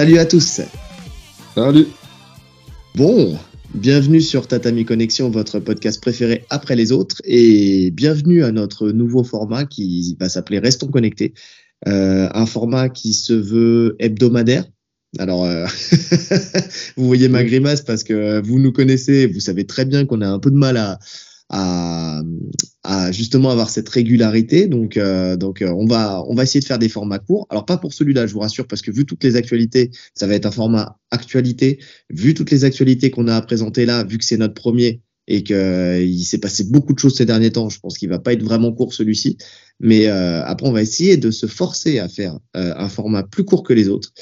Salut à tous. Salut. Bon, bienvenue sur Tatami Connexion, votre podcast préféré après les autres, et bienvenue à notre nouveau format qui va s'appeler Restons connectés. Euh, un format qui se veut hebdomadaire. Alors, euh, vous voyez ma grimace parce que vous nous connaissez, vous savez très bien qu'on a un peu de mal à, à, justement avoir cette régularité. Donc, euh, donc euh, on va on va essayer de faire des formats courts. Alors pas pour celui-là, je vous rassure, parce que vu toutes les actualités, ça va être un format actualité. Vu toutes les actualités qu'on a à présenter là, vu que c'est notre premier et qu'il euh, s'est passé beaucoup de choses ces derniers temps, je pense qu'il va pas être vraiment court celui-ci. Mais euh, après, on va essayer de se forcer à faire un format plus court que les autres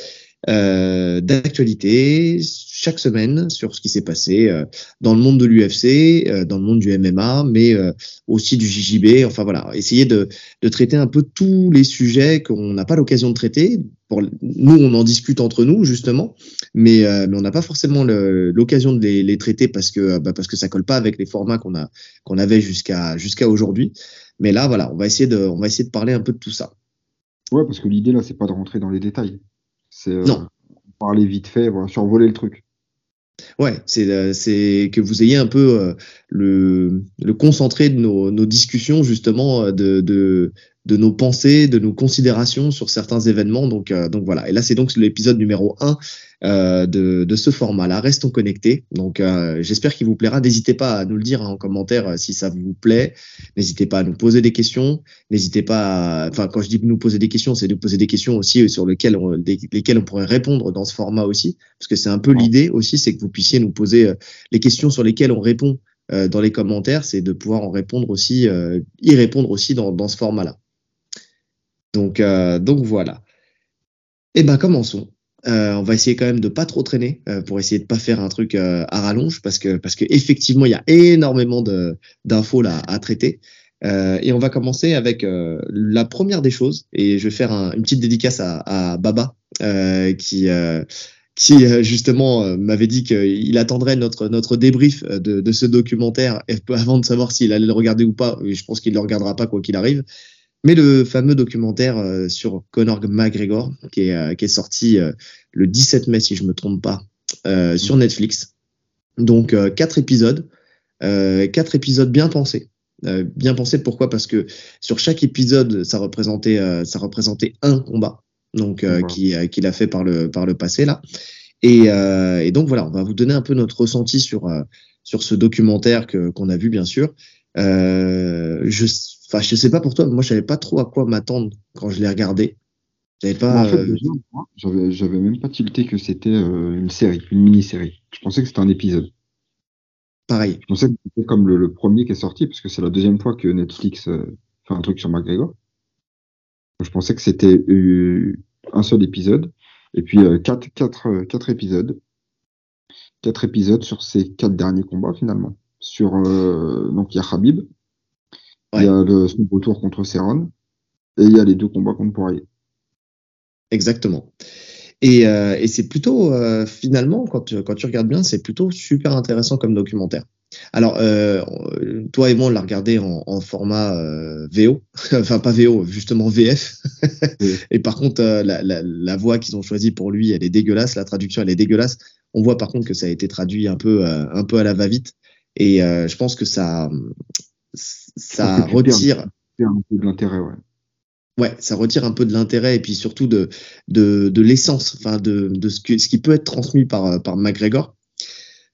euh, d'actualité chaque semaine sur ce qui s'est passé euh, dans le monde de l'UFC, euh, dans le monde du MMA, mais euh, aussi du JJB. Enfin voilà, essayer de, de traiter un peu tous les sujets qu'on n'a pas l'occasion de traiter. Pour, nous, on en discute entre nous justement, mais, mais on n'a pas forcément l'occasion de les, les, traiter parce que bah, parce que ça colle pas avec les formats qu'on a qu'on avait jusqu'à jusqu'à aujourd'hui. Mais là, voilà, on va essayer de on va essayer de parler un peu de tout ça. Ouais, parce que l'idée là, c'est pas de rentrer dans les détails. C'est euh, parler vite fait, voilà, survoler le truc. Ouais, c'est euh, c'est que vous ayez un peu euh, le, le concentré de nos, nos discussions justement de, de, de nos pensées, de nos considérations sur certains événements. Donc, euh, donc voilà. Et là, c'est donc l'épisode numéro 1 euh, de, de, ce format-là. Restons connectés. Donc, euh, j'espère qu'il vous plaira. N'hésitez pas à nous le dire hein, en commentaire euh, si ça vous plaît. N'hésitez pas à nous poser des questions. N'hésitez pas, à... enfin, quand je dis nous poser des questions, c'est de poser des questions aussi sur lesquelles on, lesquelles on pourrait répondre dans ce format aussi, parce que c'est un peu l'idée aussi, c'est que vous puissiez nous poser les questions sur lesquelles on répond dans les commentaires, c'est de pouvoir en répondre aussi, y répondre aussi dans, dans ce format-là. Donc, euh, donc voilà. Eh ben commençons. Euh, on va essayer quand même de pas trop traîner euh, pour essayer de pas faire un truc à rallonge parce que effectivement il y a énormément d'infos là à traiter. Et on va commencer avec la première des choses et je vais faire un, une petite dédicace à, Baba qui justement m'avait dit qu'il attendrait notre débrief de, ce documentaire avant de savoir s'il allait le regarder ou pas. je pense qu'il le regardera pas quoi qu'il arrive mais le fameux documentaire euh, sur Conor McGregor qui est, euh, qui est sorti euh, le 17 mai si je me trompe pas sur Netflix. Donc quatre épisodes, quatre épisodes bien pensés. bien pensés pourquoi? Parce que sur chaque épisode ça représentait ça représentait un combat donc qui qu'il a fait par le par le passé là. Et, et, donc voilà, on va vous donner un peu notre ressenti sur sur ce documentaire que qu'on a vu bien sûr. je Enfin, je sais pas pour toi, mais moi, je savais pas trop à quoi m'attendre quand je l'ai regardé. J'avais pas. En fait, euh, j'avais même pas tilté que c'était euh, une série, une mini-série. Je pensais que c'était un épisode. Pareil. Je pensais que c'était comme le, premier qui est sorti, parce que c'est la deuxième fois que Netflix euh, fait un truc sur McGregor. Je pensais que c'était un seul épisode, et puis quatre, quatre, quatre épisodes. Quatre épisodes sur ces quatre derniers combats, finalement. Sur, donc, il y a Habib, il y a le, son retour contre Serron et il y a les deux combats contre Poirier. Exactement. Et, euh, et c'est plutôt, euh, finalement, quand tu, quand tu regardes bien, c'est plutôt super intéressant comme documentaire. Alors, euh, toi et moi, on l'a regardé en, en format euh, VO, enfin pas VO, justement VF. et par contre, euh, la, la, la, voix qu'ils ont choisie pour lui, elle est dégueulasse. La traduction, elle est dégueulasse. On voit par contre que ça a été traduit un peu, un peu à la va-vite. Et je pense que ça, ça retire un peu de l'intérêt, ouais. Ouais, ça retire un peu de l'intérêt et puis surtout de, de, de l'essence, enfin de, de ce, que, ce qui peut être transmis par, par McGregor.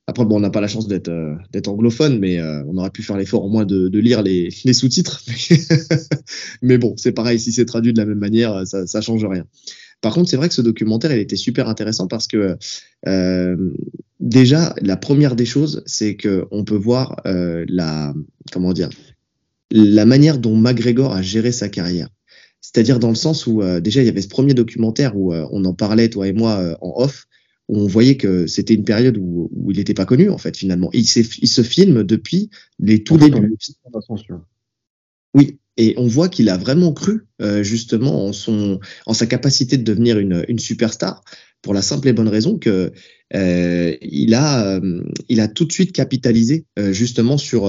Après, bon, on n'a pas la chance d'être euh, d'être anglophone, mais euh, on aurait pu faire l'effort au moins de, de lire les, les sous-titres. mais bon, c'est pareil, si c'est traduit de la même manière, ça, ça change rien. Par contre, c'est vrai que ce documentaire, il était super intéressant parce que euh, déjà, la première des choses, c'est que on peut voir euh, la comment dire la manière dont McGregor a géré sa carrière. C'est-à-dire dans le sens où euh, déjà il y avait ce premier documentaire où on en parlait toi et moi en off, où on voyait que c'était une période où, où il n'était pas connu en fait finalement. Il, il se filme depuis les tout débuts. Oui, et on voit qu'il a vraiment cru euh, justement en son en sa capacité de devenir une, une superstar pour la simple et bonne raison que euh, il a euh, il a tout de suite capitalisé justement sur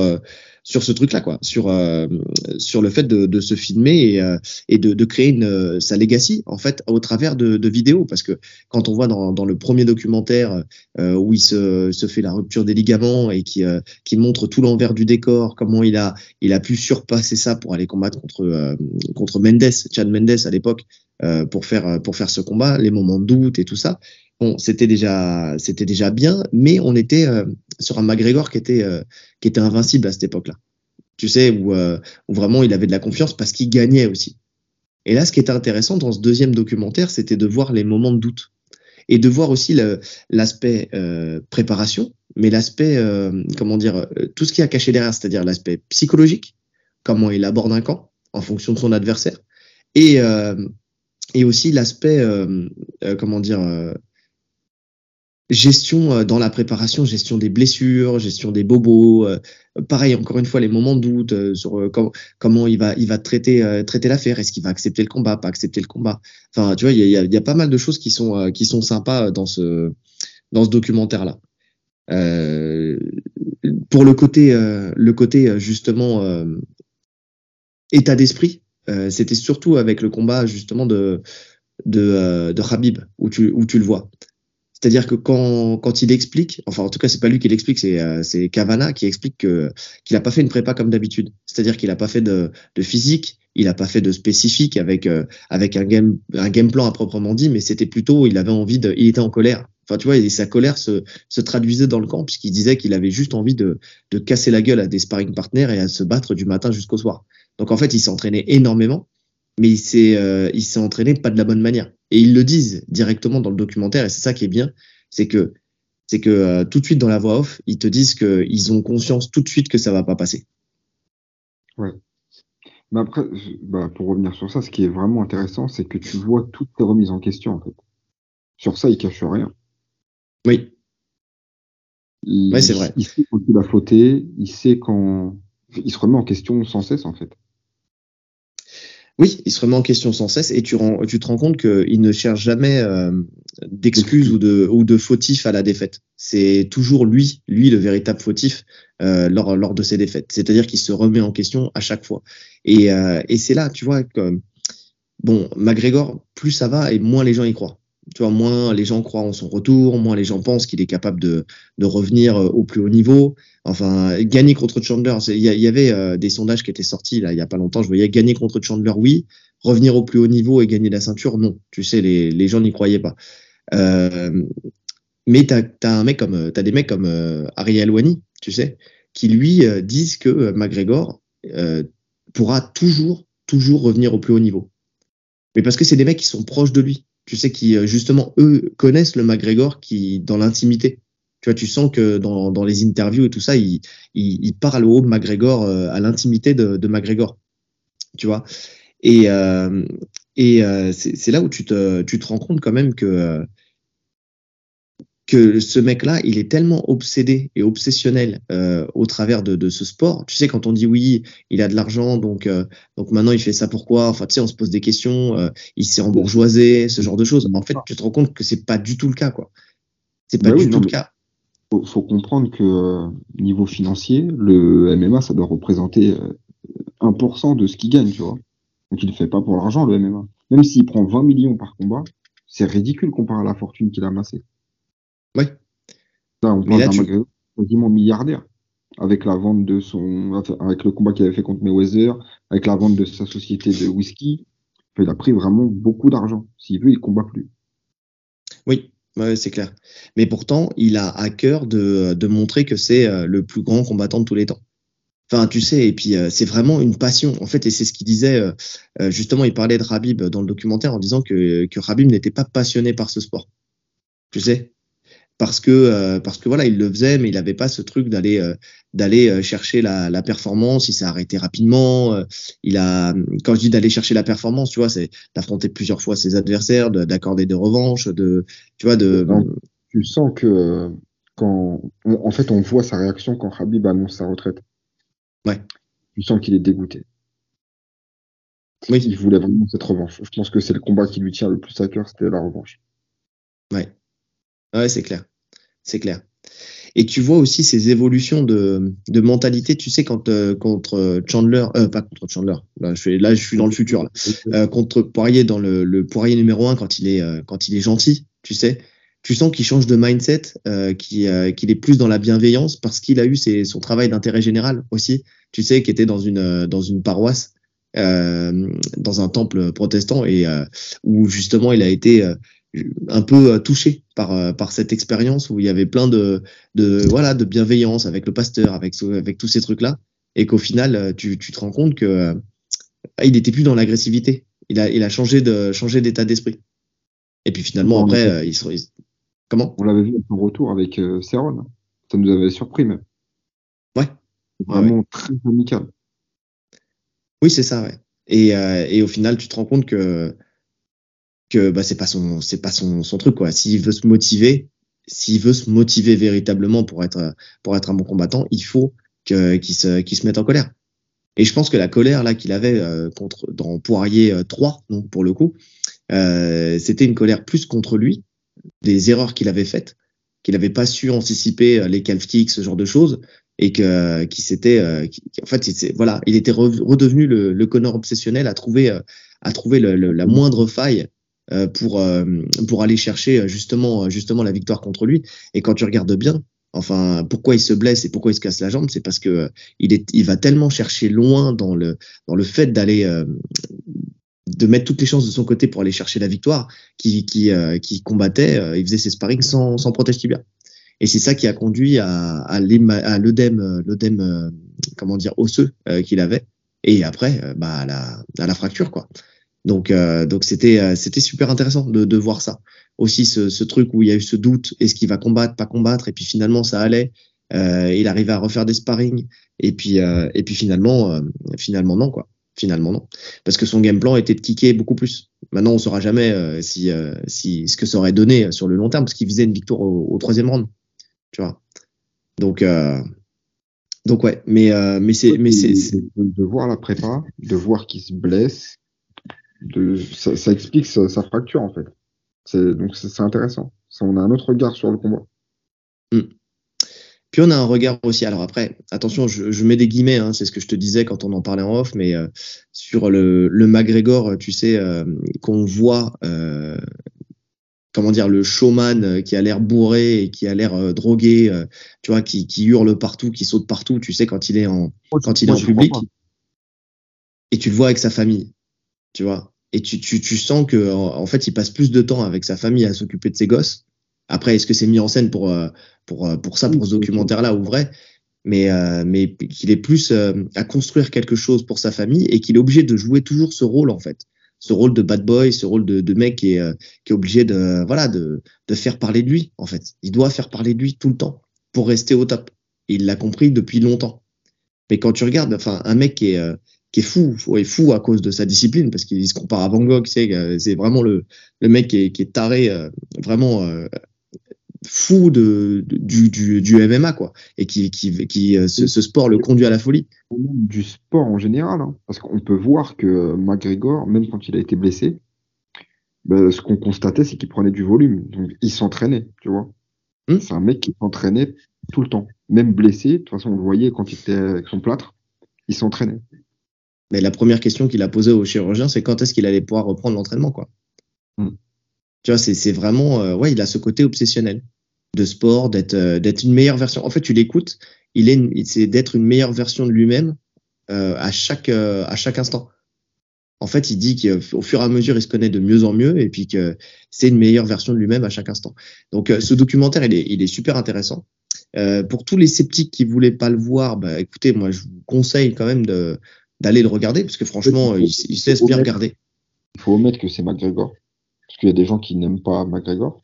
sur ce truc-là, quoi, sur euh, sur le fait de, de se filmer et, euh, et de, de, créer une, sa legacy en fait au travers de, de, vidéos, parce que quand on voit dans, dans le premier documentaire où il se, se fait la rupture des ligaments et qui qui montre tout l'envers du décor, comment il a il a pu surpasser ça pour aller combattre contre contre Mendes, Chad Mendes à l'époque, pour faire pour faire ce combat, les moments de doute et tout ça. Bon, c'était déjà, c'était déjà bien, mais on était euh, sur un McGregor qui était, euh, qui était invincible à cette époque-là. Tu sais, où, euh, où, vraiment il avait de la confiance parce qu'il gagnait aussi. Et là, ce qui était intéressant dans ce deuxième documentaire, c'était de voir les moments de doute et de voir aussi l'aspect préparation, mais l'aspect, comment dire, tout ce qui a caché derrière, c'est-à-dire l'aspect psychologique, comment il aborde un camp en fonction de son adversaire, et, et aussi l'aspect, comment dire, gestion euh, dans la préparation, gestion des blessures, gestion des bobos. Euh, pareil, encore une fois, les moments de doute euh, sur comment il va, il va traiter, traiter l'affaire. Est-ce qu'il va accepter le combat, pas accepter le combat? Enfin, tu vois, il y a, y a, pas mal de choses qui sont, qui sont sympas dans ce, dans ce documentaire-là. pour le côté, le côté justement état d'esprit, c'était surtout avec le combat justement de de, de Habib où tu, où tu le vois. C'est-à-dire que quand, quand il explique, enfin en tout cas c'est pas lui qui l'explique, c'est euh, Cavana qui explique que qu'il a pas fait une prépa comme d'habitude. C'est-à-dire qu'il a pas fait de, de physique, il a pas fait de spécifique avec euh, avec un game un game plan à proprement dit, mais c'était plutôt il avait envie de, il était en colère. Enfin tu vois, et sa colère se, se traduisait dans le camp puisqu'il disait qu'il avait juste envie de, de casser la gueule à des sparring partners et à se battre du matin jusqu'au soir. Donc en fait il s'entraînait énormément, mais il s'est euh, il s'est entraîné pas de la bonne manière. Et ils le disent directement dans le documentaire, et c'est ça qui est bien, c'est que c'est que euh, tout de suite dans la voix off, ils te disent qu'ils ont conscience tout de suite que ça va pas passer. Ouais. Mais après, bah, pour revenir sur ça, ce qui est vraiment intéressant, c'est que tu vois toutes les remises en question, en fait. Sur ça, il cache rien. Oui. Oui, c'est vrai. Il sait quand il a fauté, il sait quand. Il se remet en question sans cesse, en fait. Oui, il se remet en question sans cesse et tu, te rends compte qu'il ne cherche jamais euh, d'excuses ou de, ou de à la défaite. C'est toujours lui, lui le véritable fautif euh, lors, lors de ses défaites. C'est-à-dire qu'il se remet en question à chaque fois. Et, euh, et c'est là, tu vois, que, bon, McGregor, plus ça va et moins les gens y croient tu vois, moins les gens croient en son retour, moins les gens pensent qu'il est capable de, de revenir euh, au plus haut niveau. Enfin, gagner contre Chandler, il y, avait euh, des sondages qui étaient sortis là il y a pas longtemps. Je voyais gagner contre Chandler, oui. Revenir au plus haut niveau et gagner la ceinture, non. Tu sais, les, gens n'y croyaient pas. Euh, mais t'as as comme t'as des mecs comme euh, Ariel Wani, tu sais, qui lui disent que McGregor pourra toujours toujours revenir au plus haut niveau. Mais parce que c'est des mecs qui sont proches de lui tu sais, qui euh, justement, eux, connaissent le McGregor qui, dans l'intimité. Tu vois, tu sens que dans, dans les interviews et tout ça, il, il, il parle au McGregor, euh, à l'intimité de, de McGregor. Tu vois? Et, euh, et euh, c'est là où tu te, tu te rends compte quand même que que ce mec-là, il est tellement obsédé et obsessionnel euh, au travers de, de, ce sport. Tu sais, quand on dit oui, il a de l'argent, donc euh, donc maintenant il fait ça pourquoi? Enfin, tu sais, on se pose des questions. Euh, il s'est embourgeoisé, ce genre de choses. En fait, tu te rends compte que c'est pas du tout le cas, quoi. C'est pas bah du tout le cas. Faut, faut comprendre que euh, niveau financier, le MMA, ça doit représenter 1% euh, de ce qu'il gagne, tu vois. Donc il ne fait pas pour l'argent, le MMA. Même s'il prend 20 millions par combat, c'est ridicule comparé à la fortune qu'il a amassée. Oui. Là, on parle d'un quasiment milliardaire. Avec la vente de son, avec le combat qu'il avait fait contre Mayweather, avec la vente de sa société de whisky, il a pris vraiment beaucoup d'argent. S'il veut, il combat plus. Oui, c'est clair. Mais pourtant, il a à cœur de, de montrer que c'est euh, le plus grand combattant de tous les temps. Enfin, tu sais, et puis euh, c'est vraiment une passion, en fait, et c'est ce qu'il disait, euh, justement, il parlait de Rabib dans le documentaire en disant que, que Rabib n'était pas passionné par ce sport. Tu sais, parce que euh, parce que voilà il le faisait mais il n'avait pas ce truc d'aller euh, d'aller euh, chercher la, la, performance. Il s'est arrêté rapidement il a quand je dis d'aller chercher la performance tu vois c'est d'affronter plusieurs fois ses adversaires d'accorder des revanches de tu vois de tu sens que quand en fait on voit sa réaction quand Habib annonce sa retraite. Ouais. Tu sens qu'il est dégoûté. Oui. Il voulait vraiment cette revanche. Je pense que c'est le combat qui lui tient le plus à cœur c'était la revanche. Ouais Ouais, c'est clair. C'est clair. Et tu vois aussi ces évolutions de, de mentalité. Tu sais, quand euh, contre Chandler, euh, pas contre Chandler, là je, suis, là, je suis dans le futur, là, euh, contre Poirier, dans le, le Poirier numéro un, quand il est, quand il est gentil, tu sais, tu sens qu'il change de mindset, qu'il est plus dans la bienveillance parce qu'il a eu ses, son travail d'intérêt général aussi. Tu sais, qui était dans une, dans une paroisse. Dans un temple protestant et où justement il a été un peu euh, touché par euh, par cette expérience où il y avait plein de de voilà de bienveillance avec le pasteur avec avec tous ces trucs là et qu'au final euh, tu, tu te rends compte que il n'était plus dans l'agressivité. Il a il a changé de changé d'état d'esprit. Et puis finalement après il, se, comment? On l'avait vu à son retour avec euh, ça nous avait surpris même. Ouais. Vraiment très amical. Oui c'est ça ouais. Et et au final tu te rends compte que que bah, c'est pas son c'est pas son, son truc quoi. S'il veut se motiver, s'il veut se motiver véritablement pour être pour être un bon combattant, il faut que qu'il se qu'il se mette en colère. Et je pense que la colère là qu'il avait euh, contre dans Poirier 3 euh, donc pour le coup, euh, c'était une colère plus contre lui, des erreurs qu'il avait faites, qu'il n'avait pas su anticiper euh, les calf ce genre de choses, et que qui s'était en fait voilà, il était redevenu le, le Connor obsessionnel à trouver à trouver le, le, la moindre faille euh, pour euh, pour aller chercher euh, justement justement la victoire contre lui. Et quand tu regardes bien, enfin pourquoi il se blesse et pourquoi il se casse la jambe, c'est parce que il est il va tellement chercher loin dans le dans le fait d'aller de mettre toutes les chances de son côté pour aller chercher la victoire, qui qui qui combattait, il faisait ses sparring sans sans protège tibia. Et c'est ça qui a conduit à, à l'œdème, l'œdème, comment dire, osseux qu'il avait. Et après, bah, à la, à la fracture, quoi. Donc, euh, donc c'était, euh, c'était super intéressant de, de voir ça. Aussi ce, ce, truc où il y a eu ce doute, est-ce qu'il va combattre, pas combattre, et puis finalement ça allait. Euh, il arrivait à refaire des sparring, et puis, euh, et puis finalement, euh, finalement non quoi. Finalement non, parce que son game plan était de kicker beaucoup plus. Maintenant, on saura jamais si, si ce que ça aurait donné sur le long terme, parce qu'il visait une victoire au, au troisième round, tu vois. Donc, donc ouais, mais mais c'est mais c'est de voir la prépa, de voir qu'il se blesse, de, ça, ça, explique sa, sa, fracture en fait. Donc c'est intéressant. Ça, on a un autre regard sur le combat. Mm. Puis on a un regard aussi. Alors après, attention, je, je mets des guillemets. Hein, c'est ce que je te disais quand on en parlait en off, mais euh, sur le, le McGregor, tu sais, euh, qu'on voit, euh, comment dire, le showman qui a l'air bourré et qui a l'air euh, drogué, euh, tu vois, qui, qui hurle partout, qui saute partout. Tu sais, quand il est en, quand il est en public, et tu le vois avec sa famille tu vois. Et tu, tu, tu sens que en, fait, il passe plus de temps avec sa famille à s'occuper de ses gosses. Après, est-ce que c'est mis en scène pour euh, pour euh, pour ça, pour ce documentaire-là ou vrai? Mais euh, mais qu'il est plus à construire quelque chose pour sa famille et qu'il est obligé de jouer toujours ce rôle en fait, ce rôle de bad boy, ce rôle de, de mec qui est qui est obligé de voilà de de faire parler de lui en fait. Il doit faire parler de lui tout le temps pour rester au top. Et il l'a compris depuis longtemps. Mais quand tu regardes, enfin, un mec qui est qui est fou, est fou à cause de sa discipline, parce qu'il se compare à Van Gogh, c'est, c'est vraiment le, le mec qui est, qui est taré, euh, vraiment euh, fou de, du, du, du, MMA, quoi, et qui, qui, qui euh, ce, ce, sport le conduit à la folie. Du sport en général, hein, parce qu'on peut voir que McGregor, même quand il a été blessé, ben, ce qu'on constatait, c'est qu'il prenait du volume, donc il s'entraînait, tu vois. Hum. C'est un mec qui s'entraînait tout le temps, même blessé. De toute façon, on le voyait quand il était avec son plâtre, il s'entraînait. Mais la première question qu'il a posée au chirurgien, c'est quand est-ce qu'il allait pouvoir reprendre l'entraînement, quoi. Mm. Tu vois, c'est vraiment, euh, ouais, il a ce côté obsessionnel de sport, d'être euh, d'être une meilleure version. En fait, tu l'écoutes, il est, c'est d'être une meilleure version de lui-même euh, à chaque euh, à chaque instant. En fait, il dit qu'au fur et à mesure, il se connaît de mieux en mieux et puis que c'est une meilleure version de lui-même à chaque instant. Donc, ce documentaire, il est, il est super intéressant. pour tous les sceptiques qui voulaient pas le voir, bah, écoutez, moi, je vous conseille quand même de d'aller le regarder parce que franchement, il, il se laisse bien regarder. Il faut omettre que c'est McGregor parce qu'il y a des gens qui n'aiment pas McGregor,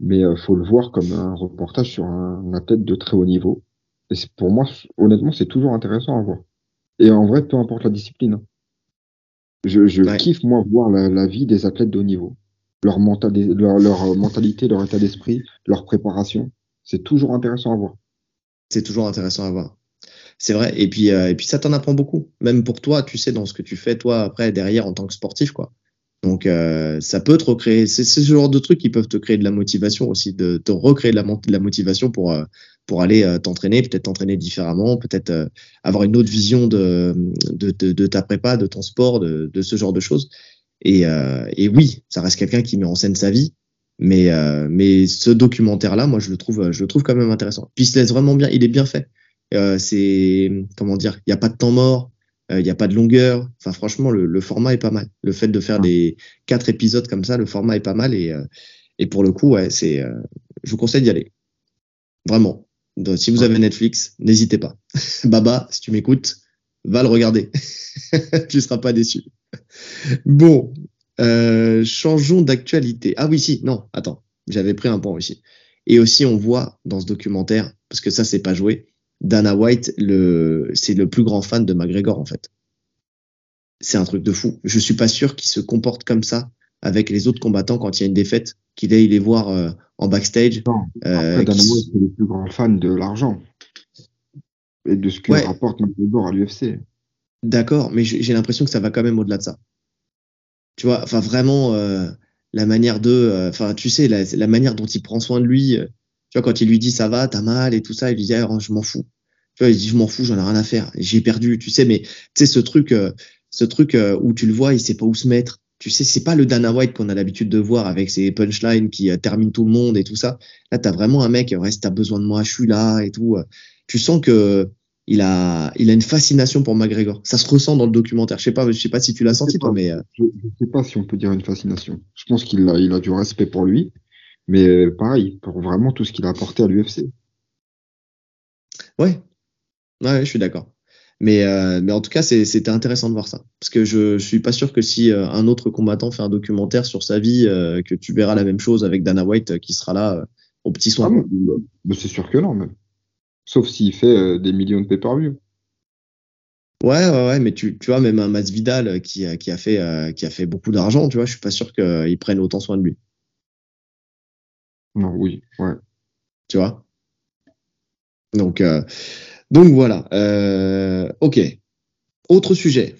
mais il euh, faut le voir comme un reportage sur un athlète de très haut niveau. Et pour moi, honnêtement, c'est toujours intéressant à voir. Et en vrai, peu importe la discipline. Je, je ouais. kiffe, moi, voir la, la, vie des athlètes de haut niveau. Leur, leur mentalité, leur état d'esprit, leur préparation. C'est toujours intéressant à voir. C'est toujours intéressant à voir. C'est vrai. Et puis, euh, et puis ça t'en apprend beaucoup. Même pour toi, tu sais, dans ce que tu fais, toi, après, derrière, en tant que sportif, quoi. Donc, euh, ça peut te recréer. C'est ce genre de trucs qui peuvent te créer de la motivation aussi, de te recréer de la, motivation pour, euh, pour aller t'entraîner, peut-être t'entraîner différemment, peut-être avoir une autre vision de, de, de, ta prépa, de ton sport, de, ce genre de choses. Et, et oui, ça reste quelqu'un qui met en scène sa vie, mais, mais ce documentaire-là, moi, je le trouve, je le trouve quand même intéressant. Puis il se laisse vraiment bien, il est bien fait. C'est comment dire, il n'y a pas de temps mort, il n'y a pas de longueur. Enfin, franchement, le, le, format est pas mal. Le fait de faire des quatre épisodes comme ça, le format est pas mal et et pour le coup, ouais, c'est, je vous conseille d'y aller. Vraiment. Donc, si vous avez Netflix, n'hésitez pas. Baba, si tu m'écoutes, va le regarder. tu ne seras pas déçu. Bon, euh, changeons d'actualité. Ah oui, si, non, attends, j'avais pris un point aussi. Et aussi, on voit dans ce documentaire, parce que ça, c'est pas joué, Dana White, le, c'est le plus grand fan de McGregor, en fait. C'est un truc de fou. Je suis pas sûr qu'il se comporte comme ça avec les autres combattants quand il y a une défaite, qu'il aille les voir euh, en backstage. Non, euh, après, c'est le plus grand fan de l'argent et de ce que rapporte McGregor à l'UFC. D'accord, mais j'ai l'impression que ça va quand même au-delà de ça. Tu vois, enfin vraiment euh, la manière de, enfin tu sais la, la, manière dont il prend soin de lui. Tu vois quand il lui dit ça va, t'as mal et tout ça, il lui dit ah, je m'en fous. Tu vois, il dit je m'en fous, j'en ai rien à faire, j'ai perdu. Tu sais, mais tu sais ce truc, ce truc où tu le vois, il sait pas où se mettre tu sais, c'est pas le Dana White qu'on a l'habitude de voir avec ses punchlines qui euh, terminent tout le monde et tout ça. Là, tu as vraiment un mec, reste, t'as besoin de moi, je suis là et tout. Tu sens que il a, il a une fascination pour McGregor. Ça se ressent dans le documentaire. Je sais pas, je sais pas si tu l'as senti toi, mais euh, je, ne sais pas si on peut dire une fascination. Je pense qu'il a, il a du respect pour lui, mais euh, pareil pour vraiment tout ce qu'il a apporté à l'UFC. Ouais, ouais, je suis d'accord. Mais, euh, mais en tout cas, c'était intéressant de voir ça. Parce que je, je suis pas sûr que si euh, un autre combattant fait un documentaire sur sa vie, euh, que tu verras la même chose avec Dana White qui sera là au petit soin. Ah, mais c'est sûr que non, même. Sauf s'il fait des millions de pay-per-view. Ouais, ouais, ouais, mais tu, tu vois, même un Masvidal qui, qui, a fait, qui a fait beaucoup d'argent, tu vois, je suis pas sûr qu'il prenne autant soin de lui. Non, oui, ouais. Tu vois? Donc, donc voilà. Euh, ok. Autre sujet.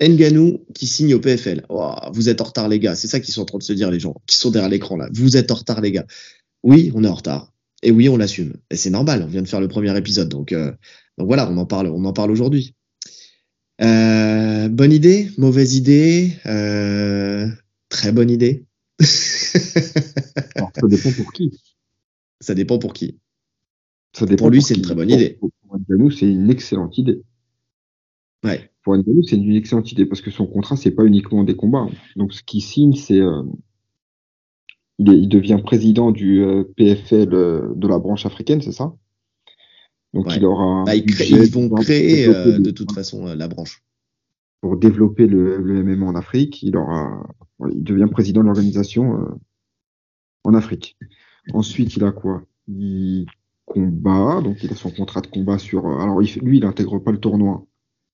Nganou qui signe au PFL. vous êtes en retard, les gars. C'est ça qu'ils sont en train de se dire, les gens qui sont derrière l'écran là. Vous êtes en retard, les gars. Oui, on est en retard. Et oui, on l'assume. Et c'est normal. On vient de faire le premier épisode. Donc, euh, voilà, on en parle, on en parle aujourd'hui. Euh, bonne idée, mauvaise idée, euh, très bonne idée. Alors, ça dépend pour qui. Ça dépend pour qui. Ça dépend pour lui, c'est une très bonne idée. Pour Nganou, c'est une excellente idée. Ouais. Pour Nganou, c'est une excellente idée parce que son contrat, c'est pas uniquement des combats. Donc, ce qu'il signe, c'est euh, il, devient président du euh, PFL euh, de la branche africaine, c'est ça? Donc, il aura. Bah, ils, vont créer de toute façon la branche. Pour développer le, le, MMA en Afrique, il aura, il devient président de l'organisation en Afrique. Ensuite, il a quoi? Il, combat, donc il a son contrat de combat sur. Euh, alors lui, il n'intègre pas le tournoi.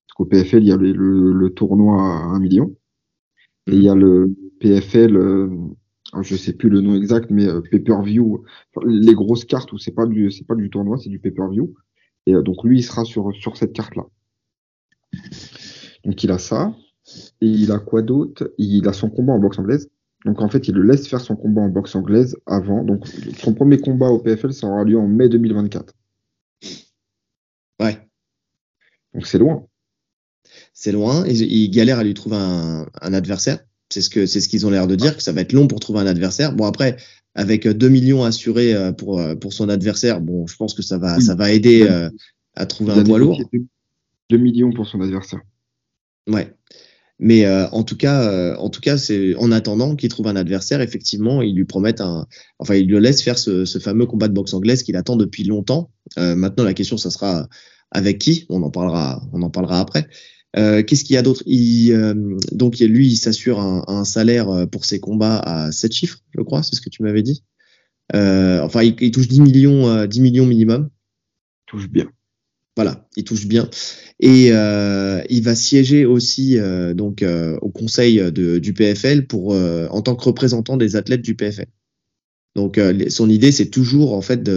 Parce qu'au PFL, il y a le, tournoi à 1 million. Et il y a le PFL, euh, je sais plus le nom exact, mais euh, pay-per-view, les grosses cartes où c'est pas du c'est pas du tournoi, c'est du pay-per-view. Et donc lui, il sera sur sur cette carte-là. Donc il a ça. Et il a quoi d'autre? Il a son combat en boxe anglaise. Donc en fait, il le laisse faire son combat en boxe anglaise avant. Donc son premier combat au PFL, ça aura lieu en mai 2024. Ouais. Donc c'est loin. C'est loin. Il, il, galère à lui trouver un, adversaire. C'est ce que c'est ce qu'ils ont l'air de dire que ça va être long pour trouver un adversaire. Bon après, avec 2 millions assurés euh, pour euh, pour son adversaire, bon, je pense que ça va ça va aider euh, à trouver un poids lourd. 2 millions pour son adversaire. Ouais. Mais euh, en tout cas, euh, en tout cas, c'est en attendant qu'il trouve un adversaire, effectivement, ils lui promettent un, enfin, ils le laissent faire ce, ce fameux combat de boxe anglaise qu'il attend depuis longtemps. Euh, maintenant, la question, ça sera avec qui? On en parlera, on en parlera après. Qu'est-ce qu'il y a d'autre? Donc, lui, il s'assure un, un, salaire pour ses combats à 7 chiffres, je crois, c'est ce que tu m'avais dit? enfin, il, il, touche 10 millions, 10 millions minimum. touche bien. Voilà, il touche bien. Et euh, il va siéger aussi euh, donc euh, au conseil du PFL pour en tant que représentant des athlètes du PFL. Donc son idée c'est toujours en fait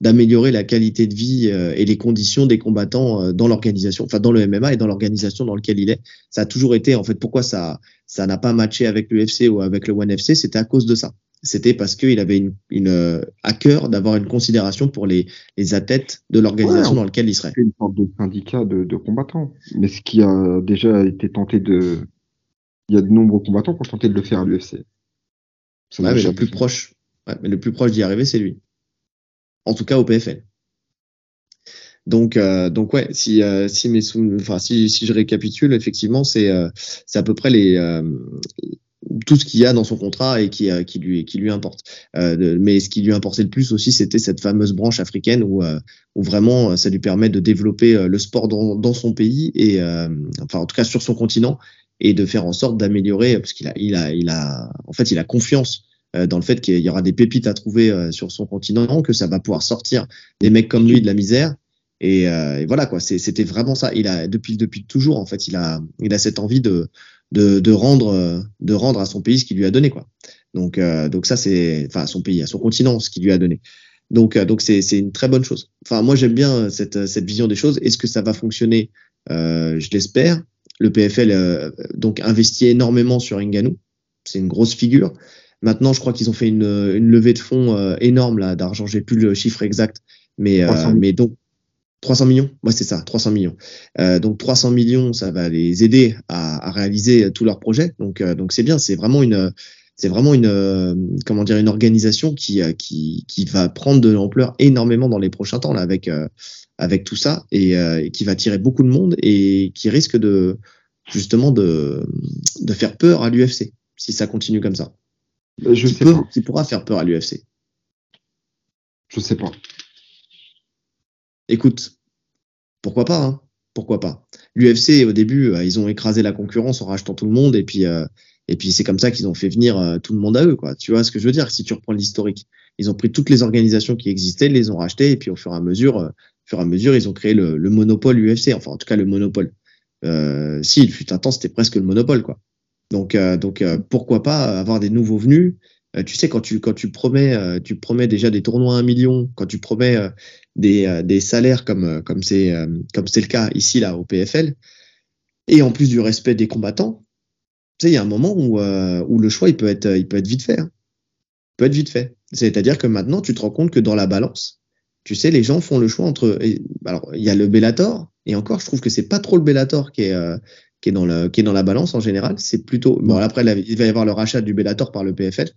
d'améliorer la qualité de vie et les conditions des combattants dans l'organisation, enfin dans le MMA et dans l'organisation dans lequel il est. Ça a toujours été en fait pourquoi ça ça n'a pas matché avec l'UFC ou avec le ONE FC, c'était à cause de ça. C'était parce qu'il avait une, une, à cœur d'avoir une considération pour les, les athlètes de l'organisation dans laquelle il serait. C'est une sorte de syndicat de, de, combattants. Mais ce qui a déjà été tenté de. Il y a de nombreux combattants qui ont tenté de le faire à l'UFC. Ouais, mais le plus proche, ouais, mais le plus proche d'y arriver, c'est lui. En tout cas au PFL. Donc, euh, donc ouais, si euh, si mes enfin si, si je récapitule, effectivement, c'est euh, c'est à peu près les euh, tout ce qu'il y a dans son contrat et qui qui lui qui lui importe. mais ce qui lui importait le plus aussi, c'était cette fameuse branche africaine où où vraiment ça lui permet de développer le sport dans dans son pays et enfin en tout cas sur son continent et de faire en sorte d'améliorer parce qu'il a il a il a en fait il a confiance dans le fait qu'il y aura des pépites à trouver sur son continent, que ça va pouvoir sortir des mecs comme lui de la misère et, euh, et voilà quoi, c'était vraiment ça. Il a depuis depuis toujours en fait, il a il a cette envie de de, de rendre de rendre à son pays ce qu'il lui a donné quoi. Donc euh, donc ça c'est enfin à son pays, à son continent ce qu'il lui a donné. Donc euh, donc c'est c'est une très bonne chose. Enfin moi j'aime bien cette cette vision des choses. Est-ce que ça va fonctionner? Euh, Je l'espère. Le PFL euh, donc investit énormément sur Ngannou. C'est une grosse figure. Maintenant, je crois qu'ils ont fait une, une levée de fonds euh, énorme là d'argent. J'ai plus le chiffre exact, mais mais donc 300 millions Ouais, c'est ça, 300 millions. Euh, donc 300 millions, ça va les aider à, à réaliser tous leurs projets. Donc euh, donc c'est bien, c'est vraiment une c'est vraiment une euh, comment dire une organisation qui euh, qui qui va prendre de l'ampleur énormément dans les prochains temps là avec avec tout ça et, et, qui va tirer beaucoup de monde et qui risque de justement de de faire peur à l'UFC si ça continue comme ça. Je qui, sais pas. qui pourra faire peur à l'UFC Je sais pas écoute, pourquoi pas hein Pourquoi pas L'UFC au début, euh, ils ont écrasé la concurrence en rachetant tout le monde et puis euh, puis c'est comme ça qu'ils ont fait venir euh, tout le monde à eux. Tu vois ce que je veux dire? Si tu reprends l'historique, ils ont pris toutes les organisations qui existaient, les ont rachetées et puis au fur et à mesure, au fur et à mesure, ils ont créé le, le monopole UFC. Enfin en tout cas le monopole. Euh, si il fut un temps, c'était presque le monopole quoi. Donc donc pourquoi pas avoir des nouveaux venus? Tu sais quand tu quand tu promets tu promets déjà des tournois à un million quand tu promets des, euh, des salaires comme euh, comme c'est euh, comme c'est le cas ici là au PFL et en plus du respect des combattants tu sais il y a un moment où où le choix il peut être il peut être vite fait hein. il peut être vite fait. C'est-à-dire que maintenant tu te rends compte que dans la balance tu sais les gens font le choix entre alors il y a le Bellator et encore je trouve que c'est pas trop le Bellator qui est qui est dans le qui est dans la balance en général. C'est plutôt bon après il va y avoir le rachat du Bellator par le PFL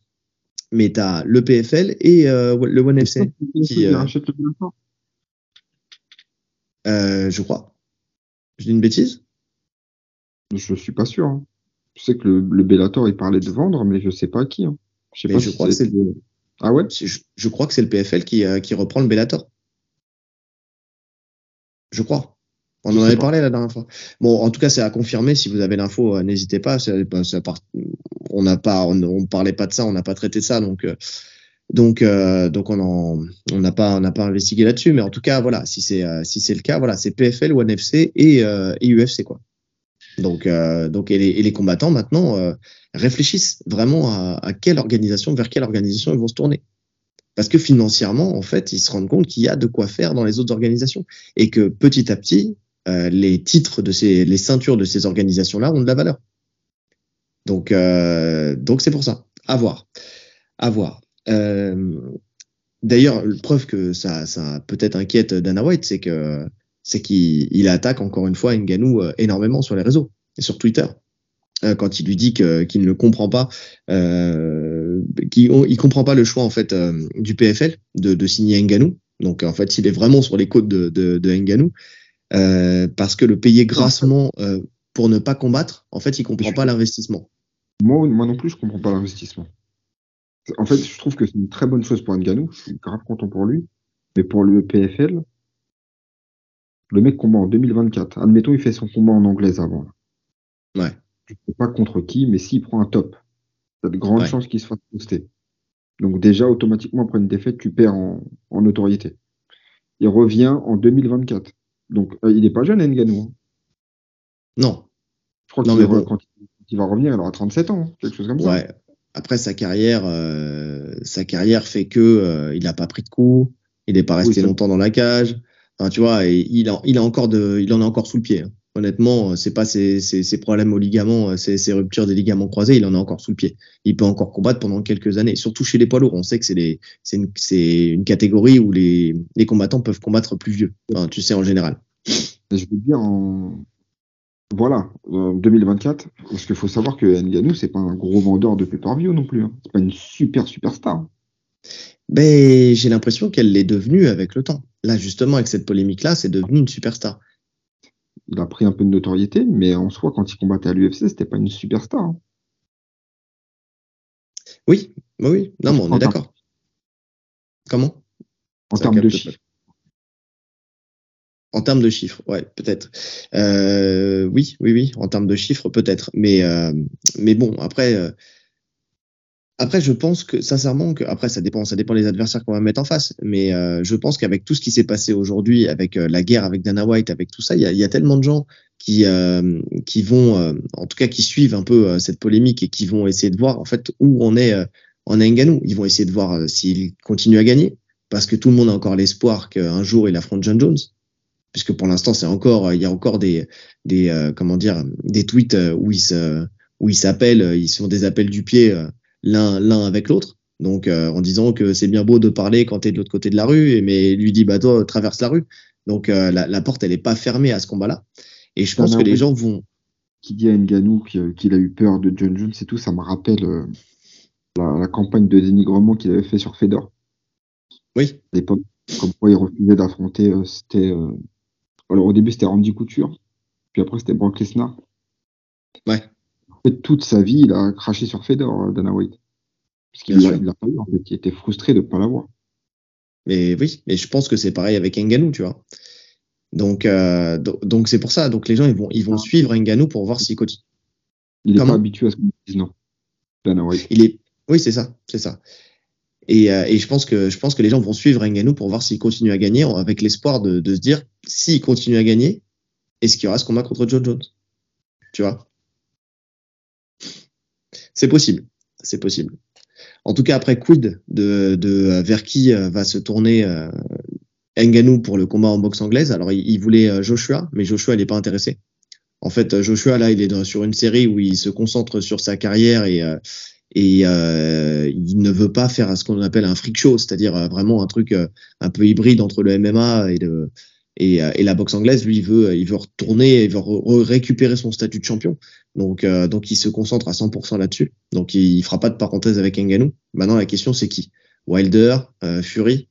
mais tu as le PFL et euh, le ONE FC qui euh, euh, je crois. Je dis une bêtise? Je suis pas sûr. Hein. Je sais que le, le, Bellator il parlait de vendre, mais je sais pas à qui. Hein. Je sais pas je crois que c'est le... Ah ouais? Je, je, crois que c'est le PFL qui, euh, qui reprend le Bellator. Je crois. On en avait parlé la dernière fois. Bon, en tout cas, c'est à confirmer. Si vous avez l'info, euh, n'hésitez pas. Ça, ça part... On n'a pas, on, on, parlait pas de ça, on n'a pas traité de ça, donc euh, donc, euh, donc on n'a pas, on n'a pas investigué là-dessus, mais en tout cas, voilà, si c'est, euh, si c'est le cas, voilà, c'est PFL, ONE FC et, euh, et UFC quoi. Donc, euh, donc et les, et, les, combattants maintenant euh, réfléchissent vraiment à, à, quelle organisation, vers quelle organisation ils vont se tourner, parce que financièrement, en fait, ils se rendent compte qu'il y a de quoi faire dans les autres organisations et que petit à petit, euh, les titres de ces, les ceintures de ces organisations-là ont de la valeur. Donc, donc c'est pour ça. À voir, à voir. Euh, D'ailleurs, preuve que ça, ça peut-être inquiète Dana White, c'est que c'est qu'il attaque encore une fois Ngannou euh, énormément sur les réseaux et sur Twitter euh, quand il lui dit qu'il ne comprend pas, euh, qu'il il comprend pas le choix en fait euh, du PFL de, de signer Ngannou. Donc en fait, il est vraiment sur les côtes de, de, euh, parce que le payer grassement pour ne pas combattre, en fait, il comprend pas l'investissement. Moi, moi non plus, je comprends pas l'investissement. En fait, je trouve que c'est une très bonne chose pour Nganou. Je suis grave content pour lui. Mais pour le PFL, le mec combat en 2024. Admettons, il fait son combat en anglais avant. Ouais. Je sais pas contre qui, mais s'il prend un top, a de grandes ouais. chances qu'il se fasse poster. Donc déjà, automatiquement, après une défaite, tu perds en, en notoriété. Il revient en 2024. Donc, euh, il n'est pas jeune, Nganou. Hein. Non. Je crois que bon. quand il va revenir, il aura 37 ans, hein, quelque chose comme ça. Ouais. Après sa carrière, euh, sa carrière fait que euh, il n'a pas pris de coups, il n'est pas resté oui, longtemps dans la cage. Enfin, tu vois, et il a, il a encore de, il en a encore sous le pied. Hein. Honnêtement, c'est pas ses, ses, problèmes aux ligaments, ses, ses, ruptures des ligaments croisés, il en a encore sous le pied. Il peut encore combattre pendant quelques années, surtout chez les poids lourds. On sait que c'est une, une, catégorie où les, les, combattants peuvent combattre plus vieux, enfin, tu sais, en général. Je veux dire, en... voilà, en 2024, parce qu'il faut savoir que Nganou, c'est pas un gros vendeur de pay-per-view non plus. Hein. C'est pas une super superstar. Ben, j'ai l'impression qu'elle l'est devenue avec le temps. Là, justement, avec cette polémique-là, c'est devenu une superstar il a pris un peu de notoriété, mais en soi, quand il combattait à l'UFC, c'était pas une superstar. Hein. Oui, oui, non, mais on est d'accord. Comment? En termes de chiffres. En termes de chiffres, ouais, peut-être. Euh, oui, oui, oui, en termes de chiffres, peut-être. Mais, euh, mais bon, après, euh, après, je pense que sincèrement, que après ça dépend, ça dépend des adversaires qu'on va mettre en face. Mais je pense qu'avec tout ce qui s'est passé aujourd'hui, avec la guerre avec Dana White, avec tout ça, il y a, tellement de gens qui qui vont, en tout cas, qui suivent un peu cette polémique et qui vont essayer de voir en fait où on est en Nganou. Ils vont essayer de voir s'il continue à gagner, parce que tout le monde a encore l'espoir qu'un jour il affronte John Jones, puisque pour l'instant c'est encore, il y a encore des des comment dire, des tweets où ils se où ils s'appellent, ils sont des appels du pied l'un l'un avec l'autre. Donc euh, en disant que c'est bien beau de parler quand tu es de l'autre côté de la rue, mais lui dit bah toi traverse la rue. Donc euh, la, la, porte elle est pas fermée à ce combat-là. Et je pense que les gens vont. Qui dit à Nganou qu'il a eu peur de John Jones et tout, ça me rappelle euh, la, la, campagne de dénigrement qu'il avait fait sur Fedor. Oui. À l'époque, comme quoi il refusait d'affronter. c'était alors au début c'était Randy Couture, puis après c'était Brock Lesnar. Ouais toute sa vie, il a craché sur Fedor, euh, Dana White. Parce qu'il l'a pas eu, en fait. Il était frustré de ne pas l'avoir. Mais oui, mais je pense que c'est pareil avec Nganou, tu vois. Donc, euh, donc c'est pour ça. Donc les gens, ils vont, ils vont ah. suivre Nganou pour voir s'il continue. Il n'est pas habitué à ce qu'on dise non. Dana White. Il est, oui, c'est ça, c'est ça. Et, euh, je pense que les gens vont suivre Nganou pour voir s'il continue à gagner, avec l'espoir de, se dire s'il continue à gagner, est-ce qu'il y aura ce combat contre John Jones? Tu vois? C'est possible. C'est possible. En tout cas, après, quid de, de vers qui euh, va se tourner euh, Nganou pour le combat en boxe anglaise? Alors, il, voulait euh, Joshua, mais Joshua, n'est pas intéressé. En fait, Joshua, là, il est sur une série où il se concentre sur sa carrière et, et il ne veut pas faire ce qu'on appelle un freak show, c'est-à-dire vraiment un truc un peu hybride entre le MMA et le, et, et, la boxe anglaise, lui, il veut, il veut retourner, il veut récupérer son statut de champion. Donc, euh, donc il se concentre à 100% là-dessus. Donc, il, fera pas de parenthèse avec Ngannou. Maintenant, la question, c'est qui? Wilder, euh, Fury?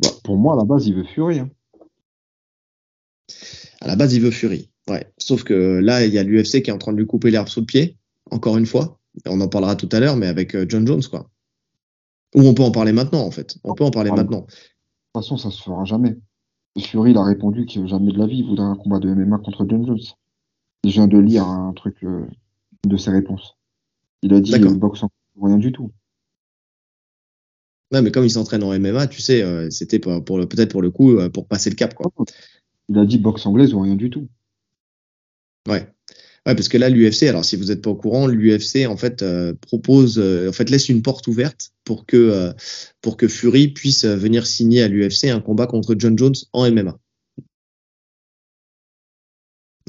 Bah, Pour moi, à la base, il veut Fury. Hein. À la base, il veut Fury. Ouais. Sauf que là, il y a l'UFC qui est en train de lui couper l'herbe sous le pied, encore une fois. On en parlera tout à l'heure, mais avec euh, John Jones, quoi. Ou on peut en parler maintenant, en fait. On peut en parler maintenant. De toute façon, ça se fera jamais. Fury, il a répondu que jamais de la vie, il voudrait un combat de MMA contre John Jones. Je viens de lire un truc euh, de ses réponses. Il a dit euh, boxe en rien du tout. Ouais, mais comme il s'entraîne en MMA, tu sais, euh, c'était pour, pour peut-être pour le coup pour passer le cap, quoi. Il a dit boxe anglaise ou rien du tout. Ouais. Ouais, parce que là, l'UFC, alors si vous n'êtes pas au courant, l'UFC en fait propose, en fait laisse une porte ouverte pour que que Fury puisse venir signer à l'UFC un combat contre John Jones en MMA.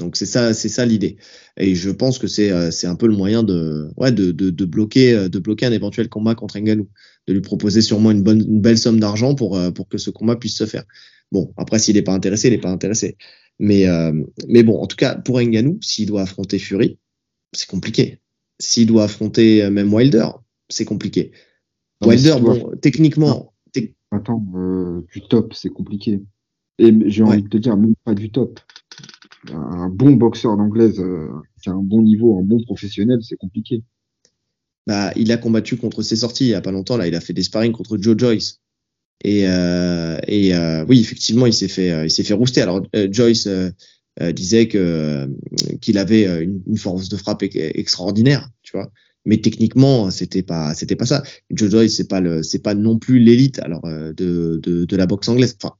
Donc c'est ça, c'est ça l'idée. Et je pense que c'est euh, un peu le moyen de bloquer euh, un éventuel combat contre Ngannou, de lui proposer sûrement une bonne belle somme d'argent pour euh, pour que ce combat puisse se faire. Bon après s'il n'est pas intéressé, il n'est pas intéressé. Mais mais bon en tout cas pour Ngannou, s'il doit affronter Fury, c'est compliqué. S'il doit affronter même Wilder, c'est compliqué. Wilder bon techniquement. Attends du top c'est compliqué. Et j'ai envie de te dire même pas du top un bon boxeur d'anglaise euh, qui a un bon niveau, un bon professionnel, c'est compliqué. Bah, il a combattu contre ses sorties il y a pas longtemps. Là, il a fait des sparring contre Joe Joyce. Et, euh, et euh, oui, effectivement, il s'est fait, il s'est fait rouster. Alors Joyce disait que qu'il avait une, force de frappe extraordinaire, tu vois. Mais techniquement, c'était pas, c'était pas ça. Joe Joyce, c'est pas le, c'est pas non plus l'élite alors de, de, de la boxe anglaise. Enfin,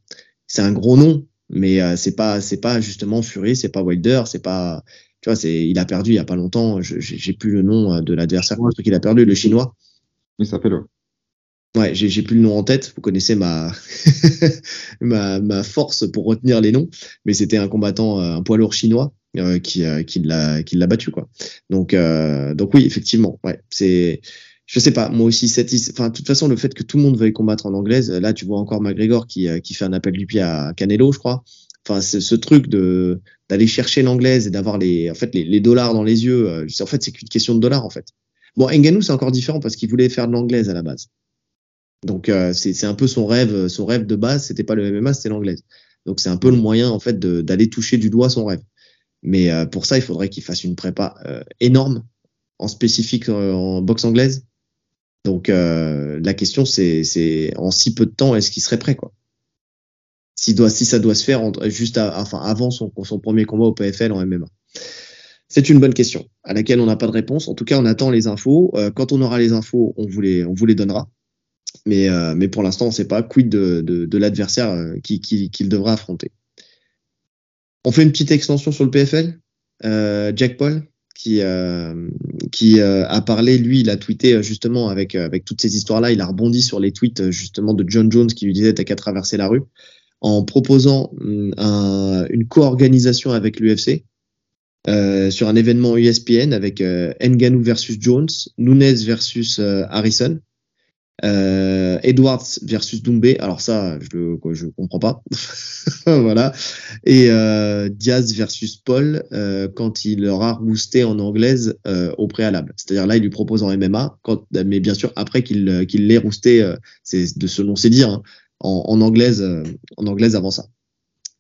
c'est un gros nom, mais euh, c'est pas c'est pas justement Fury, c'est pas Wilder, c'est pas tu vois, c'est il a perdu il y a pas longtemps, j'ai plus le nom euh, de l'adversaire qu'il a perdu, le chinois. Il s'appelle Ouais, j'ai plus le nom en tête. Vous connaissez ma, ma, ma force pour retenir les noms, mais c'était un combattant, euh, un poids lourd chinois euh, qui, euh, qui l'a qui l'a battu quoi. Donc donc oui, effectivement, ouais, c'est je sais pas, moi aussi enfin de toute façon le fait que tout le monde veuille combattre en anglaise, là tu vois encore McGregor qui qui fait un appel du pied à Canelo, je crois. Enfin ce truc de d'aller chercher l'anglaise et d'avoir les en fait les, les, dollars dans les yeux, en fait c'est qu'une question de dollars en fait. Bon, Ngannou c'est encore différent parce qu'il voulait faire de l'anglaise à la base. Donc euh, c'est un peu son rêve, son rêve de base, c'était pas le MMA, c'était l'anglaise. Donc c'est un peu le moyen en fait d'aller toucher du doigt son rêve. Mais euh, pour ça, il faudrait qu'il fasse une prépa euh, énorme, en spécifique en boxe anglaise. Donc la question c'est en si peu de temps, est-ce qu'il serait prêt quoi? Si, ça doit se faire juste avant son, premier combat au PFL en MMA. C'est une bonne question à laquelle on n'a pas de réponse. En tout cas, on attend les infos. quand on aura les infos, on vous les donnera. Mais, euh, mais pour l'instant, on ne sait pas. Quid de, de, l'adversaire euh, qu'il qui, qui devra affronter. On fait une petite extension sur le PFL. Euh, Jack Paul, qui, a parlé, lui, il a tweeté justement avec, toutes ces histoires-là, il a rebondi sur les tweets justement de John Jones qui lui disait t'as qu'à traverser la rue, en proposant mm, un, une co-organisation avec l'UFC sur un événement ESPN avec Nganou versus Jones, Nunez versus Harrison euh, Edwards versus Doumbé, alors ça, je je comprends pas. voilà. Et euh, Diaz versus Paul euh, quand il aura boosté en anglaise euh, au préalable. C'est-à-dire là, il lui propose en MMA, quand, mais bien sûr après qu'il l'ait roosté, euh, c'est de selon ses dires, hein, en, en, anglaise, en anglaise avant ça.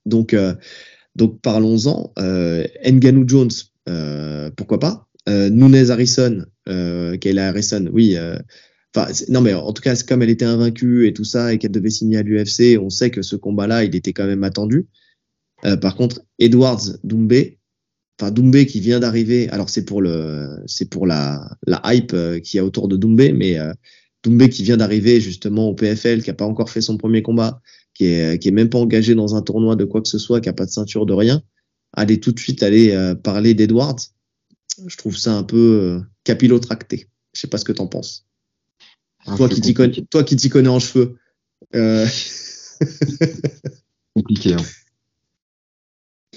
Donc, donc parlons-en. Nganou Jones, pourquoi pas. Nunez Harrison, Kayla Harrison, oui. Enfin, non, mais en tout cas, comme elle était invaincue et tout ça, et qu'elle devait signer à l'UFC, on sait que ce combat-là, il était quand même attendu. Euh, par contre, Edwards Doumbé, enfin Doumbé qui vient d'arriver, alors c'est pour le, c'est pour la, la hype euh, qui y a autour de Doumbé, mais euh, Doumbé qui vient d'arriver justement au PFL, qui a pas encore fait son premier combat, qui est, qui est même pas engagé dans un tournoi de quoi que ce soit, qui a pas de ceinture de rien, aller tout de suite aller euh, parler d'Edwards, je trouve ça un peu capillotracté. Je sais pas ce que t'en penses. Ah, toi, qui t'y connais, toi qui t'y connais en cheveux. Euh... compliqué. Hein.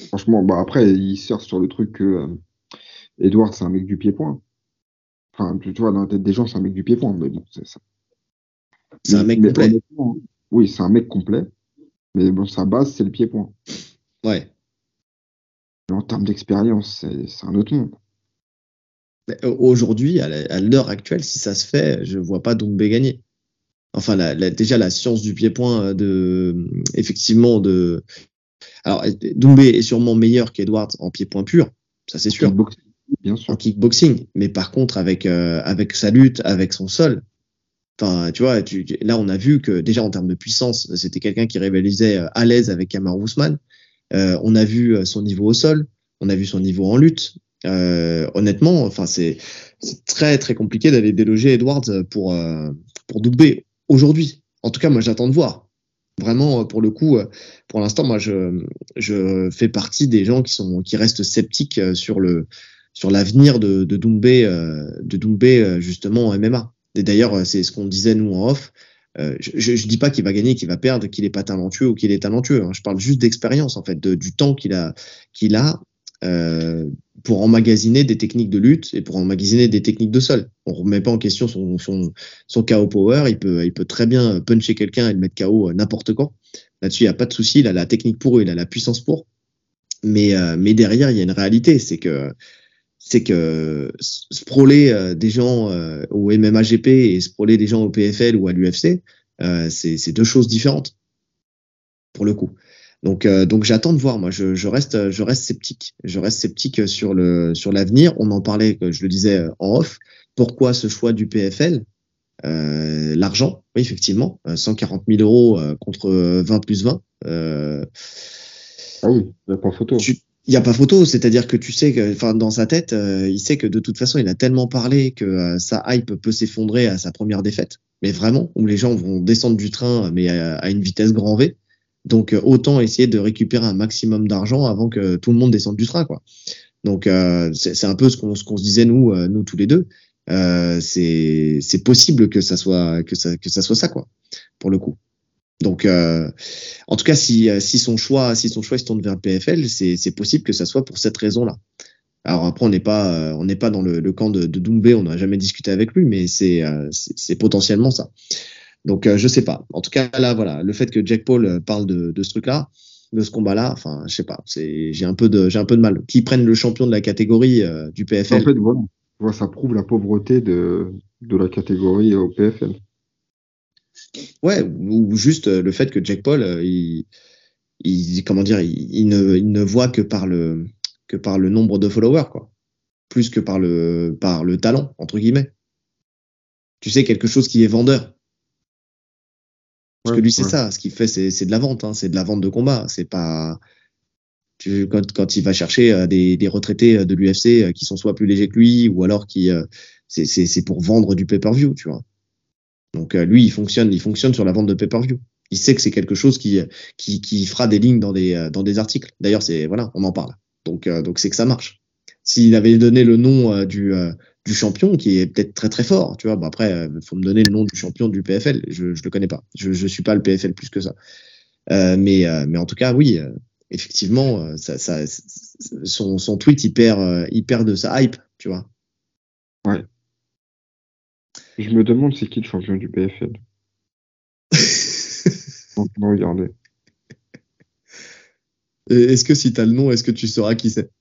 Franchement, bah après, il sort sur le truc que euh, Edouard, c'est un mec du pied-point. Enfin, tu vois, dans la tête des gens, c'est un mec du pied-point, mais bon, c'est ça. C'est un mec complet. Oui, c'est un mec complet. Mais bon, sa base, c'est le pied-point. Ouais. Mais en termes d'expérience, c'est un autre monde. Euh, aujourd'hui, à l'heure actuelle, si ça se fait, je vois pas Doumbé gagner. Enfin, la, la, déjà la science du pied-point euh, de, effectivement, de. Alors, Doumbé est sûrement meilleur qu'Edwards en pied-point pur, ça c'est sûr. bien sûr. En kickboxing, mais par contre avec euh, avec sa lutte, avec son sol. Enfin, tu vois, tu, là on a vu que déjà en termes de puissance, c'était quelqu'un qui rivalisait à l'aise avec Kamar Ousmane. Euh, on a vu son niveau au sol, on a vu son niveau en lutte. Euh, honnêtement, enfin c'est très très compliqué d'aller déloger Edwards pour euh, pour aujourd'hui. En tout cas, moi j'attends de voir. Vraiment, pour le coup, pour l'instant, moi je je fais partie des gens qui sont qui restent sceptiques sur sur l'avenir de de Doumbé justement en MMA. Et d'ailleurs, c'est ce qu'on disait nous en off. Euh, je, je dis pas qu'il va gagner, qu'il va perdre, qu'il est pas talentueux ou qu'il est talentueux. Hein. Je parle juste d'expérience en fait, de, du temps qu'il a qu'il a euh, pour emmagasiner des techniques de lutte et pour emmagasiner des techniques de sol. On remet pas en question son, son, son KO power. Il peut, il peut très bien puncher quelqu'un et le mettre KO n'importe quand. Là-dessus, il n'y a pas de souci. Il a la technique pour, il a la puissance pour. Mais, euh, mais derrière, il y a une réalité. C'est que, c'est que sprawler euh, des gens au MMAGP et sprawler des gens au PFL ou à l'UFC, c'est deux choses différentes. Pour le coup. Donc, euh, donc j'attends de voir. Moi, je, je, reste, je reste sceptique. Je reste sceptique sur le sur l'avenir. On en parlait, je le disais en off. Pourquoi ce choix du PFL euh, L'argent, oui, effectivement, 140 euh, 000 euros euh, contre 20 plus 20. Euh, ah oui, il n'y a pas photo. Il n'y a pas photo, c'est-à-dire que tu sais que, enfin, dans sa tête, il sait que de toute façon, il a tellement parlé que sa hype peut s'effondrer à sa première défaite. Mais vraiment, où les gens vont descendre du train, mais à, à une vitesse grand V. Donc euh, autant essayer de récupérer un maximum d'argent avant que tout le monde descende du train, quoi. Donc euh, c'est un peu ce qu'on se disait nous, euh, nous tous les deux. Euh, c'est possible que ça soit que ça que ça soit ça quoi pour le coup. Donc euh, en tout cas si si son choix si son choix se tourne vers le PFL, c'est possible que ça soit pour cette raison-là. Alors après on n'est pas on n'est pas dans le, le camp de, de Doumbé, on n'a jamais discuté avec lui, mais c'est c'est potentiellement ça. Donc je sais pas. En tout cas là voilà, le fait que Jack Paul parle de, de ce truc-là, de ce combat-là, enfin je sais pas, c'est j'ai un peu de j'ai un peu de mal. Qui prennent le champion de la catégorie du PFL. En fait voilà ça prouve la pauvreté de, de la catégorie au PFL. Ouais, ou juste le fait que Jack Paul, euh, il, il comment dire, il, ne, il ne voit que par le que par le nombre de followers, quoi, plus que par le par le talent entre guillemets. Tu sais quelque chose qui est vendeur. Parce que lui, c'est ça. Ce qu'il fait, c'est de la vente. Hein, c'est de la vente de combat. C'est pas tu, quand, quand il va chercher euh, des, des retraités euh, de l'UFC euh, qui sont soit plus légers que lui ou alors qui c'est pour vendre du pay-per-view, tu vois. Donc lui, il fonctionne, il fonctionne sur la vente de pay-per-view. Il sait que c'est quelque chose qui, qui, qui fera des lignes dans des, dans des articles. D'ailleurs, c'est voilà, on en parle. Donc donc c'est que ça marche. S'il avait donné le nom du du champion qui est peut-être très très fort, tu vois. Bon après, il faut me donner le nom du champion du PFL. Je je le connais pas. Je je suis pas le PFL plus que ça. Euh, mais mais en tout cas, oui, effectivement, euh, ça, ça, son, son, tweet, il perd, euh, il perd de sa hype, tu vois. Ouais. Je me demande c'est qui le champion du PFL. Regarder. Est-ce que si tu as le nom, est-ce que tu sauras qui c'est?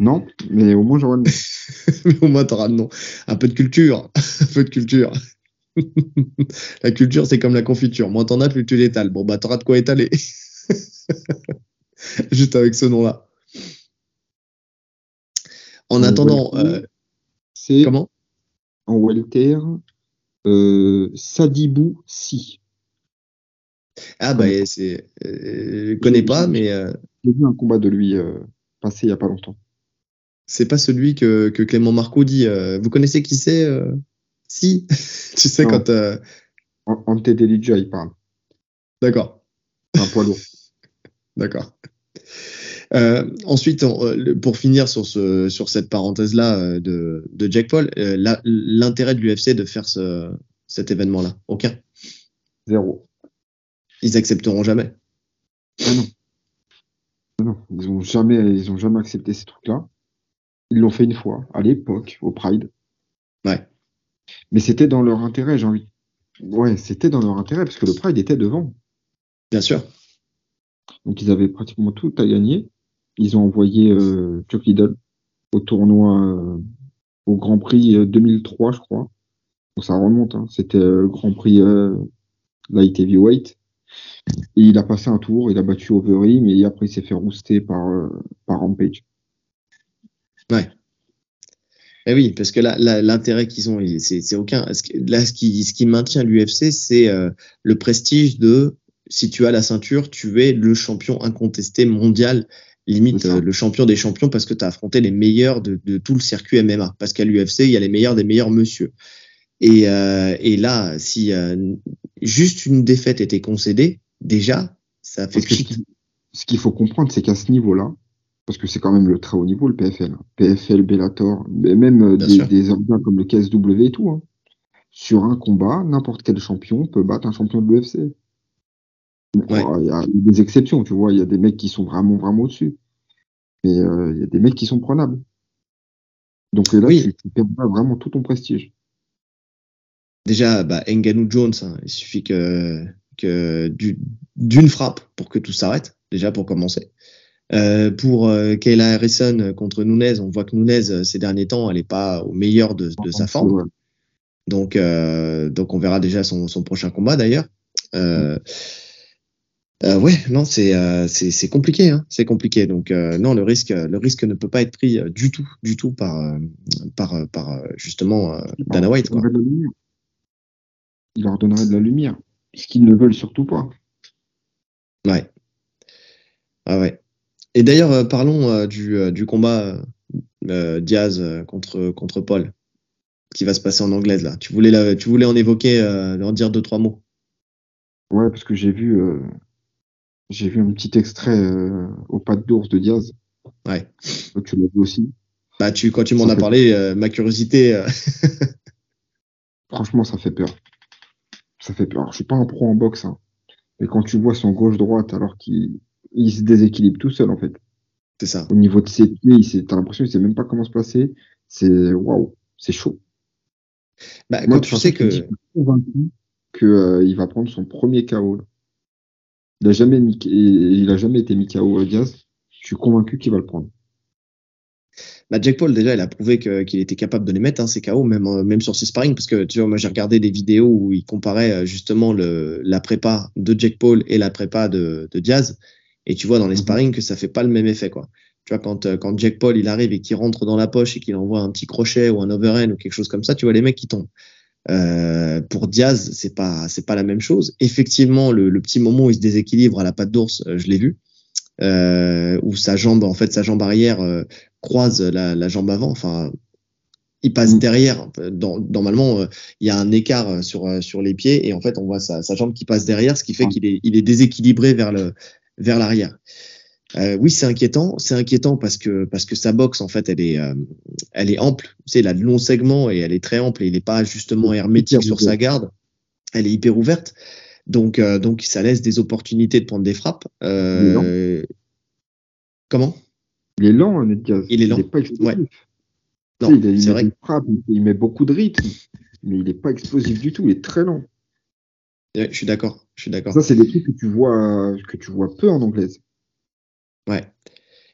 Non, mais au moins j'aurai le nom. mais au moins tu auras le nom. Un peu de culture. Un peu de culture. la culture, c'est comme la confiture. Moins t'en as, plus tu l'étales. Bon, bah, t'auras de quoi étaler. Juste avec ce nom-là. En attendant, euh, c'est comment? En welter, euh, Sadibou Si. Ah bah c'est, euh, je connais pas, mais j'ai vu un combat de lui passé il y a pas longtemps. C'est pas celui que, que Clément Marco dit. vous connaissez qui c'est Si, tu sais quand. Ante Delija, il parle. D'accord. Un poids lourd. D'accord. Euh, ensuite, euh, pour finir sur, ce, sur cette parenthèse-là euh, de, de Jack Paul, l'intérêt de l'UFC de faire ce, cet événement-là? Aucun Zéro. Ils accepteront jamais ah non. Ah non. Ils ont jamais, ils ont jamais accepté ces trucs-là. Ils l'ont fait une fois, à l'époque, au Pride. Ouais. Mais c'était dans leur intérêt, j'ai envie. Ouais, c'était dans leur intérêt, parce que le Pride était devant. Bien sûr. Donc ils avaient pratiquement tout à gagner. Ils ont envoyé euh, Chuck Liddell au tournoi, euh, au Grand Prix 2003, euh, je crois. Donc ça remonte. Hein. C'était le Grand Prix Light Heavyweight. Et il a passé un tour, il a battu Overeem mais après il s'est fait rouster par, par Rampage. Ouais. Eh oui, parce que là, l'intérêt qu'ils ont, c'est aucun. Là, ce qui, ce qui maintient l'UFC, c'est le prestige de si tu as la ceinture, tu es le champion incontesté mondial, limite euh, le champion des champions parce que tu as affronté les meilleurs de, tout le circuit MMA. Parce qu'à l'UFC, il y a les meilleurs des meilleurs monsieur. Et, euh, et là, si euh, juste une défaite était concédée, déjà, ça fait Ce qu'il faut comprendre, c'est qu'à ce niveau-là, parce que c'est quand même le très haut niveau, le PFL, hein. PFL, Bellator, mais même des, des, organes comme le KSW et tout, hein. sur un combat, n'importe quel champion peut battre un champion de l'UFC. Il y a des exceptions, tu vois. Il y a des mecs qui sont vraiment, vraiment au-dessus. Mais euh, il y a des mecs qui sont prenables. Donc là, tu, perds vraiment tout ton prestige. Déjà, bah, Nganou Jones, hein, il suffit que, que d'une frappe pour que tout s'arrête, déjà pour commencer. Euh, pour euh, Kayla Harrison contre Nunez, on voit que Nunez, ces derniers temps, elle n'est pas au meilleur de, de sa forme. Donc, donc, on verra déjà son, son prochain combat d'ailleurs. Euh, euh, ouais, non, c'est euh, c'est compliqué, hein, c'est compliqué. Donc euh, non, le risque le risque ne peut pas être pris euh, du tout, du tout par euh, par par justement Dana White. Quoi. Il leur donnerait de la lumière, ce qu'ils ne veulent surtout pas. Ouais. Ah ouais. Et d'ailleurs, parlons du, du combat Diaz contre contre Paul, qui va se passer en anglaise là. Tu voulais la, tu voulais en évoquer, en dire deux trois mots. Ouais, parce que j'ai vu j'ai vu un petit extrait euh, au pas d'ours de Diaz. Ouais. tu l'as vu aussi. Bah, tu, quand tu m'en as parlé, ma curiosité. Franchement, ça fait peur. Ça fait peur. Je suis pas un pro en boxe, hein. mais quand tu vois son gauche-droite alors qu'il se déséquilibre tout seul, en fait. C'est ça. Au niveau de ses pieds, t'as l'impression qu'il sait même pas comment se placer. C'est waouh, c'est chaud. Bah, Moi, tu sais que. Je suis convaincu qu'il euh, va prendre son premier KO. Il a jamais mis, il a jamais été mis KO à Diaz. Je suis convaincu qu'il va le prendre. Bah, Jack Paul, déjà, il a prouvé qu'il était capable de les mettre, hein, ces KO, même, euh, même sur ses sparring, parce que tu vois, moi, j'ai regardé des vidéos où il comparait euh, justement le, la prépa de Jack Paul et la prépa de, de Diaz. Et tu vois dans les mhm. sparring que ça fait pas le même effet, quoi. Tu vois, quand, euh, quand Jack Paul il arrive et qu'il rentre dans la poche et qu'il envoie un petit crochet ou un overhand ou quelque chose comme ça, tu vois les mecs qui tombent. Euh, pour Diaz, c'est pas c'est pas la même chose. Effectivement, le, le, petit moment où il se déséquilibre à la patte d'ours, euh, je l'ai vu, euh, où sa jambe, en fait, sa jambe arrière croise la, la, jambe avant. Enfin, il passe mhm. derrière. Dans, normalement, il y a un écart sur sur les pieds et en fait, on voit sa, sa jambe qui passe derrière, ce qui fait qu'il est il est déséquilibré vers le vers l'arrière. Euh, oui, c'est inquiétant. C'est inquiétant parce que parce que sa boxe en fait, elle est euh, elle est ample. Tu sais, elle a de longs segments et elle est très ample et il n'est pas justement hermétique sur sa garde. Elle est hyper ouverte. Donc euh, donc ça laisse des opportunités de prendre des frappes. Comment? Il est lent, hein, Il est lent. Il est pas explosif. Non, il, c'est vrai. Frappe, il met beaucoup de rythme, mais il n'est pas explosif du tout. Il est très lent. Je suis d'accord. Je suis d'accord. Ça, c'est des trucs que tu vois que tu vois peu en anglaise. Ouais.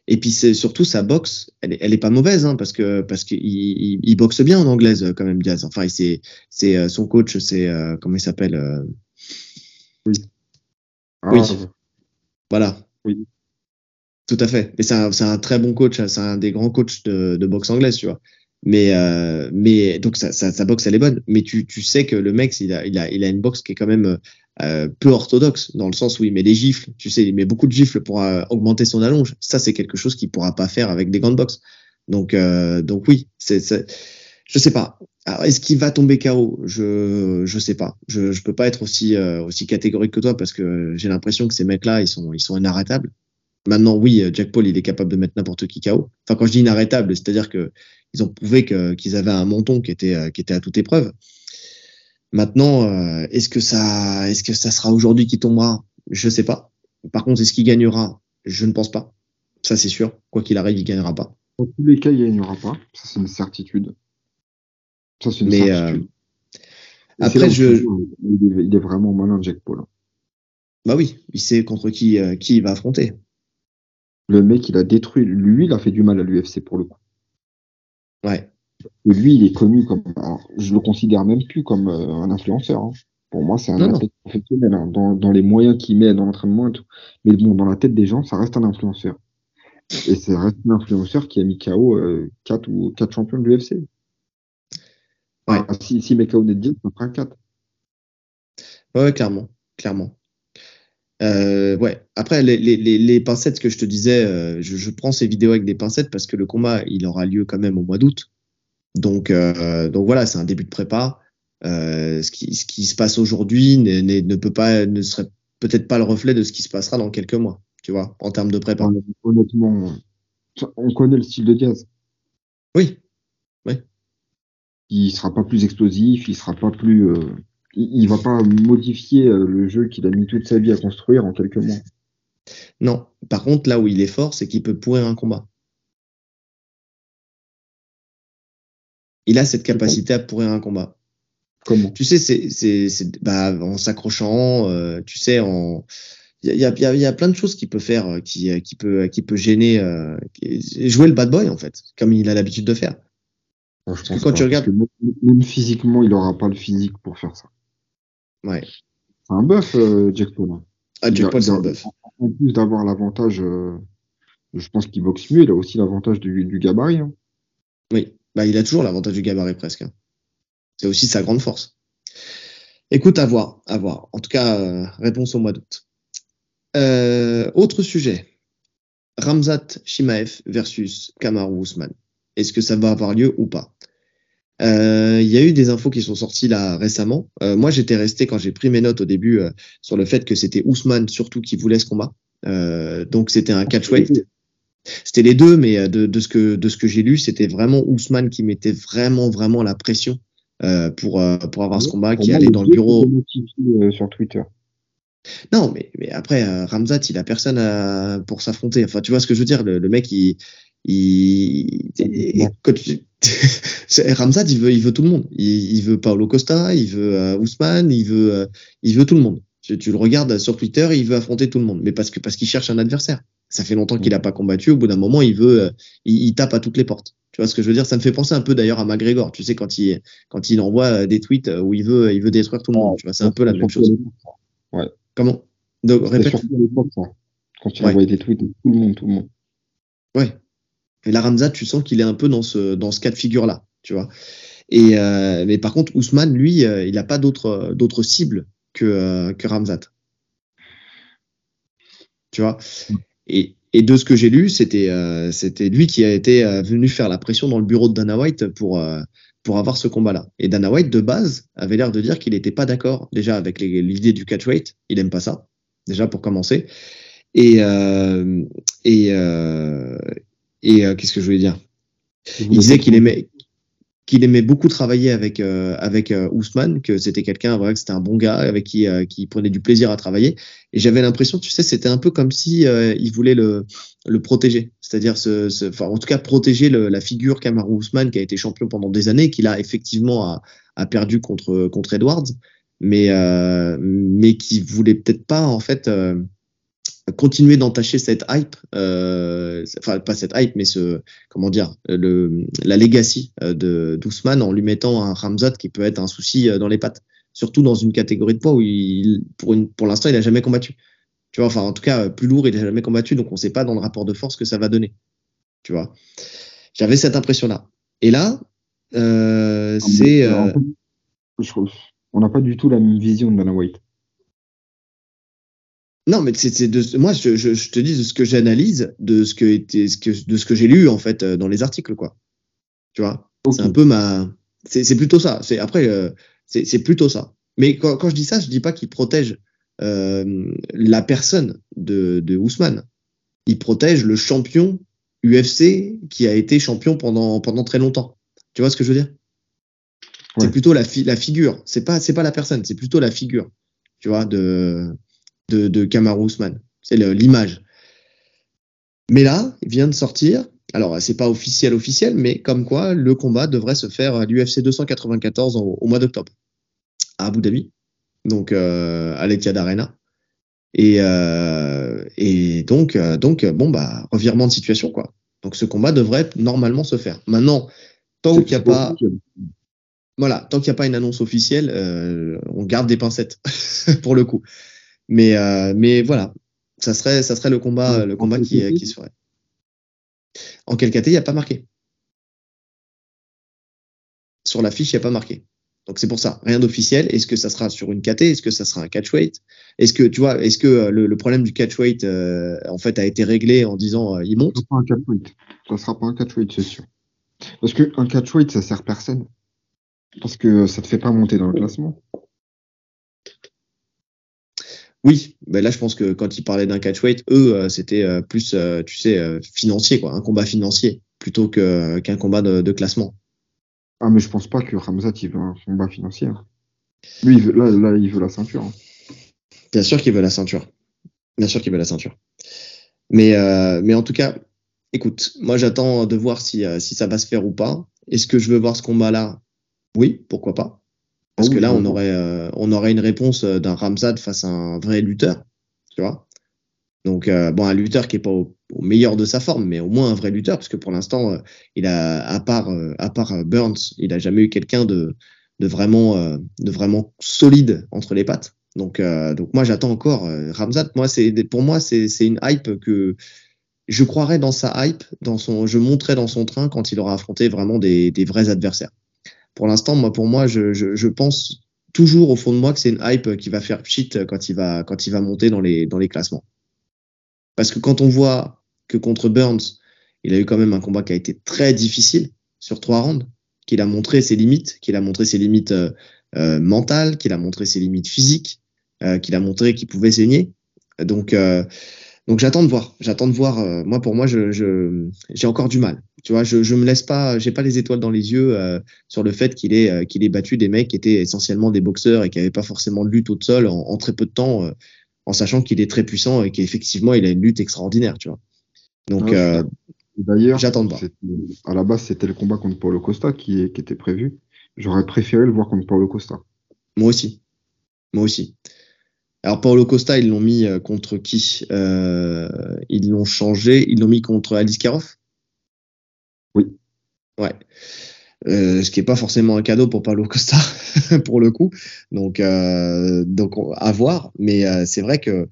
Et puis c'est surtout sa boxe, elle est, elle est pas mauvaise hein, parce que parce qu'il il, il, boxe bien en anglaise quand même Diaz. Enfin, c'est c'est euh, son coach, c'est euh, comment il s'appelle euh... Oui. oui. Ah. Voilà. Oui. Tout à fait. Et c'est un, un, très bon coach, c'est un des grands coachs de, de boxe anglaise, tu vois. Mais euh, mais donc sa, sa, sa, boxe elle est bonne, mais tu, tu sais que le mec il a il a il a une boxe qui est quand même euh, peu orthodoxe dans le sens où il met des gifles, tu sais, il met beaucoup de gifles pour euh, augmenter son allonge. Ça, c'est quelque chose qu'il pourra pas faire avec des gants de. Donc, euh, donc oui, c'est, je sais pas. est-ce qu'il va tomber KO Je, je sais pas. Je, je peux pas être aussi, aussi catégorique que toi parce que j'ai l'impression que ces mecs-là, ils sont, ils sont inarrêtables. Maintenant, oui, Jack Paul, il est capable de mettre n'importe qui KO. Enfin, quand je dis inarrêtable, c'est-à-dire que ils ont prouvé qu'ils avaient un menton qui était, qui était à toute épreuve. Maintenant, euh, est-ce que ça, est-ce que ça sera aujourd'hui qui tombera? Je sais pas. Par contre, est-ce qu'il gagnera? Je ne pense pas. Ça, c'est sûr. Quoi qu'il arrive, il gagnera pas. Dans tous les cas, il gagnera pas. Ça, c'est une certitude. Ça, c'est une Mais, euh, certitude. après, je. Il est, vraiment malin, Jack Paul. Bah oui, il sait contre qui, euh, qui il va affronter. Le mec, il a détruit. Lui, il a fait du mal à l'UFC pour le coup. Ouais. Et lui, il est connu comme, je le considère même plus comme euh, un influenceur. Hein. Pour moi, c'est un athlète professionnel hein, dans, dans, les moyens qu'il met dans l'entraînement et tout. Mais bon, dans la tête des gens, ça reste un influenceur. Et c'est reste un influenceur qui a mis KO euh, 4 ou 4 champions de l'UFC. Ouais. Ah, si, si met KO ça fera 4. Ouais, clairement, clairement. Euh, ouais. Après, les, les, les, pincettes que je te disais, euh, je, je, prends ces vidéos avec des pincettes parce que le combat, il aura lieu quand même au mois d'août. Donc, euh, donc voilà, c'est un début de prépa. Euh, ce, qui, ce qui se passe aujourd'hui ne peut pas, ne serait peut-être pas le reflet de ce qui se passera dans quelques mois, tu vois, en termes de prépa. Honnêtement, on connaît le style de Diaz. Oui, oui. Il sera pas plus explosif, il sera pas plus, euh, il, va pas modifier euh, le jeu qu'il a mis toute sa vie à construire en quelques mois. Non. Par contre, là où il est fort, c'est qu'il peut pourrir un combat. il a cette capacité à pourrir un combat. Comment? Tu sais, c'est bah, en s'accrochant, euh, tu sais, en il y a, y, a, y a, plein de choses qu'il peut faire euh, qui, qui peut qui peut gêner jouer le bad boy en fait, comme il a l'habitude de faire. Parce que quand tu regardes, même, physiquement, il aura pas le physique pour faire ça. Ouais. C'est un bœuf, Jack Paul. Hein. Ah, Jack Paul, c'est un bœuf. En plus d'avoir l'avantage, je pense qu'il boxe mieux, il a aussi l'avantage du, du gabarit. Hein. Oui. Bah, il a toujours l'avantage du gabarit presque. Hein. C'est aussi sa grande force. Écoute, à voir, à voir. En tout cas, euh, réponse au mois d'août. Euh, autre sujet. Ramzat Shimaev versus Kamaru Usman. Est-ce que ça va avoir lieu ou pas? Euh, Il y a eu des infos qui sont sorties là récemment. Euh, moi, j'étais resté quand j'ai pris mes notes au début euh, sur le fait que c'était Ousmane surtout qui voulait ce combat. donc c'était un catchweight. c'était les deux, mais de, de, ce que de ce que j'ai lu, c'était vraiment Ousmane qui mettait vraiment vraiment la pression euh, pour pour avoir ce combat, qui allait dans le bureau sur Twitter. Non, mais, mais après, euh, Ramzat, il a personne à, pour s'affronter. Enfin, tu vois ce que je veux dire? Le, le mec, il, il, Ramzat, il veut, il veut tout le monde. Il, il veut Paulo Costa, il veut euh, Ousmane, il veut, euh, il veut tout le monde. Tu, tu, le regardes sur Twitter, il veut affronter tout le monde, mais parce que parce qu'il cherche un adversaire. Ça fait longtemps qu'il n'a pas combattu. Au bout d'un moment, il veut, euh, il, il, tape à toutes les portes. Tu vois ce que je veux dire? Ça me fait penser un peu d'ailleurs à McGregor. Tu sais quand il quand il envoie des tweets où il veut, il veut détruire tout le monde. Tu vois, c'est un peu la même chose. Ouais. Comment? Donc, répète. Quand tu ouais. envoyé des tweets, tout le monde, tout le monde. Ouais. Et la Ramzat, tu sens qu'il est un peu dans ce, dans ce cas de figure-là, tu vois. Et, euh, mais par contre, Ousmane, lui, euh, il n'a pas d'autres, d'autres cibles que, euh, que Ramzat. Tu vois. Et, et de ce que j'ai lu, c'était, euh, lui qui a été euh, venu faire la pression dans le bureau de Dana White pour, euh, pour avoir ce combat-là. Et Dana White, de base, avait l'air de dire qu'il n'était pas d'accord déjà avec l'idée du catchweight. Il aime pas ça, déjà pour commencer. Et, euh, et, euh, et euh, qu'est-ce que je voulais dire Il disait qu'il aimait qu'il aimait beaucoup travailler avec euh, avec euh, Ousmane, que c'était quelqu'un, vrai, que c'était un bon gars avec qui euh, qui prenait du plaisir à travailler. Et j'avais l'impression, tu sais, c'était un peu comme si euh, il voulait le le protéger, c'est-à-dire ce, ce, enfin, en tout cas protéger le, la figure Kamaru Ousmane qui a été champion pendant des années, qu'il a effectivement a, a, perdu contre contre Edwards, mais euh, mais qui voulait peut-être pas en fait continuer d'entacher cette hype, euh, enfin pas cette hype, mais ce comment dire, le la legacy euh, de d'Ousmane en lui mettant un Ramzat qui peut être un souci euh, dans les pattes, surtout dans une catégorie de poids où il pour une pour l'instant il a jamais combattu. Tu vois, enfin en tout cas plus lourd il a jamais combattu, donc on sait pas dans le rapport de force que ça va donner. Tu vois, j'avais cette impression là. Et là, euh, c'est euh... on n'a pas du tout la même vision de Dana White. Non, mais c'est de moi, je, je, je, te dis de ce que j'analyse, de ce que était, ce que, de ce que j'ai lu en fait dans les articles, quoi. Tu vois, okay. c'est un peu ma, c'est plutôt ça. C'est après, euh, c'est plutôt ça. Mais quand, quand, je dis ça, je dis pas qu'il protège euh, la personne de, de Ousmane. Il protège le champion UFC qui a été champion pendant pendant très longtemps. Tu vois ce que je veux dire? Ouais. C'est plutôt la, fi la figure. C'est pas c'est pas la personne, c'est plutôt la figure. Tu vois de de, de Kamaru Usman. C'est l'image. Mais là, il vient de sortir. Alors, c'est pas officiel officiel, mais comme quoi le combat devrait se faire à l'UFC 294 au, au mois d'octobre à Abu Dhabi, donc euh, à l'Etihad Arena. Et, euh, et donc, euh, donc, bon bah revirement de situation quoi. Donc ce combat devrait normalement se faire. Maintenant, tant qu'il n'y a pas, voilà, tant qu'il n'y a pas une annonce officielle, on garde des pincettes pour le coup. Mais, euh, mais voilà, ça serait, ça serait le combat, le combat qui, qui se ferait. En quel KT, il n'y a pas marqué. Sur la fiche, il n'y a pas marqué. Donc c'est pour ça, rien d'officiel. Est-ce que ça sera sur une KT Est-ce que ça sera un catchweight Est-ce que tu vois, est-ce que le, le, problème du catchweight euh, en fait a été réglé en disant euh, il monte? Ça sera un catchweight. Ça sera pas un catchweight, c'est sûr. Parce que un catchweight, ça sert personne. Parce que ça te fait pas monter dans le classement. Oui, ben là je pense que quand ils parlaient d'un catchweight, eux euh, c'était euh, plus, euh, tu sais, euh, financier quoi, un combat financier plutôt que qu'un combat de, de, classement. Ah mais je pense pas que Ramzat il veut un combat financier. Lui il veut, là, là il veut la ceinture. Hein. Bien sûr qu'il veut la ceinture. Bien sûr qu'il veut la ceinture. Mais mais en tout cas, écoute, moi j'attends de voir si si ça va se faire ou pas. Est-ce que je veux voir ce combat là Oui, pourquoi pas. Parce que là, on aurait, euh, on aurait une réponse euh, d'un Ramzad face à un vrai lutteur, tu vois. Donc, euh, bon, un lutteur qui est pas au, au, meilleur de sa forme, mais au moins un vrai lutteur, parce que pour l'instant, euh, il a, à part, à part Burns, il a jamais eu quelqu'un de, de vraiment, de vraiment solide entre les pattes. Donc, donc moi, j'attends encore Ramzad. Moi, c'est, pour moi, c'est, c'est une hype que je croirais dans sa hype, dans son, je monterai dans son train quand il aura affronté vraiment des, des vrais adversaires pour l'instant, moi, pour moi, je, je, je, pense toujours au fond de moi que c'est une hype qui va faire shit quand il va, quand il va monter dans les, dans les classements. Parce que quand on voit que contre Burns, il a eu quand même un combat qui a été très difficile sur trois rounds, qu'il a montré ses limites, qu'il a montré ses limites euh, euh, mentales, qu'il a montré ses limites physiques, euh, qu'il a montré qu'il pouvait saigner. Donc, euh, donc j'attends de voir. J'attends de voir. Euh, moi, pour moi, je, j'ai encore du mal. Tu vois, je, je me laisse pas. J'ai pas les étoiles dans les yeux euh, sur le fait qu'il ait qu'il ait battu des mecs qui étaient essentiellement des boxeurs et qui n'avaient pas forcément de lutte au sol en, en très peu de temps, en sachant qu'il est très puissant et qu'effectivement il a une lutte extraordinaire. Tu vois. Donc d'ailleurs, j'attends de voir. À la base, c'était le combat contre Paulo Costa qui, qui était prévu. J'aurais préféré le voir contre Paulo Costa. Moi aussi. Moi aussi. Alors Paulo Costa, ils l'ont mis euh, contre qui euh, Ils l'ont changé, ils l'ont mis contre Alice Karov Oui. Ouais. Euh, ce qui n'est pas forcément un cadeau pour Paulo Costa, pour le coup. Donc, euh, donc à voir. Mais euh, c'est vrai que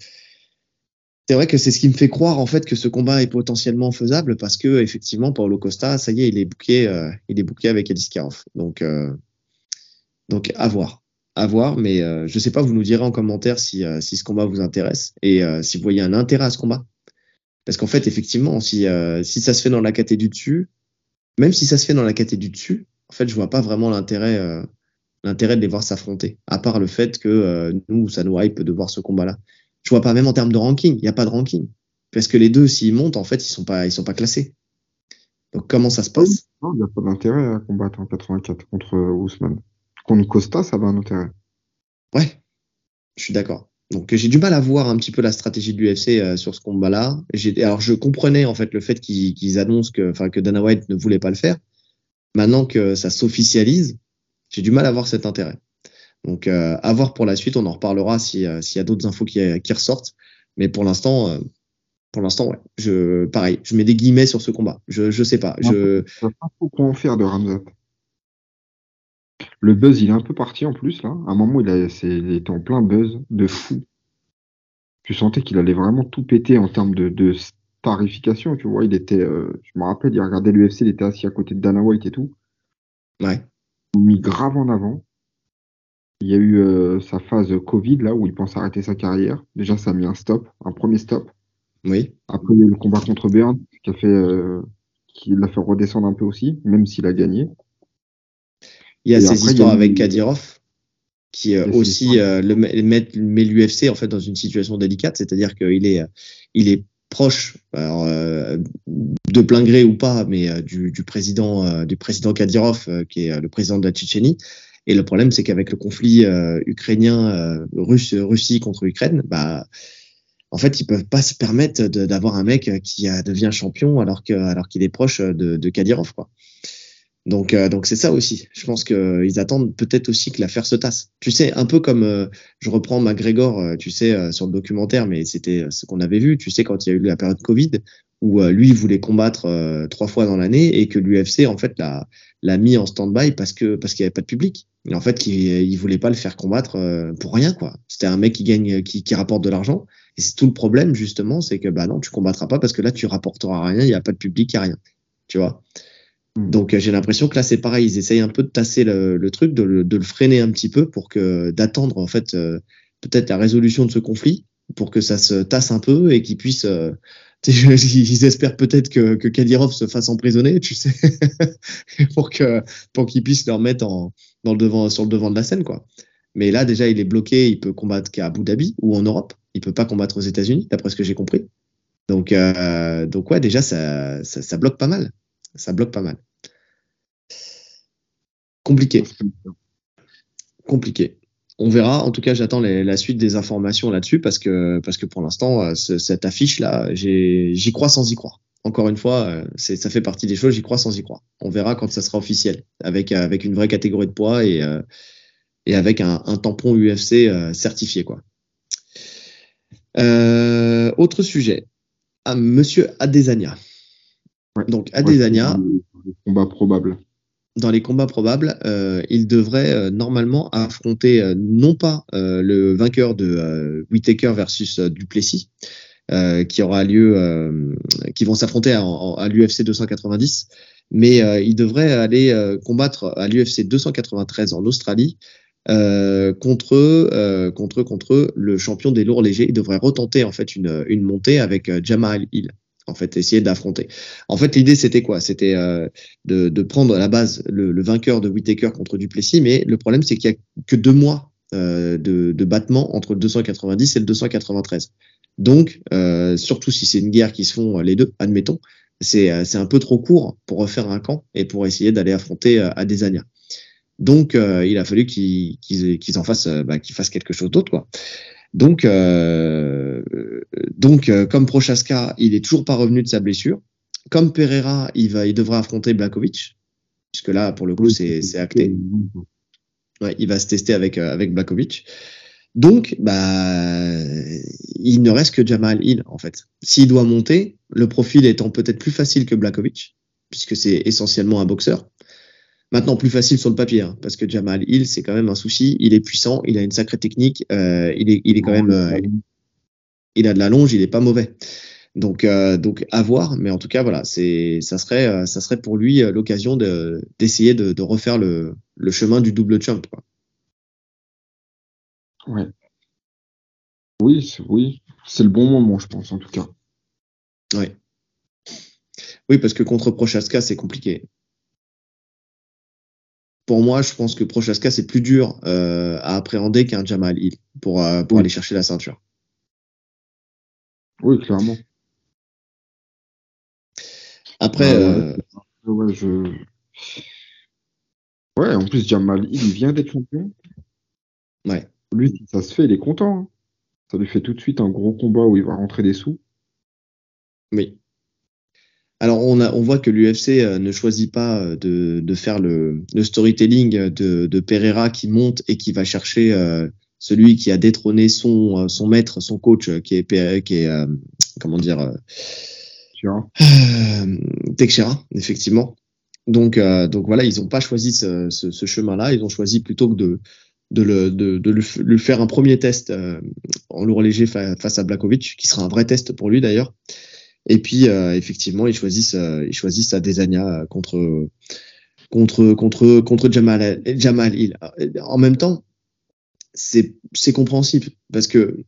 c'est vrai que c'est ce qui me fait croire en fait que ce combat est potentiellement faisable parce que effectivement Paulo Costa, ça y est, il est bouqué, il est avec Alice Karov. Donc, donc à voir à voir, mais euh, je sais pas, vous nous direz en commentaire si, euh, si ce combat vous intéresse et euh, si vous voyez un intérêt à ce combat. Parce qu'en fait, effectivement, si, si ça se fait dans la caté du dessus, même si ça se fait dans la caté du dessus, en fait, je vois pas vraiment l'intérêt de les voir s'affronter, à part le fait que nous, ça nous hype de voir ce combat-là. Je vois pas même en termes de ranking, il n'y a pas de ranking. Parce que les deux, s'ils montent, en fait, ils sont pas, ils sont pas classés. Donc comment ça se passe? Il n'y a pas d'intérêt à combattre en 84 contre Ousmane. Contre Costa, ça va un intérêt. Ouais, je suis d'accord. Donc j'ai du mal à voir un petit peu la stratégie de l'UFC euh, sur ce combat-là. Alors je comprenais en fait le fait qu'ils annoncent que, enfin, que Dana White ne voulait pas le faire. Maintenant que ça s'officialise, j'ai du mal à voir cet intérêt. Donc euh, à voir pour la suite, on en reparlera euh, s'il y a d'autres infos qui, qui, ressortent. Mais pour l'instant, euh, pour l'instant, ouais. Je, pareil, je mets des guillemets sur ce combat. Je, je sais pas. Je. sais pas quoi en faire de Ramzat. Le buzz, il est un peu parti en plus, là. À un moment, il, a, il était en plein buzz de fou. Tu sentais qu'il allait vraiment tout péter en termes de, de starification, tu vois. Il était, euh, je me rappelle, il regardait l'UFC, il était assis à côté de Dana White et tout. Ouais. Il mis grave en avant. Il y a eu euh, sa phase Covid, là, où il pense arrêter sa carrière. Déjà, ça a mis un stop, un premier stop. Oui. Après, il y a eu le combat contre Bern, qui a fait, euh, qui l'a fait redescendre un peu aussi, même s'il a gagné. Il y a ces histoires avec Kadirov qui euh, aussi euh, le met, l'UFC en fait dans une situation délicate, c'est-à-dire qu'il est il est proche euh, de plein gré ou pas, mais du, du, président du président Kadyrov qui est le président de la Tchétchénie. Et le problème, c'est qu'avec le conflit ukrainien, russe, Russie contre Ukraine, bah, en fait, ils peuvent pas se permettre d'avoir un mec qui devient champion alors que alors qu'il est proche de, de Kadyrov, quoi. Donc, euh, donc c'est ça aussi. Je pense qu'ils attendent peut-être aussi que l'affaire se tasse. Tu sais, un peu comme euh, je reprends McGregor, euh, tu sais, sur le documentaire, mais c'était ce qu'on avait vu. Tu sais, quand il y a eu la période Covid, où lui voulait combattre trois fois dans l'année et que l'UFC en fait l'a l'a mis en stand-by parce que parce qu'il y avait pas de public. Et en fait, il, il voulait pas le faire combattre pour rien quoi. C'était un mec qui gagne, qui, qui rapporte de l'argent. Et c'est tout le problème justement, c'est que bah non, tu combattras pas parce que là tu rapporteras rien, il y a pas de public, il y a rien. Tu vois? Mm. Donc euh, j'ai l'impression que là c'est pareil, ils essayent un peu de tasser le, truc, de le, freiner un petit peu pour que d'attendre en fait euh, peut-être la résolution de ce conflit pour que ça se tasse un peu et qu'ils puissent euh, ils espèrent peut-être que, que Kadyrov se fasse emprisonner, tu sais, pour que pour qu'ils puissent le remettre en, dans le devant sur le devant de la scène quoi. Mais là déjà il est bloqué, il peut combattre qu'à Abu Dhabi ou en Europe, il peut pas combattre aux États-Unis d'après ce que j'ai compris. Donc donc ouais déjà ça, ça ça bloque pas mal, ça bloque pas mal. Compliqué. Compliqué. On verra. En tout cas, j'attends la suite des informations là-dessus parce que, parce que pour l'instant, euh, cette affiche-là, j'y crois sans y croire. Encore une fois, euh, ça fait partie des choses, j'y crois sans y croire. On verra quand ça sera officiel, avec, euh, avec une vraie catégorie de poids et, et avec un, tampon UFC certifié. Quoi. autre sujet. Ah, monsieur Adesanya. Donc Adesanya. combat probable dans les combats probables, euh, il devrait euh, normalement affronter euh, non pas le vainqueur de Whitaker versus Duplessis, qui aura lieu, qui vont s'affronter à, à l'UFC 290, mais il devrait aller combattre à l'UFC 293 en Australie contre contre contre le champion des lourds légers. Il devrait retenter en fait une, une montée avec Jamal Hill en fait, essayer d'affronter. En fait, l'idée c'était quoi? C'était euh, de, prendre à la base le, vainqueur de Whitaker contre Duplessis, mais le problème c'est qu'il y a que deux mois euh, de, de battement entre le 290 et le 293. Donc, euh, surtout si c'est une guerre qui se font les deux, admettons, c'est un peu trop court pour refaire un camp et pour essayer d'aller affronter Adesanya. Donc, il a fallu qu'ils en fassent, bah, fassent quelque chose d'autre, quoi. Donc, donc comme Prochaska, il est toujours pas revenu de sa blessure. Comme Pereira, il va, il devra affronter Blakovic, puisque là, pour le coup, c'est acté. Il va se tester avec avec Blakovic. Donc, bah, il ne reste que Jamal Hill, en fait. S'il doit monter, le profil étant peut-être plus facile que Blakovic, puisque c'est essentiellement un boxeur. Maintenant, plus facile sur le papier, hein, parce que Jamal Hill, c'est quand même un souci. Il est puissant, il a une sacrée technique, euh, il, est, il est quand même, euh, il a de la longe, il est pas mauvais. Donc, euh, donc à voir, mais en tout cas, voilà, c'est, ça serait, euh, ça serait pour lui euh, l'occasion de, d'essayer de, de refaire le, le chemin du double champ. Quoi. Ouais. Oui, oui, c'est le bon moment, je pense, en tout cas. Ouais. Oui, parce que contre Prochaska, c'est compliqué. Pour moi, je pense que Prochaska, c'est plus dur euh, à appréhender qu'un Jamal Hill pour, euh, pour aller chercher la ceinture. Oui, clairement. Après. ouais, euh, ouais, je... ouais, en plus, Jamal Hill, il vient d'être champion. Ouais. Lui, si ça se fait, il est content. Hein. Ça lui fait tout de suite un gros combat où il va rentrer des sous. Oui. Alors on, a, on voit que l'UFC euh, ne choisit pas euh, de, de faire le, le storytelling de, de, Pereira qui monte et qui va chercher euh, celui qui a détrôné son, son maître, son coach, qui est, qui est comment dire, euh, Texera, effectivement. Donc, donc voilà, ils n'ont pas choisi ce, ce, ce chemin-là. Ils ont choisi plutôt que de, de, le, de, de lui faire un premier test euh, en lourd léger face à Blakovic, qui sera un vrai test pour lui d'ailleurs. Et puis euh, effectivement, ils choisissent, euh, ils choisissent Adesanya contre contre contre contre Jamal Jamal Hill. En même temps, c'est c'est compréhensible parce que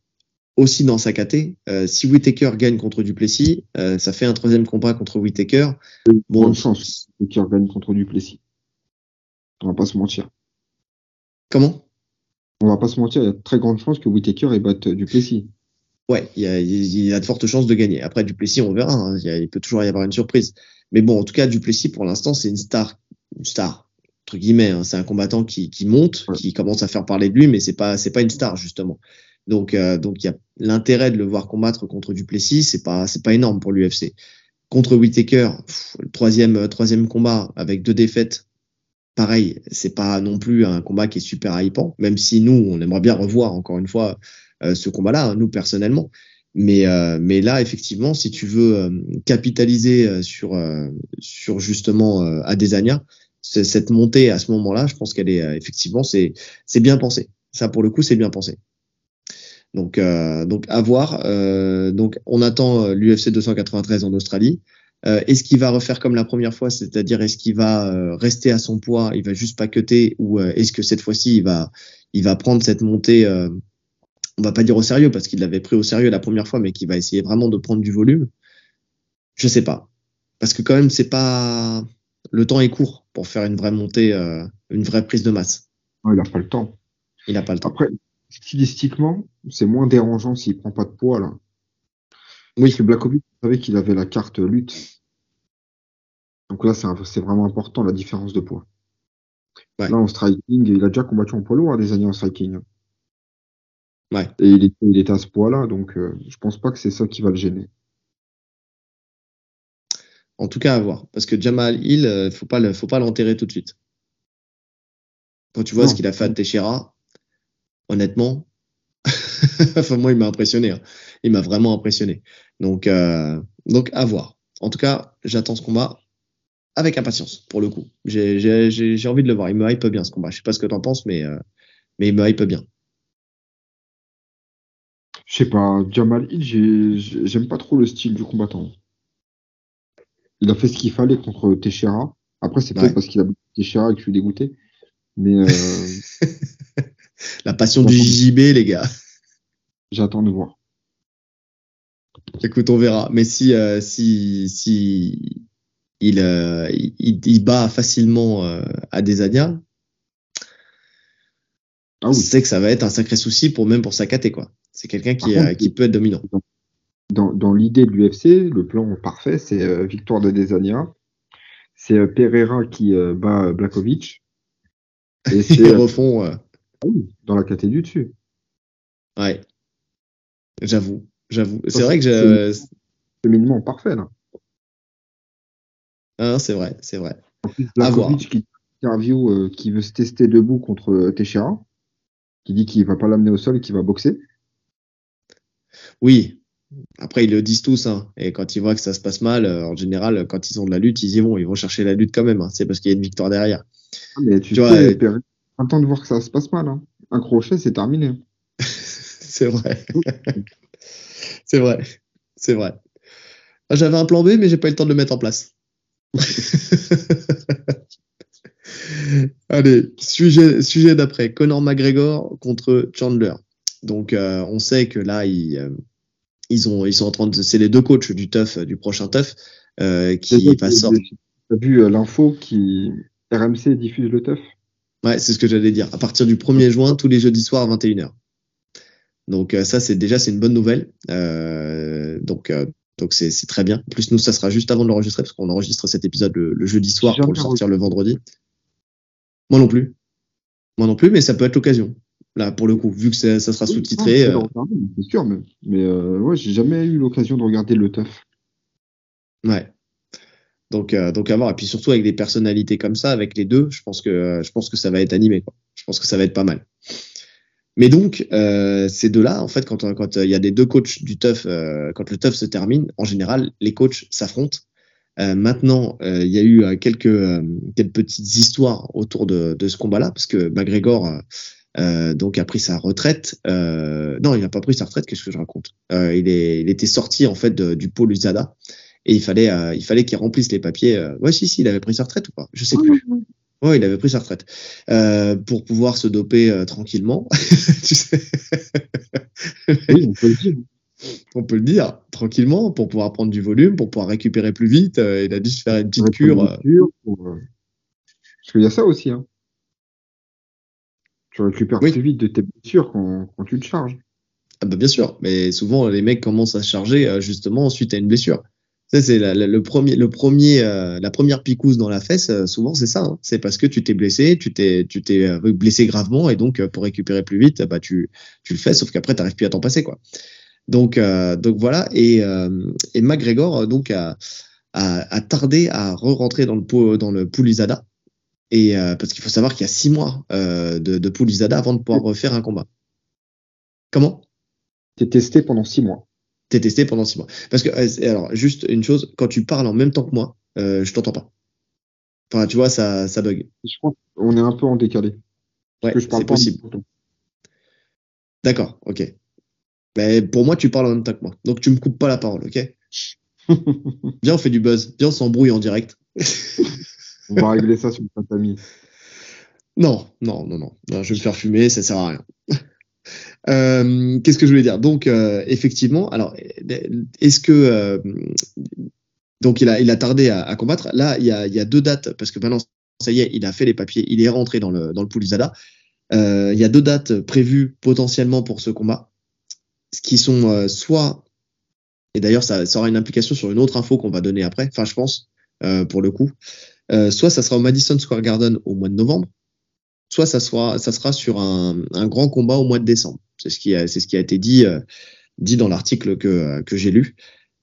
aussi dans sa KT, euh, si Whitaker gagne contre Duplessis, euh, ça fait un troisième combat contre Whitaker. Bon, bonne chance Whitaker gagne contre Duplessis. On va pas se mentir. Comment? On va pas se mentir, il y a de très grandes chances que Whitaker ait batte Duplessis. Ouais, il y, a, il y, a, de fortes chances de gagner. Après, Duplessis, on verra. Hein. Il, peut toujours y avoir une surprise. Mais bon, en tout cas, Duplessis, pour l'instant, c'est une star. Une star, entre guillemets. Hein. C'est un combattant qui, qui monte, qui commence à faire parler de lui, mais c'est pas, c'est pas une star, justement. Donc, euh, donc il y a l'intérêt de le voir combattre contre Duplessis. C'est pas, c'est pas énorme pour l'UFC. Contre Whitaker, le troisième, troisième combat avec deux défaites pareil, c'est pas non plus un combat qui est super hypant, même si nous, on aimerait bien revoir encore une fois euh, ce combat-là, hein, nous personnellement. Mais, euh, mais là, effectivement, si tu veux euh, capitaliser sur, sur justement Adesanya, cette montée à ce moment-là, je pense qu'elle est effectivement, c'est, c'est bien pensé. Ça, pour le coup, c'est bien pensé. Donc, donc à voir. donc, on attend l'UFC 293 en Australie. Euh, est-ce qu'il va refaire comme la première fois, c'est-à-dire est-ce qu'il va euh, rester à son poids, il va juste pas cutter, ou euh, est-ce que cette fois-ci il va, il va prendre cette montée, on va pas dire au sérieux parce qu'il l'avait pris au sérieux la première fois, mais qu'il va essayer vraiment de prendre du volume Je sais pas, parce que quand même c'est pas, le temps est court pour faire une vraie montée, une vraie prise de masse. il a pas le temps. Il a pas le temps. Après, stylistiquement, c'est moins dérangeant s'il prend pas de poids là. Oui, que Blakovic savait qu'il avait la carte lutte. Donc là, c'est vraiment important la différence de poids. Là, en striking, il a déjà combattu en poids lourd des années en striking. Ouais. Et il était, il était à ce poids-là, donc euh, je pense pas que c'est ça qui va le gêner. En tout cas, à voir. Parce que Jamal Hill, euh, faut pas faut pas l'enterrer tout de suite. Quand tu vois ce qu'il a fait à Teixeira, honnêtement, enfin, moi, il m'a impressionné. Hein. Il m'a vraiment impressionné. Donc, euh, donc, à voir. En tout cas, j'attends ce combat avec impatience, pour le coup. J'ai envie de le voir. Il me hype bien, ce combat. Je sais pas ce que tu en penses, mais, euh, mais il me hype bien. Sais pas, Jamal Hill, j'aime pas trop le style du combattant. Il a fait ce qu'il fallait contre Teixeira. Après, c'est peut-être parce qu'il a Teixeira et que je suis dégoûté. Mais euh... La passion du JJB, les gars. J'attends de voir. Écoute, on verra. Mais si, euh, si, si il, euh, il, il, bat facilement euh, Adesanya, ah oui. c'est que ça va être un sacré souci pour même pour Sakaté quoi. C'est quelqu'un qui, euh, qui peut être dominant. dans, dans l'idée de l'UFC, le plan parfait, c'est euh, victoire de Desania, c'est euh, Pereira qui euh, bat Blakovic, et c'est euh, euh, ah oui, dans la catégorie du dessus. ouais. J'avoue. J'avoue. C'est vrai que je. Cheminement parfait là. Hein, c'est vrai, c'est vrai. En plus. Blakovic qui interview euh, qui veut se tester debout contre Teixeira, qui dit qu'il va pas l'amener au sol et qu'il va boxer. Oui. Après, ils le disent tous, hein. Et quand ils voient que ça se passe mal, euh, en général, quand ils ont de la lutte, ils y vont. Ils vont chercher la lutte quand même. hein. C'est parce qu'il y a une victoire derrière. Ah, mais tu, Tu sais, vois, euh, attends de voir que ça se passe mal. Hein. Un crochet, c'est terminé. c'est vrai. c'est vrai. C'est vrai. Ah, J'avais un plan B, mais j'ai pas eu le temps de le mettre en place. Allez, sujet, sujet d'après. Conor McGregor contre Chandler. Donc, euh, on sait que là, ils, euh, ils, ont, ils sont en train de. C'est les deux coachs du TUF, du prochain TUF, euh, qui va tu- sortir. T'as vu euh, l'info qui RMC diffuse le teuf Ouais, c'est ce que j'allais dire. À partir du 1er juin, tous les jeudis soirs à 21h. Donc euh, ça, c'est déjà c'est une bonne nouvelle. Euh, donc euh, donc c'est très bien. En plus nous, ça sera juste avant de l'enregistrer parce qu'on enregistre cet épisode le, le jeudi soir pour le sortir le vendredi. Moi non plus. Moi non plus, mais ça peut être l'occasion. Là, pour le coup, vu que ça, ça sera sous-titré. Euh, C'est sûr, mais, mais euh, ouais, j'ai jamais eu l'occasion de regarder le teuf. Ouais. Donc, euh, donc à voir. Et puis surtout avec des personnalités comme ça, avec les deux, je pense que je pense que ça va être animé. Quoi. Je pense que ça va être pas mal. Mais donc euh, ces deux-là, en fait, quand euh, il y a des deux coachs du TUF, quand le TUF se termine, en général, les coachs s'affrontent. Euh, maintenant, euh, il y a eu euh, quelques euh, quelques petites histoires autour de, de ce combat-là, parce que McGregor donc a pris sa retraite. Euh, non, il n'a pas pris sa retraite. Qu'est-ce que je raconte? Euh, Il est, il était sorti en fait de- du pôle USADA et il fallait, euh, il fallait qu'il remplisse les papiers. Euh, ouais, si, si, il avait pris sa retraite ou pas? Je sais plus. Ouais, il avait pris sa retraite euh, pour pouvoir se doper euh, tranquillement. tu sais, Oui, on peut le dire. On peut le dire tranquillement pour pouvoir prendre du volume, pour pouvoir récupérer plus vite. Euh, il a dû se faire une petite cure. euh, cure, pour, euh, Parce qu'il y a ça aussi. Hein. Tu récupères Oui. plus vite de tes blessures quand, quand tu te charges. Ah bah bien sûr, mais souvent les mecs commencent à se charger euh, justement suite à une blessure. Ça c'est la- la- le premier, le premier, euh, la première picouse dans la fesse. euh, souvent c'est ça. hein. C'est parce que tu t'es blessé, tu t'es, tu t'es euh, blessé gravement et donc pour récupérer plus vite, bah tu, tu le fais. Sauf qu'après t'arrives plus à t'en passer quoi. Donc, euh, donc voilà. Et, euh, et McGregor euh, donc a, a, a tardé à re-rentrer dans le dans le pool USADA. Et euh, parce qu'il faut savoir qu'il y a six mois euh, de, de pool USADA avant de pouvoir refaire un combat. Comment? T'es testé pendant six mois. T'es testé pendant six mois. Parce que, euh, alors, juste une chose, quand tu parles en même temps que moi, euh, je t'entends pas. Enfin, tu vois, ça, ça bug. Je crois qu'on est un peu en décalé. Ouais, c'est possible. D'accord, ok. Mais pour moi, tu parles en même temps que moi. Donc, tu me coupes pas la parole, ok? Viens, on fait du buzz. Viens, on s'embrouille en direct. On va régler ça sur le tatami. Non, non, non, non, non. Je vais me faire fumer, ça sert à rien. Euh, Qu'est-ce que je voulais dire? Donc, euh, effectivement, alors, est-ce que euh, donc il a, il a tardé à, à combattre Là, il y a, il y a deux dates parce que maintenant, ça y est, il a fait les papiers, il est rentré dans le dans le pool USADA. Euh, il y a deux dates prévues potentiellement pour ce combat, qui sont euh, soit et d'ailleurs ça, ça aura une implication sur une autre info qu'on va donner après. Enfin, je pense euh, pour le coup, Euh, soit ça sera au Madison Square Garden au mois de novembre soit ça sera, ça sera sur un, un grand combat au mois de décembre. C'est ce qui a, c'est ce qui a été dit, euh, dit dans l'article que, que j'ai lu.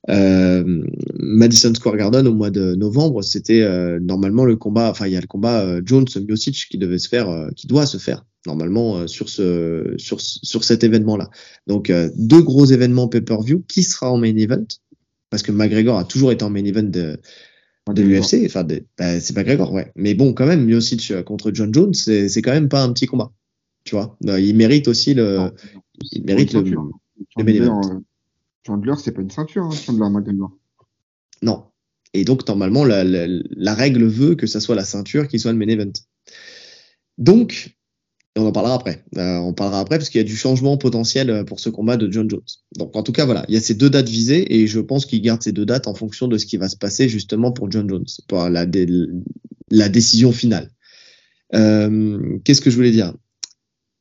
Euh, Madison Square Garden au mois de novembre, c'était euh, normalement le combat, enfin il y a le combat euh, Jones Miocic qui devait se faire, euh, qui doit se faire normalement euh, sur ce, sur, sur cet événement-là. Donc euh, deux gros événements pay-per-view. Qui sera en main event? Parce que McGregor a toujours été en main event de, de l'UFC, enfin, bah, c'est McGregor, ouais. Mais bon, quand même, Miocic euh, contre John Jones, c'est c'est quand même pas un petit combat. Tu vois, il mérite aussi le, Non, il mérite le, le Chandler, main event. Chandler, c'est pas une ceinture, hein, Chandler McGregor. Non. Et donc, normalement, la, la, la règle veut que ça soit la ceinture qui soit le main event. Donc, et on en parlera après. Euh, on parlera après parce qu'il y a du changement potentiel euh, pour ce combat de John Jones. Donc, en tout cas, voilà, il y a ces deux dates visées et je pense qu'il garde ces deux dates en fonction de ce qui va se passer justement pour John Jones, pour la, dé- la décision finale. Euh, Qu'est-ce que je voulais dire?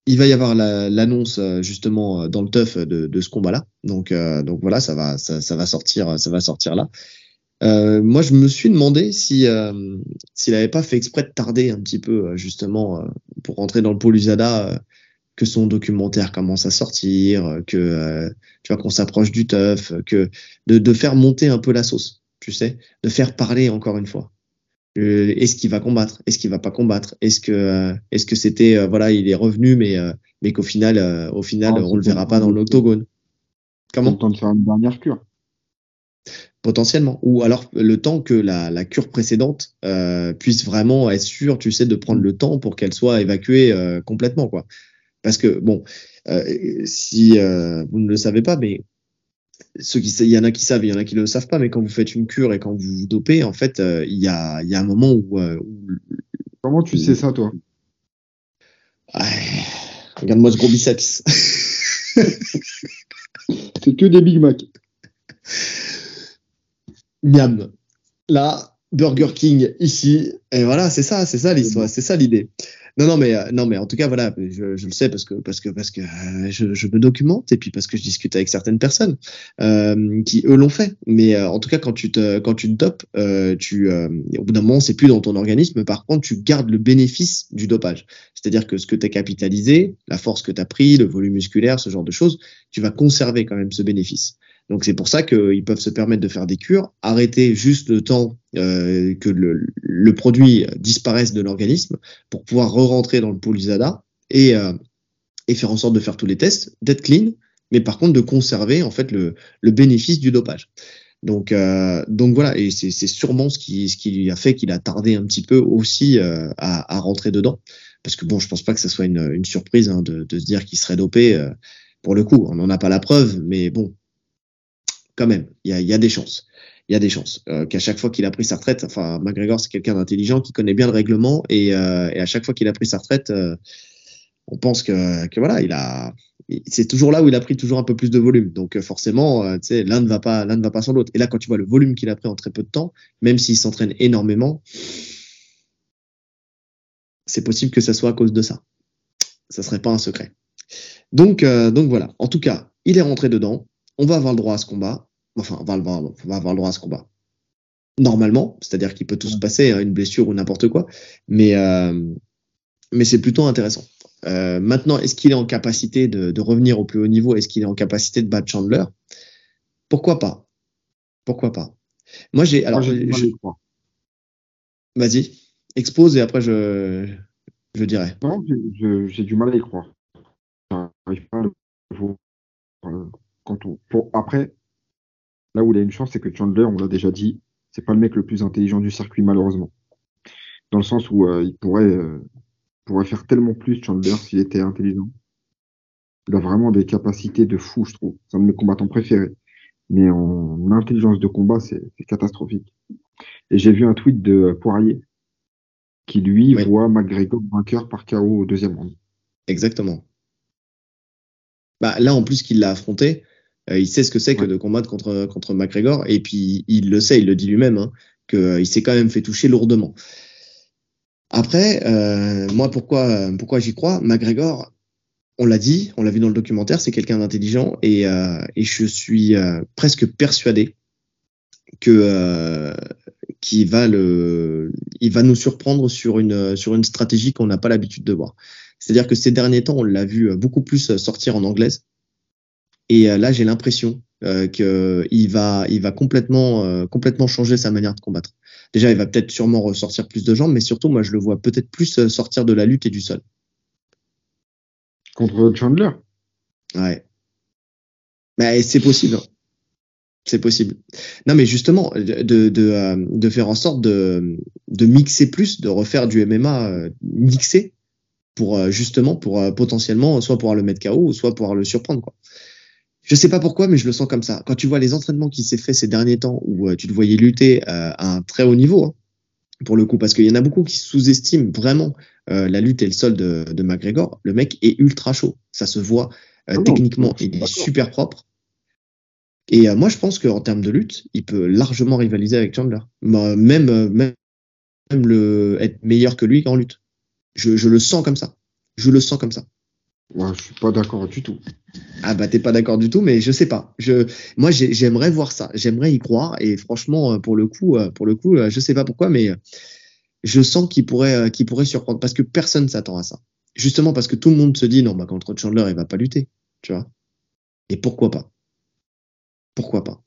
Il va y avoir l'annonce justement dans le teuf de, ce combat-là. Donc, voilà, ça va sortir là. Euh, moi, je me suis demandé si euh, s'il n'avait pas fait exprès de tarder un petit peu, euh, justement, pour rentrer dans le pôle USADA, que son documentaire commence à sortir, que tu vois qu'on s'approche du teuf, que de, de, faire monter un peu la sauce, tu sais, de faire parler encore une fois. est-ce qu'il va combattre? Est-ce qu'il va pas combattre? Est-ce que est-ce que c'était voilà, il est revenu, mais mais qu'au final, au final, ah, on le verra pas dans l'octogone. Comment? temps de faire une dernière cure potentiellement. Ou alors le temps que la, la cure précédente euh, puisse vraiment être sûre, tu sais, de prendre le temps pour qu'elle soit évacuée euh, complètement, quoi. Parce que bon, euh, si vous ne le savez pas, mais ceux qui, il y en a qui savent, il y en a qui ne le savent pas, mais quand vous faites une cure et quand vous vous dopez, en fait, il y a, il y a un moment où, Comment tu sais ça, toi? Regarde-moi ce gros biceps. C'est que des Big Mac miam. Là, Burger King ici, et voilà, c'est ça, c'est ça l'histoire, c'est ça l'idée. Non, non, mais euh, non, mais en tout cas, voilà, je, je le sais parce que parce que parce que euh, je, je, me documente et puis parce que je discute avec certaines personnes euh, qui eux l'ont fait. Mais en tout cas, quand tu te quand tu dopes, au bout d'un moment, c'est plus dans ton organisme. Par contre, tu gardes le bénéfice du dopage. C'est-à-dire que ce que tu as capitalisé, la force que tu as pris, le volume musculaire, ce genre de choses, tu vas conserver quand même ce bénéfice. Donc c'est pour ça qu'ils peuvent se permettre de faire des cures, arrêter juste le temps euh, que le, le, produit disparaisse de l'organisme pour pouvoir re-rentrer dans le pôle USADA et, euh, et faire en sorte de faire tous les tests, d'être clean, mais par contre de conserver en fait le, le bénéfice du dopage. Donc, euh, donc voilà, et c'est sûrement ce qui, ce qui lui a fait qu'il a tardé un petit peu aussi euh, à, à, rentrer dedans. Parce que bon, je pense pas que ce soit une, une surprise hein, de, de, se dire qu'il serait dopé. Euh, pour le coup, on n'en a pas la preuve, mais bon, quand même, il y a, des chances. Il y a des chances euh, qu'à chaque fois qu'il a pris sa retraite, enfin McGregor c'est quelqu'un d'intelligent qui connaît bien le règlement et, euh, à chaque fois qu'il a pris sa retraite, euh, on pense que, voilà, il a, c'est toujours là où il a pris toujours un peu plus de volume. Donc euh, forcément, l'un ne va pas, l'un ne va pas sans l'autre. Et là, quand tu vois le volume qu'il a pris en très peu de temps, même s'il s'entraîne énormément, c'est possible que ça soit à cause de ça. Ça serait pas un secret. Donc, donc voilà. En tout cas, il est rentré dedans. On va avoir le droit à ce combat. Enfin, on va, avoir, on va avoir le droit à ce combat. Normalement, c'est-à-dire qu'il peut tout se passer, hein, une blessure ou n'importe quoi. Mais, euh, mais c'est plutôt intéressant. Euh, maintenant, est-ce qu'il est en capacité de, de, revenir au plus haut niveau? Est-ce qu'il est en capacité de battre Chandler? Pourquoi pas? Pourquoi pas? Moi, j'ai. Alors, Vas-y, expose et après je, je dirai. Non, j'ai du mal à y croire. J'arrive pas à le quand on, pour, après, là où il a une chance, c'est que Chandler, on l'a déjà dit, c'est pas le mec le plus intelligent du circuit, malheureusement. Dans le sens où euh, il pourrait, euh, pourrait faire tellement plus Chandler s'il était intelligent. Il a vraiment des capacités de fou, je trouve. C'est un de mes combattants préférés. Mais en intelligence de combat, c'est catastrophique. Et j'ai vu un tweet de Poirier qui, lui, voit McGregor vainqueur par KO au deuxième round. Exactement. Bah, là, en plus qu'il l'a affronté, euh, il sait ce que c'est que de combattre contre, contre McGregor. Et puis, il le sait, il le dit lui-même, hein, qu'il euh, s'est quand même fait toucher lourdement. Après, euh, moi, pourquoi, pourquoi j'y crois? McGregor, on l'a dit, on l'a vu dans le documentaire, c'est quelqu'un d'intelligent et, euh, et, je suis euh, presque persuadé que euh, qu'il va le, il va nous surprendre sur une sur une stratégie qu'on n'a pas l'habitude de voir. C'est-à-dire que ces derniers temps, on l'a vu beaucoup plus sortir en anglaise et euh, là, j'ai l'impression euh, qu'il va, il va complètement, euh, complètement changer sa manière de combattre. Déjà, il va peut-être sûrement ressortir plus de jambes, mais surtout, moi, je le vois peut-être plus euh, sortir de la lutte et du sol. Contre Chandler Ouais. Mais c'est possible. Hein. C'est possible. Non, mais justement, de, de, de, faire en sorte de, de mixer plus, de refaire du MMA mixé pour justement, pour potentiellement, soit pouvoir le mettre KO, soit pouvoir le surprendre. Quoi. Je sais pas pourquoi, mais je le sens comme ça. Quand tu vois les entraînements qui s'est fait ces derniers temps, où euh, tu le voyais lutter euh, à un très haut niveau, hein, pour le coup, parce qu'il y en a beaucoup qui sous-estiment vraiment euh, la lutte et le sol de, de, McGregor. Le mec est ultra chaud, ça se voit ah techniquement, il est super propre. Et moi, je pense qu'en termes de lutte, il peut largement rivaliser avec Chandler, même même, le être meilleur que lui en lutte. Je, je le sens comme ça. Je le sens comme ça. Ouais, je suis pas d'accord du tout. Ah bah t'es pas d'accord du tout, mais je sais pas. Je, moi j'aimerais voir ça, j'aimerais y croire et franchement euh, pour le coup, euh, pour le coup, euh, je sais pas pourquoi, mais je sens qu'il pourrait, pourrait surprendre parce que personne s'attend à ça. Justement parce que tout le monde se dit non bah contre Chandler il va pas lutter, tu vois? Et pourquoi pas? Pourquoi pas?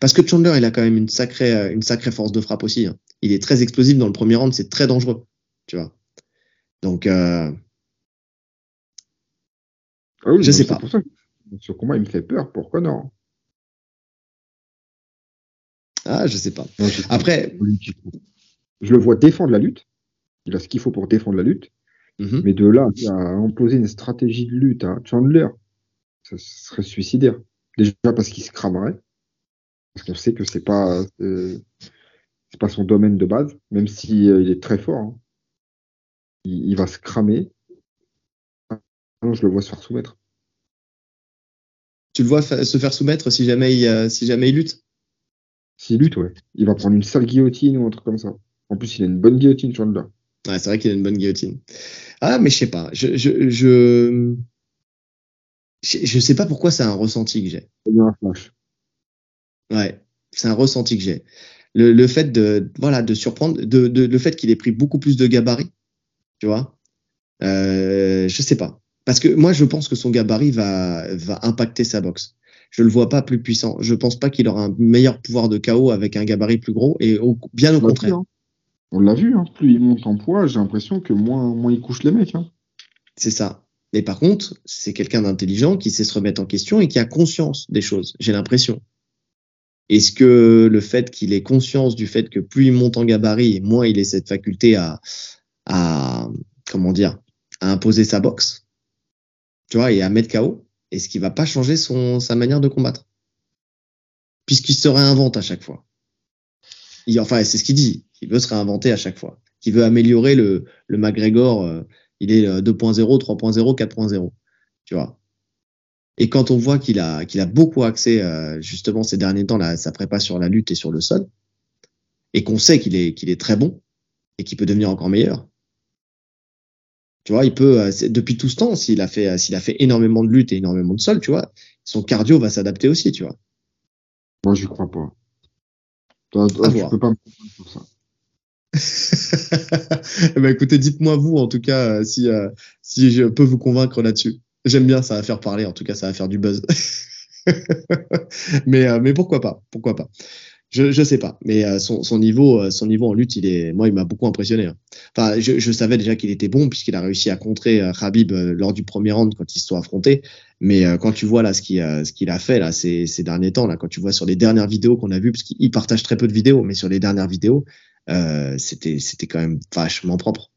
Parce que Chandler il a quand même une sacrée, une sacrée force de frappe aussi. Hein. Il est très explosif dans le premier round, c'est très dangereux, tu vois? Donc, euh, ah oui, je sais pas. Pour ça. Ce combat, il me fait peur. Pourquoi non Ah, je sais pas. Après, je le vois défendre la lutte. Il a ce qu'il faut pour défendre la lutte. Mhm. Mais de là à imposer une stratégie de lutte à Chandler, ça serait suicidaire. Déjà parce qu'il se cramerait. Parce qu'on sait que c'est pas, euh, c'est pas son domaine de base, même si euh, il est très fort. Hein il, va se cramer. je le vois se faire soumettre. Tu le vois se faire soumettre si jamais il, si jamais il lutte? S'il lutte, ouais. Il va prendre une sale guillotine ou un truc comme ça. En plus, il a une bonne guillotine, Chandler. Ouais, c'est vrai qu'il a une bonne guillotine. Ah, mais je sais pas. Je, je, je, je, sais pas pourquoi c'est un ressenti que j'ai. Ouais, c'est un ressenti que j'ai. Le, le, fait de, voilà, de surprendre, de, de le fait qu'il ait pris beaucoup plus de gabarit tu vois? Euh, je sais pas. Parce que moi, je pense que son gabarit va, va impacter sa boxe. Je le vois pas plus puissant. Je pense pas qu'il aura un meilleur pouvoir de KO avec un gabarit plus gros et bien au contraire. Hein. On l'a vu, hein. plus il monte en poids, j'ai l'impression que moins, moins il couche les mecs. Hein. C'est ça. Mais par contre, c'est quelqu'un d'intelligent qui sait se remettre en question et qui a conscience des choses, j'ai l'impression. Est-ce que le fait qu'il ait conscience du fait que plus il monte en gabarit, moins il ait cette faculté à, à comment dire à imposer sa boxe, tu vois, et à mettre KO, et ce qui va pas changer son sa manière de combattre, puisqu'il se réinvente à chaque fois. Il, enfin, c'est ce qu'il dit. Il veut se réinventer à chaque fois. Il veut améliorer le le McGregor. Euh, il est 2.0, 3.0, 4.0. Tu vois. Et quand on voit qu'il a qu'il a beaucoup axé euh, justement ces derniers temps là, sa prépa sur la lutte et sur le sol, et qu'on sait qu'il est qu'il est très bon et qu'il peut devenir encore meilleur, tu vois, il peut, euh, depuis tout ce temps, s'il a fait, euh, s'il a fait énormément de lutte et énormément de sol, tu vois, son cardio va s'adapter aussi, tu vois. Moi, je crois pas. Toi, tu peux pas me pour ça. eh ben, écoutez, dites-moi vous, en tout cas, euh, si, si je peux vous convaincre là-dessus. J'aime bien, ça va faire parler, en tout cas, ça va faire du buzz. mais, mais pourquoi pas, pourquoi pas. Je, je sais pas, mais euh, son, son, niveau, euh, son niveau en lutte, il est, moi, il m'a beaucoup impressionné. Hein. Enfin, je, je, savais déjà qu'il était bon puisqu'il a réussi à contrer euh, Khabib lors du premier round quand ils se sont affrontés. Mais quand tu vois là ce qu'il a fait là ces, ces derniers temps là, quand tu vois sur les dernières vidéos qu'on a vues, parce qu'il partage très peu de vidéos, mais sur les dernières vidéos, euh, c'était c'était quand même vachement propre.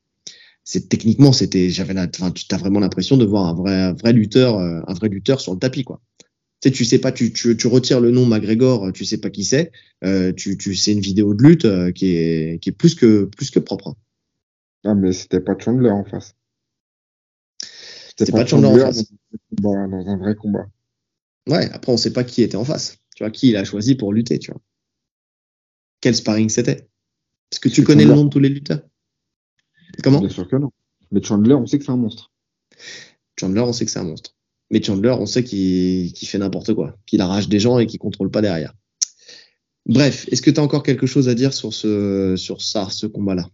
C'est techniquement, c'était, j'avais, enfin, tu as vraiment l'impression de voir un vrai, un vrai lutteur, un vrai lutteur sur le tapis quoi. Tu sais, tu sais pas, tu, tu, tu retires le nom McGregor, tu sais pas qui c'est. Euh, tu, tu sais une vidéo de lutte euh, qui est, qui est plus que, plus que propre. Ah, mais c'était pas Chandler en face. C'était pas, Chandler, en face. Dans, un vrai combat. Ouais, après, on sait pas qui était en face. Tu vois, qui il a choisi pour lutter, tu vois. Quel sparring c'était Est-ce que tu connais le nom de tous les lutteurs? Comment? Bien sûr que non. Mais Chandler, on sait que c'est un monstre. Chandler, on sait que c'est un monstre. Mais Chandler, on sait qu'il fait n'importe quoi, qu'il arrache des gens et qu'il contrôle pas derrière. Bref, est-ce que tu as encore quelque chose à dire sur ce, sur ça, ce combat-là?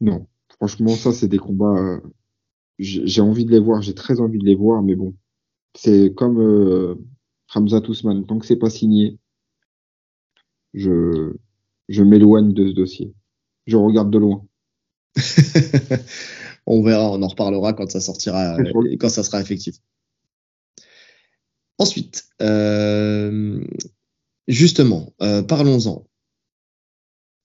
Non. Franchement, ça, c'est des combats. Euh, j'ai envie de les voir, j'ai très envie de les voir, mais bon. C'est comme euh, Hamza Tousman. Tant que c'est pas signé, je, je m'éloigne de ce dossier. Je regarde de loin. on verra, on en reparlera quand ça sortira, et quand ça sera effectif. Ensuite, euh, justement, euh, parlons-en.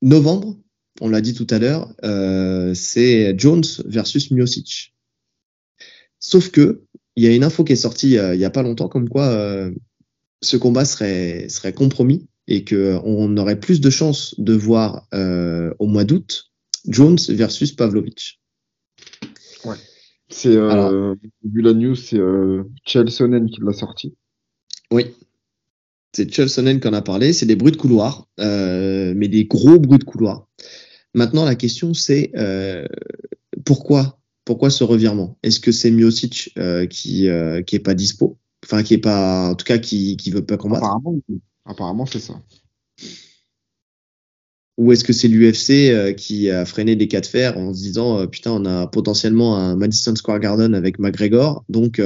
Novembre, on l'a dit tout à l'heure, euh, c'est Jones versus Miocic. Sauf que il y a une info qui est sortie il y a pas longtemps, comme quoi ce combat serait serait compromis et que on aurait plus de chances de voir au mois d'août Jones versus Pavlovich. C'est, euh, vu la news, c'est euh, Chelsonen qui l'a sorti. Oui. C'est Chelsonen qui en a parlé. C'est des bruits de couloir, euh, mais des gros bruits de couloir. Maintenant, la question, c'est euh, pourquoi? Pourquoi ce revirement? Est-ce que c'est Miocic euh, qui euh, qui est pas dispo? Enfin, qui est pas, en tout cas, qui qui veut pas combattre? Apparemment, apparemment c'est ça. Ou est-ce que c'est l'UFC euh, qui a freiné les cas de fer en se disant putain, on a potentiellement un Madison Square Garden avec McGregor, donc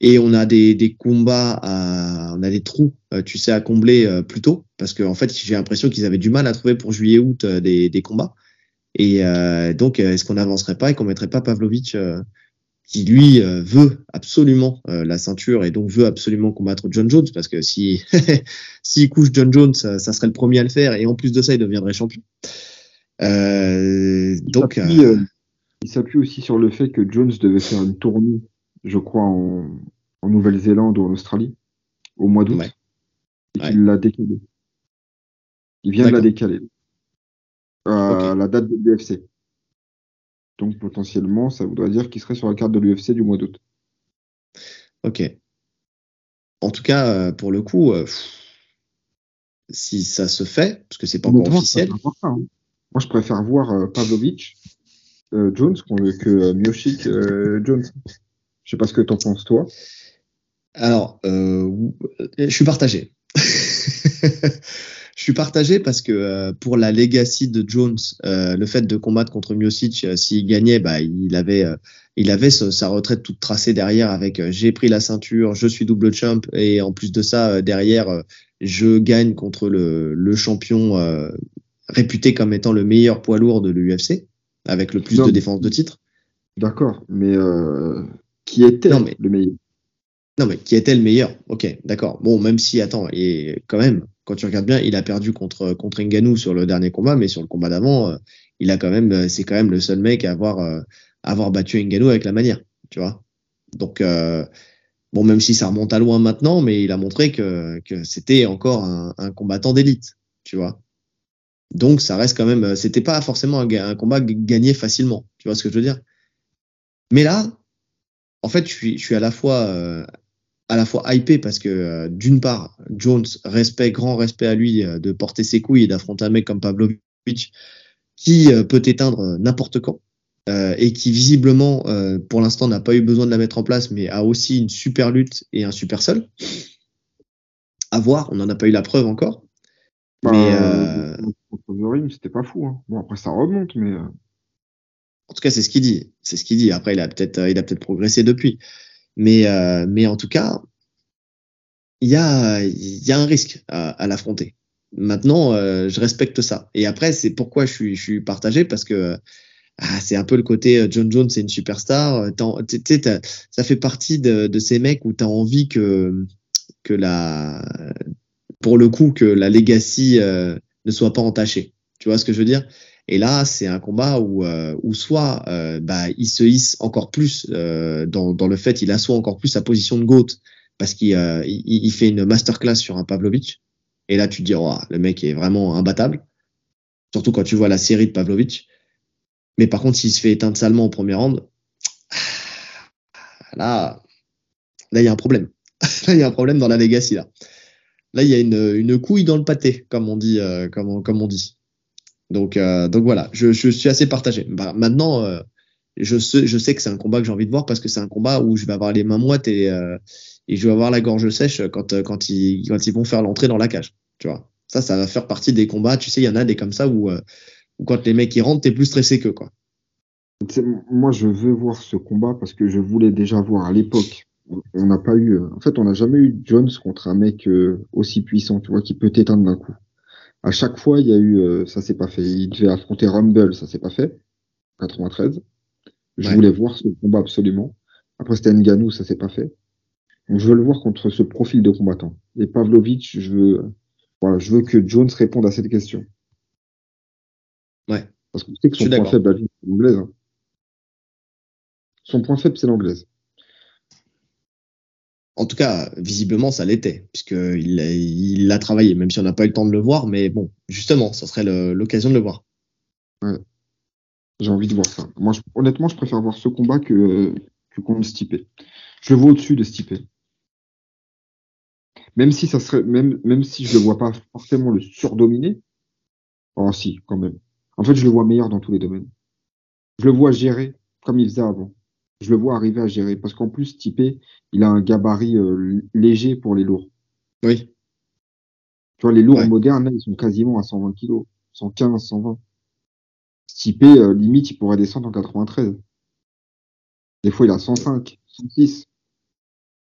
et on a des, des combats à, on a des trous, tu sais, à combler plus tôt, parce qu'en en fait, j'ai l'impression qu'ils avaient du mal à trouver pour juillet-août des, des combats. Et euh, donc, euh, est-ce qu'on n'avancerait pas et qu'on mettrait pas Pavlovic, euh, qui lui veut absolument la ceinture et donc veut absolument combattre John Jones, parce que si s'il couche John Jones, ça, serait le premier à le faire, et en plus de ça, il deviendrait champion. donc, il s'appuie aussi sur le fait que Jones devait faire une tournée, je crois, en, Nouvelle-Zélande ou en Australie, au mois d'août. Il l'a décalé. Il vient de la décaler à la date de l'UFC. Donc potentiellement, ça voudrait dire qu'il serait sur la carte de l'UFC du mois d'août. Ok. En tout cas, euh, pour le coup, euh, si ça se fait, parce que c'est pas encore officiel. Hein. Moi, je préfère voir euh, Pavlovic Jones que Miyoshik Jones. Je sais pas ce que t'en penses toi. Alors, je suis partagé. Je suis partagé parce que euh, pour la legacy de Jones, euh, le fait de combattre contre Miocic, euh, s'il gagnait, bah, il avait, il avait sa, retraite toute tracée derrière avec j'ai pris la ceinture, je suis double champ et en plus de ça, derrière, je gagne contre le, le champion réputé comme étant le meilleur poids lourd de l'UFC avec le plus de défense de titre. D'accord, mais qui était le meilleur? Non, mais qui était le meilleur Ok, d'accord. Bon, même si, attends, et quand même, quand tu regardes bien, il a perdu contre contre Ngannou sur le dernier combat, mais sur le combat d'avant, euh, il a quand même, euh, c'est quand même le seul mec à avoir euh, avoir battu Ngannou avec la manière, tu vois. Donc bon, même si ça remonte à loin maintenant, mais il a montré que que c'était encore un, combattant d'élite, tu vois. Donc ça reste quand même, c'était pas forcément un, combat gagné facilement, tu vois ce que je veux dire. Mais là, en fait, je je suis à la fois à la fois hypé parce que euh, d'une part, Jones, respect, grand respect à lui euh, de porter ses couilles et d'affronter un mec comme Pavlovich qui euh, peut éteindre n'importe quand et qui visiblement, pour l'instant, n'a pas eu besoin de la mettre en place, mais a aussi une super lutte et un super sol. À voir, on n'en a pas eu la preuve encore. Bah, mais c'était pas fou. Hein. Bon après ça remonte, mais. En tout cas, c'est ce qu'il dit. C'est ce qu'il dit. Après, il a peut-être, il a peut-être progressé depuis. Mais, euh, mais en tout cas, il y a, y a un risque à, à l'affronter. Maintenant, euh, je respecte ça. Et après, c'est pourquoi je suis, je suis partagé parce que ah, c'est un peu le côté euh, John Jones, c'est une superstar. Ça fait partie de, de ces mecs où tu as envie que, que la, pour le coup, que la legacy ne soit pas entachée. Tu vois ce que je veux dire? Et là, c'est un combat où, euh, où soit euh, bah, il se hisse encore plus euh, dans, le fait, il assoit encore plus sa position de GOAT parce qu'il il, il, fait une masterclass sur un Pavlovich. Et là, tu te dis, oh, le mec est vraiment imbattable. Surtout quand tu vois la série de Pavlovich. Mais par contre, s'il se fait éteindre salement au premier round, là, là, il y a un problème. là, il y a un problème dans la legacy, là. Là, il y a une, couille dans le pâté, comme on dit, comme, comme on dit. Donc, euh, voilà, je, suis assez partagé. Bah, maintenant, euh, je, sais, que c'est un combat que j'ai envie de voir parce que c'est un combat où je vais avoir les mains moites et, euh, et je vais avoir la gorge sèche quand, euh, ils, quand ils vont faire l'entrée dans la cage. Tu vois, ça, ça va faire partie des combats. Tu sais, il y en a des comme ça où, où quand les mecs ils rentrent, t'es plus stressé que quoi. Moi, je veux voir ce combat parce que je voulais déjà voir à l'époque. On n'a pas eu, en fait, on n'a jamais eu Jones contre un mec aussi puissant, tu vois, qui peut t'éteindre d'un coup. À chaque fois, il y a eu, euh, ça s'est pas fait. Il devait affronter Rumble, ça s'est pas fait. 93. Je voulais voir ce combat absolument. Après, c'était Nganou, ça s'est pas fait. Donc, je veux le voir contre ce profil de combattant. Et Pavlovich, je veux, voilà, je veux que Jones réponde à cette question. Ouais. Parce que tu sais que son point faible, c'est l'anglaise. Hein. Son point faible, c'est l'anglaise. En tout cas, visiblement, ça l'était, puisqu'il il l'a travaillé, même si on n'a pas eu le temps de le voir. Mais bon, justement, ça serait l'occasion de le voir. Ouais. J'ai envie de voir ça. Moi, honnêtement, je préfère voir ce combat que, que contre Stipe. Je le vois au-dessus de Stipe. Même si ça serait, même, même si je le vois pas forcément le surdominer. Oh, si, quand même. En fait, je le vois meilleur dans tous les domaines. je le vois gérer comme il faisait avant. Je le vois arriver à gérer. Parce qu'en plus, Typé, il a un gabarit euh, léger pour les lourds. Oui. Tu vois, les lourds Ouais. modernes, là, ils sont quasiment à 120 kg. 115, 120. Typé, euh, limite, il pourrait descendre en 93. Des fois, il a 105, 106.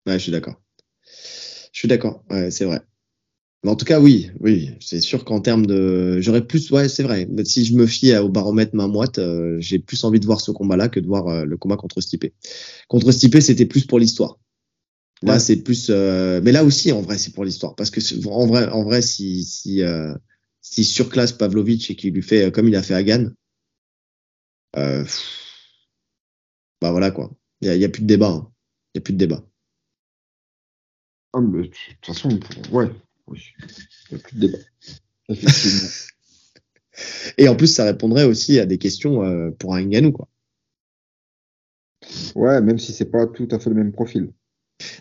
Ouais, je suis d'accord. Je suis d'accord. Ouais, c'est vrai. Mais en tout cas, oui, oui, c'est sûr qu'en termes de, j'aurais plus, ouais, c'est vrai. Mais si je me fie au baromètre main moite, euh, j'ai plus envie de voir ce combat-là que de voir euh, le combat contre Stipe. Contre Stipe, c'était plus pour l'histoire. Là, Ouais. c'est plus, euh, mais là aussi, en vrai, c'est pour l'histoire, parce que en vrai, en vrai, si si euh, si surclasse Pavlovich et qu'il lui fait euh, comme il a fait à Gann, euh, bah voilà quoi. Il y a, y a plus de débat. hein. Il y a plus de débat. Ah, mais, de toute façon, ouais. Oui. Il n'y a plus de débat. Effectivement. Et en plus, ça répondrait aussi à des questions euh, pour un Ngannou, quoi. ouais, même si c'est pas tout à fait le même profil.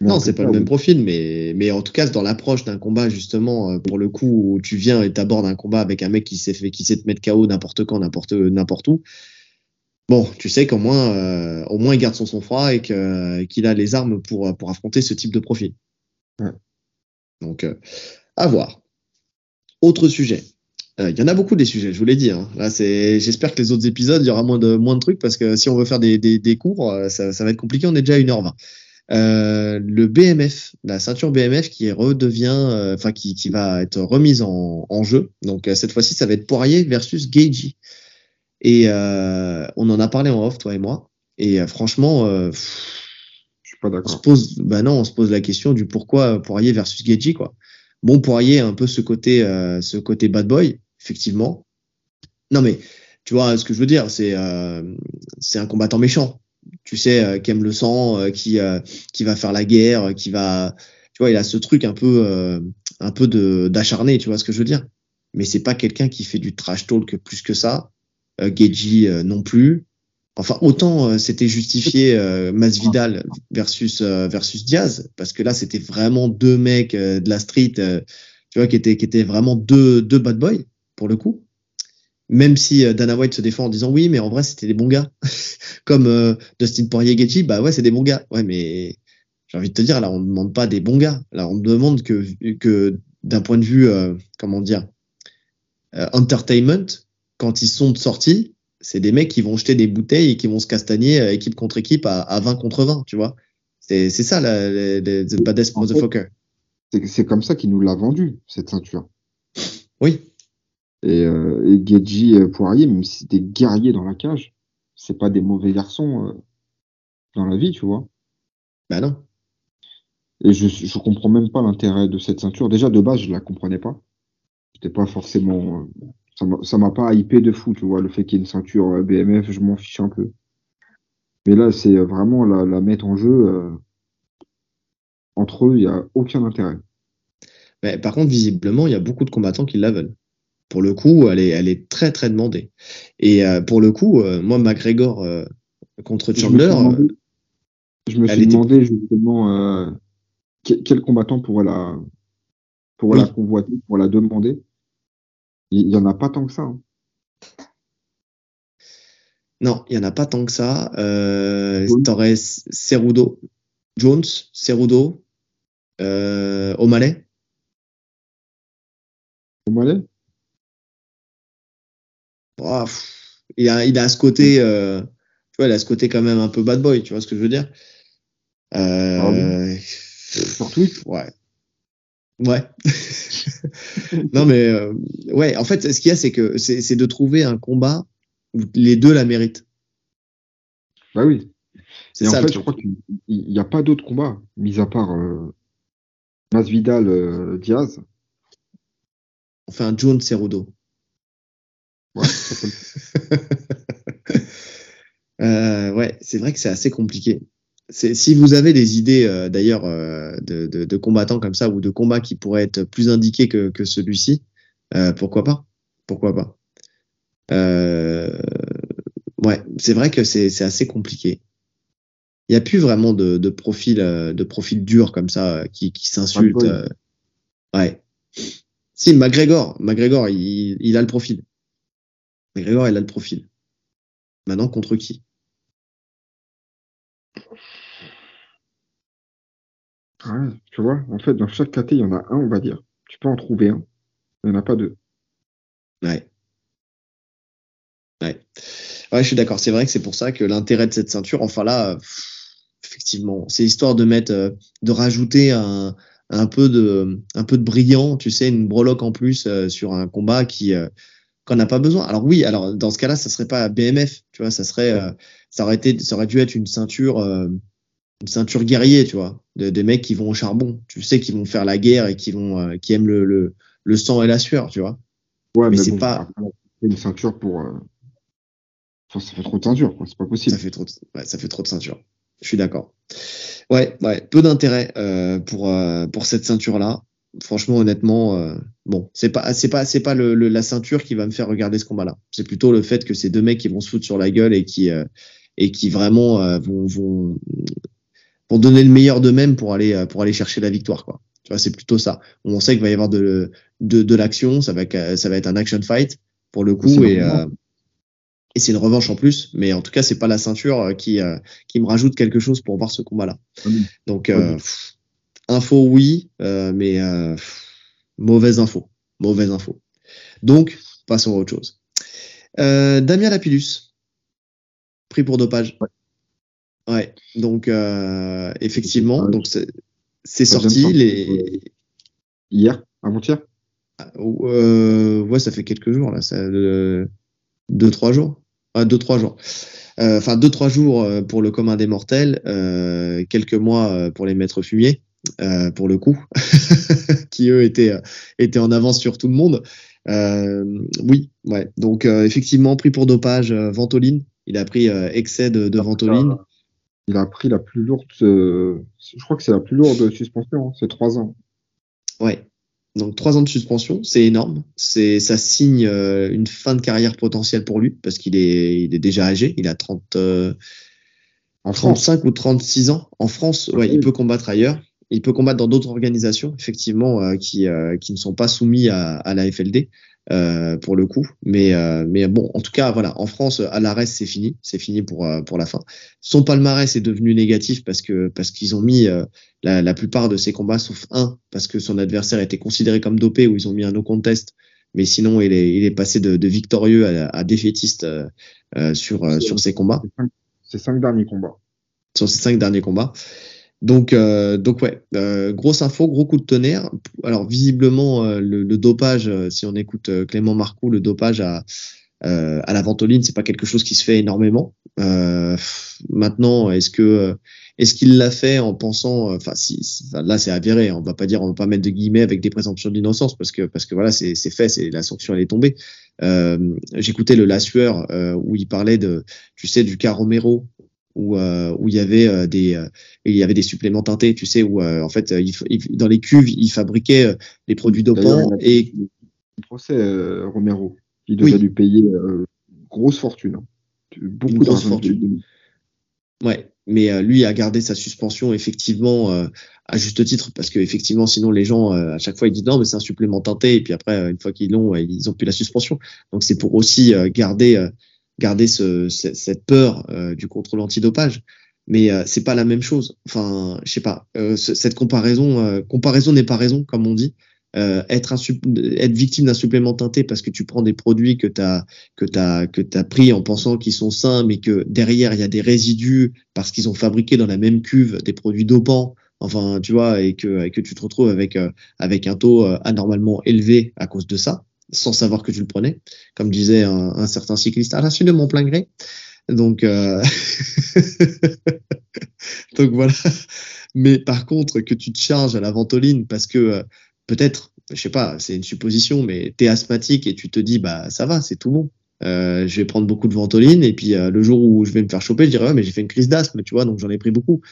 Mais Non, c'est pas cas, le même oui. profil, mais, mais en tout cas, dans l'approche d'un combat, justement, euh, pour le coup, où tu viens et t'abordes un combat avec un mec qui sait, fait, qui sait te mettre KO n'importe quand, n'importe, n'importe où. Bon, tu sais qu'au moins, euh, au moins, il garde son sang-froid et que, qu'il a les armes pour, pour affronter ce type de profil. Ouais. Donc, euh, à voir. Autre sujet. Euh, Il y en a beaucoup des sujets, je vous l'ai dit. Hein. Là, c'est, j'espère que les autres épisodes, il y aura moins de, moins de trucs parce que si on veut faire des, des, cours, euh, ça, ça va être compliqué. On est déjà à 1h20. Euh, le BMF, la ceinture BMF qui redevient, enfin qui, qui va être remise en, jeu. Donc cette fois-ci, ça va être Poirier versus Gagey. Et on en a parlé en off, toi et moi. Et franchement, On se pose, bah non, on se pose la question du pourquoi Poirier versus Gagey quoi. Bon, Poirier un peu ce côté, euh, ce côté bad boy, effectivement. Non mais tu vois ce que je veux dire, c'est euh, c'est un combattant méchant. Tu sais, euh, qui aime le sang, euh, qui euh, qui va faire la guerre, qui va, tu vois, il a ce truc un peu euh, un peu de d'acharné, tu vois ce que je veux dire. Mais c'est pas quelqu'un qui fait du trash talk plus que ça. Euh, Geji non plus. Enfin, autant euh, c'était justifié euh, Masvidal versus euh, versus Diaz, parce que là c'était vraiment deux mecs euh, de la street, euh, tu vois, qui étaient qui étaient vraiment deux deux bad boys pour le coup. Même si euh, Dana White se défend en disant oui, mais en vrai c'était des bons gars, comme euh, Dustin Poirier, Gaethje, bah ouais c'est des bons gars. Ouais, mais j'ai envie de te dire là on ne demande pas des bons gars, là on demande que que d'un point de vue euh, comment dire euh, entertainment, quand ils sont sortis, c'est des mecs qui vont jeter des bouteilles et qui vont se castagner euh, équipe contre équipe à, à 20 contre 20, tu vois. C'est ça la, la, la- the baddest motherfucker. C'est comme ça qu'il nous l'a vendu, cette ceinture. Oui, Et, euh, et Geji euh, Poirier, même si c'est des guerriers dans la cage, c'est pas des mauvais garçons euh, dans la vie, tu vois. bah non. Et je, je comprends même pas l'intérêt de cette ceinture. Déjà, de base, je la comprenais pas. J'étais pas forcément, euh, ça m'a- pas hypé de fou, tu vois. Le fait qu'il y ait une ceinture euh, BMF, je m'en fiche un peu. Mais là, c'est euh, vraiment la, la mettre en jeu. euh, entre eux, il y a aucun intérêt. Mais par contre, visiblement, il y a beaucoup de combattants qui la veulent. Pour le coup, elle est, elle est très très demandée. Et euh, pour le coup, euh, moi, McGregor contre Je me Chandler, suis demandé, je me suis était- demandé justement que- quel combattant pourrait la, pourrait Oui. la convoiter, pour la demander. Il y en a pas tant que ça. hein. non, il y en a pas tant que ça. Euh, Oui. T'aurais Cerudo, Jones, Cerudo, euh, O'Malley. O'Malley? Oh, il a, il a ce côté, euh, tu vois, il a ce côté quand même un peu bad boy, tu vois ce que je veux dire? Euh, Ah Sur Twitch? Ouais. Ouais. non mais euh, ouais, en fait, ce qu'il y a, c'est que c'est de trouver un combat où les deux la méritent. Bah oui. Et en ça. fait, je crois qu'il n'y a pas d'autres combats, mis à part euh, Masvidal euh, Diaz. On fait un Jones Cerudo. Ouais, ça peut le- Euh, ouais, c'est vrai que c'est assez compliqué. Si vous avez des idées euh, d'ailleurs euh, de, de, de combattants comme ça ou de combats qui pourraient être plus indiqués que, que celui-ci, euh, pourquoi pas? Pourquoi pas? Ouais, c'est vrai que c'est assez compliqué. Il n'y a plus vraiment de, de profil de profil dur comme ça qui, qui s'insulte. Ouais. Si McGregor, McGregor, il, il a le profil. McGregor, il a le profil. Maintenant, contre qui? Tu vois, en fait, dans chaque KT, il y en a un, on va dire. Tu peux en trouver un. Il n'y en a pas deux. Ouais. Ouais. Ouais, je suis d'accord. C'est vrai que c'est pour ça que l'intérêt de cette ceinture, enfin là, effectivement, c'est histoire de mettre, euh, de rajouter un, un peu de, un peu de brillant, tu sais, une breloque en plus euh, sur un combat qui, euh, qu'on n'a pas besoin. Alors oui, alors dans ce cas-là, ça serait pas BMF, tu vois, ça serait, ça aurait été, ça aurait dû être une ceinture, une ceinture guerrier, tu vois, de, des mecs qui vont au charbon, tu sais, qui vont faire la guerre et qui vont, qui aiment le, le, le sang et la sueur, tu vois. Ouais, mais, c'est pas une ceinture pour. Euh... ça fait trop de ceinture, quoi. C'est pas possible. Ça fait trop, de... ouais, ça fait trop de ceinture. Je suis d'accord. Ouais, ouais, peu d'intérêt euh, pour euh, pour cette ceinture là. Franchement, honnêtement, euh, bon, c'est pas c'est pas c'est pas le, le, la ceinture qui va me faire regarder ce combat là. C'est plutôt le fait que ces deux mecs qui vont se foutre sur la gueule et qui euh, et qui vraiment euh, vont vont vont donner le meilleur d'eux-mêmes pour aller pour aller chercher la victoire quoi. Tu vois, c'est plutôt ça. On sait qu'il va y avoir de, de, de l'action, ça va, ça va être un action fight pour le coup et, euh, et c'est une revanche en plus. Mais en tout cas, c'est pas la ceinture euh, qui, euh, qui me rajoute quelque chose pour voir ce combat-là. Donc, euh, info oui, euh, mais euh, mauvaise info, mauvaise info. Donc, passons à autre chose. Damien Lapillus, pris pour dopage. Ouais. Ouais, donc effectivement, donc c'est sorti les... Hier, avant-hier euh, Ouais, ça fait quelques jours, là. Ça, euh, deux, trois jours. Ah, deux, trois jours. Euh, enfin, deux, trois jours euh, pour le commun des mortels, euh, quelques mois euh, pour les maîtres fumiers, pour le coup, qui eux étaient, étaient en avance sur tout le monde. oui, ouais. Donc, effectivement, pris pour dopage, Ventoline. Il a pris excès de, de Ventoline il a pris la plus lourde, euh, je crois que c'est la plus lourde suspension, hein, c'est trois ans. Ouais. Donc trois ans de suspension, c'est énorme. C'est ça signe euh, une fin de carrière potentielle pour lui parce qu'il est, il est déjà âgé. Il a 30, euh, en 35 France. ou 36 ans. En France, ouais, oui. il peut combattre ailleurs. Il peut combattre dans d'autres organisations, effectivement, euh, qui, qui ne sont pas soumis à, à la FLD. Euh, pour le coup. Mais, euh, mais bon, en tout cas, voilà, en France, à l'arrêt, c'est fini, c'est fini pour, euh, pour la fin. Son palmarès est devenu négatif parce que parce qu'ils ont mis la, la plupart de ses combats, sauf un, parce que son adversaire était considéré comme dopé, où ils ont mis un no contest. Mais sinon, il est, il est passé de, de victorieux à, à défaitiste sur, sur ses combats. Ses cinq derniers combats. Sur ses cinq derniers combats. Donc, euh, donc ouais, euh, grosse info, gros coup de tonnerre. Alors visiblement, euh, le, le, dopage, euh, si on écoute euh, Clément Marcoux, le dopage à, à la ventoline, c'est pas quelque chose qui se fait énormément. maintenant, est-ce que est-ce qu'il l'a fait en pensant, enfin si, si là c'est avéré, on va pas dire, on va pas mettre de guillemets avec des présomptions d'innocence parce que parce que voilà c'est fait, c'est la sanction elle est tombée. J'écoutais le Lassueur où il parlait de, tu sais, du cas Romero où euh, où il y avait euh, des euh, il y avait des suppléments teintés tu sais où en fait il, il, dans les cuves ils fabriquaient les produits dopants et le procès Romero il devait oui. lui payer grosse fortune hein. beaucoup de grosse fortune ouais mais lui a gardé sa suspension effectivement à juste titre parce que effectivement sinon les gens à chaque fois ils disent non mais c'est un supplément teinté et puis après une fois qu'ils l'ont ils ont plus la suspension donc c'est pour aussi garder garder ce, cette peur euh, du contrôle antidopage. Mais euh, c'est pas la même chose. Enfin, je sais pas. Euh, cette comparaison, euh, comparaison n'est pas raison, comme on dit. Être, victime d'un supplément teinté parce que tu prends des produits que tu as que t'as que t'as pris en pensant qu'ils sont sains, mais que derrière il y a des résidus parce qu'ils ont fabriqué dans la même cuve des produits dopants. Enfin, tu vois, et que tu te retrouves avec avec un taux anormalement élevé à cause de ça sans savoir que tu le prenais, comme disait un, un certain cycliste, à la suite de mon plein gré. Donc, euh... donc voilà. Mais par contre, que tu te charges à la ventoline parce que euh, peut-être, je sais pas, c'est une supposition, mais t'es asthmatique et tu te dis, bah ça va, c'est tout bon. Euh, je vais prendre beaucoup de ventoline et puis euh, le jour où je vais me faire choper, je dirais ouais mais j'ai fait une crise d'asthme, tu vois, donc j'en ai pris beaucoup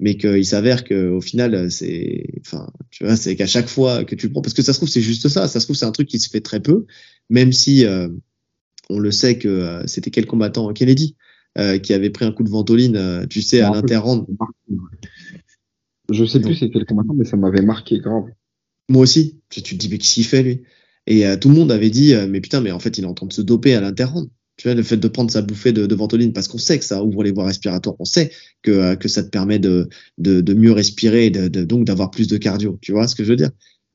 mais qu'il s'avère qu'au final, c'est, enfin, tu vois, c'est qu'à chaque fois que tu le prends, parce que ça se trouve, c'est juste ça, ça se trouve, c'est un truc qui se fait très peu, même si euh, on le sait que euh, c'était quel combattant Kennedy euh, qui avait pris un coup de ventoline, euh, tu sais, à l'interrand. Je sais plus c'est quel combattant, mais ça m'avait marqué grave. Moi aussi, tu te dis, mais qu'est-ce qu'il fait lui? Et euh, tout le monde avait dit, mais putain, mais en fait, il est en train de se doper à l'interrand. Tu vois, le fait de prendre sa bouffée de, de ventoline, parce qu'on sait que ça ouvre les voies respiratoires, on sait que, euh, que ça te permet de, de, de mieux respirer et de, de, donc d'avoir plus de cardio. Tu vois ce que je veux dire?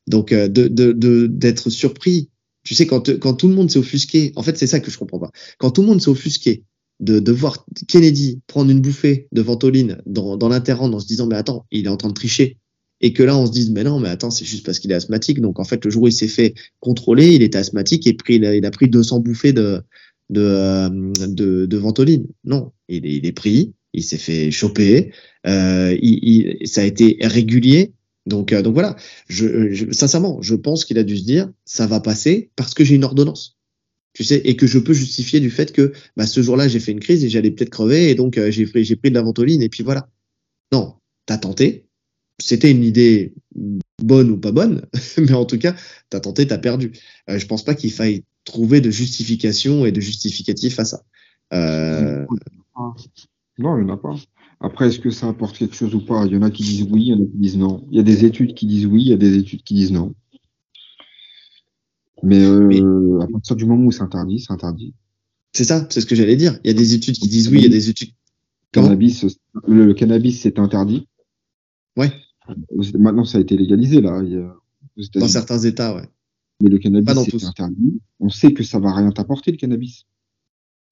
Donc, euh, de, de, d'être surpris. Tu sais, quand, quand tout le monde s'est offusqué, en fait, c'est ça que je comprends pas. Quand tout le monde s'est offusqué de, de voir Kennedy prendre une bouffée de ventoline dans, dans l'interrand en se disant, mais attends, il est en train de tricher et que là on se dise mais non mais attends c'est juste parce qu'il est asthmatique donc en fait le jour où il s'est fait contrôler il était asthmatique et il, a, il a pris 200 bouffées de de, euh, de, de ventoline. Non il est, il est pris il s'est fait choper euh, il, il, ça a été régulier. Donc euh, donc voilà. Je, je, sincèrement je pense qu'il a dû se dire ça va passer parce que j'ai une ordonnance. Tu sais et que je peux justifier du fait que bah, ce jour-là j'ai fait une crise et j'allais peut-être crever et donc euh, j'ai pris j'ai pris de la ventoline et puis voilà. Non t'as tenté. C'était une idée bonne ou pas bonne, mais en tout cas, t'as tenté, t'as perdu. Euh, je pense pas qu'il faille trouver de justification et de justificatif à ça. Euh... Non, il n'y en a pas. Après, est-ce que ça apporte quelque chose ou pas? Il y en a qui disent oui, il y en a qui disent non. Il y a des études qui disent oui, il y a des études qui disent non. Mais, euh, mais à partir du moment où c'est interdit, c'est interdit. C'est ça, c'est ce que j'allais dire. Il y a des études qui disent oui, il y a des études. Cannabis, le, le cannabis, c'est interdit. Ouais. Maintenant, ça a été légalisé, là. dans certains États, ouais. Mais le cannabis, c'est interdit. On sait que ça va rien t'apporter, le cannabis.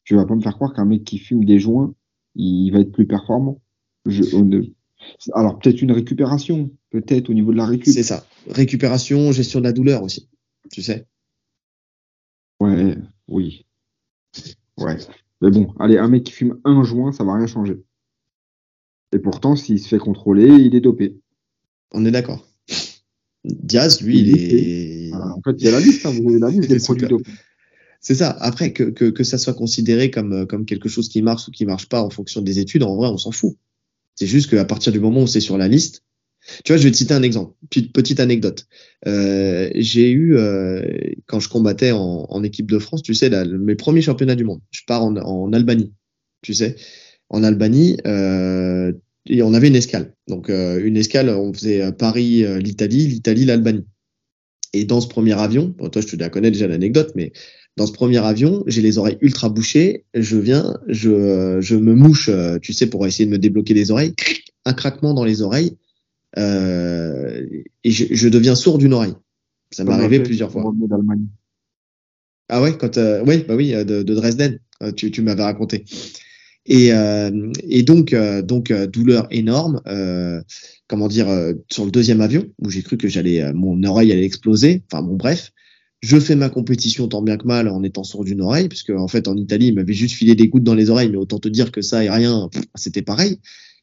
Tu vas pas me faire croire qu'un mec qui fume des joints, il va être plus performant. Je, alors, peut-être une récupération, peut-être au niveau de la récup. C'est ça. Récupération, gestion de la douleur aussi. Tu sais. Ouais, oui. Ouais. Mais bon, allez, un mec qui fume un joint, ça va rien changer. Et pourtant, s'il se fait contrôler, il est dopé. On est d'accord. Diaz, lui, il, est. en fait, il y a la liste, hein, vous avez la liste des produits. C'est ça. Après, que, que, que ça soit considéré comme, comme quelque chose qui marche ou qui marche pas en fonction des études, en vrai, on s'en fout. C'est juste qu'à partir du moment où c'est sur la liste, tu vois, je vais te citer un exemple, petite, petite anecdote. Euh, j'ai eu, euh, quand je combattais en, en, équipe de France, tu sais, là, mes premiers championnats du monde, je pars en, en Albanie, tu sais en Albanie, euh, et on avait une escale. Donc euh, une escale, on faisait euh, Paris, l'Italie, l'Italie, l'Albanie. Et dans ce premier avion, toi je te la connais déjà l'anecdote, mais dans ce premier avion, j'ai les oreilles ultra bouchées. Je viens, je, je me mouche, tu sais, pour essayer de me débloquer les oreilles. Un craquement dans les oreilles. Euh, et je, je, deviens sourd d'une oreille. Ça m'est arrivé plusieurs fois. Ah ouais, quand euh, oui, bah oui, de, de Dresden, tu, tu m'avais raconté. Et, euh, et donc, euh, donc euh, douleur énorme. comment dire sur le deuxième avion où j'ai cru que j'allais, mon oreille allait exploser. Enfin bon, bref. Je fais ma compétition tant bien que mal en étant sourd d'une oreille, puisque en fait en Italie il m'avait juste filé des gouttes dans les oreilles, mais autant te dire que ça et rien, c'était pareil.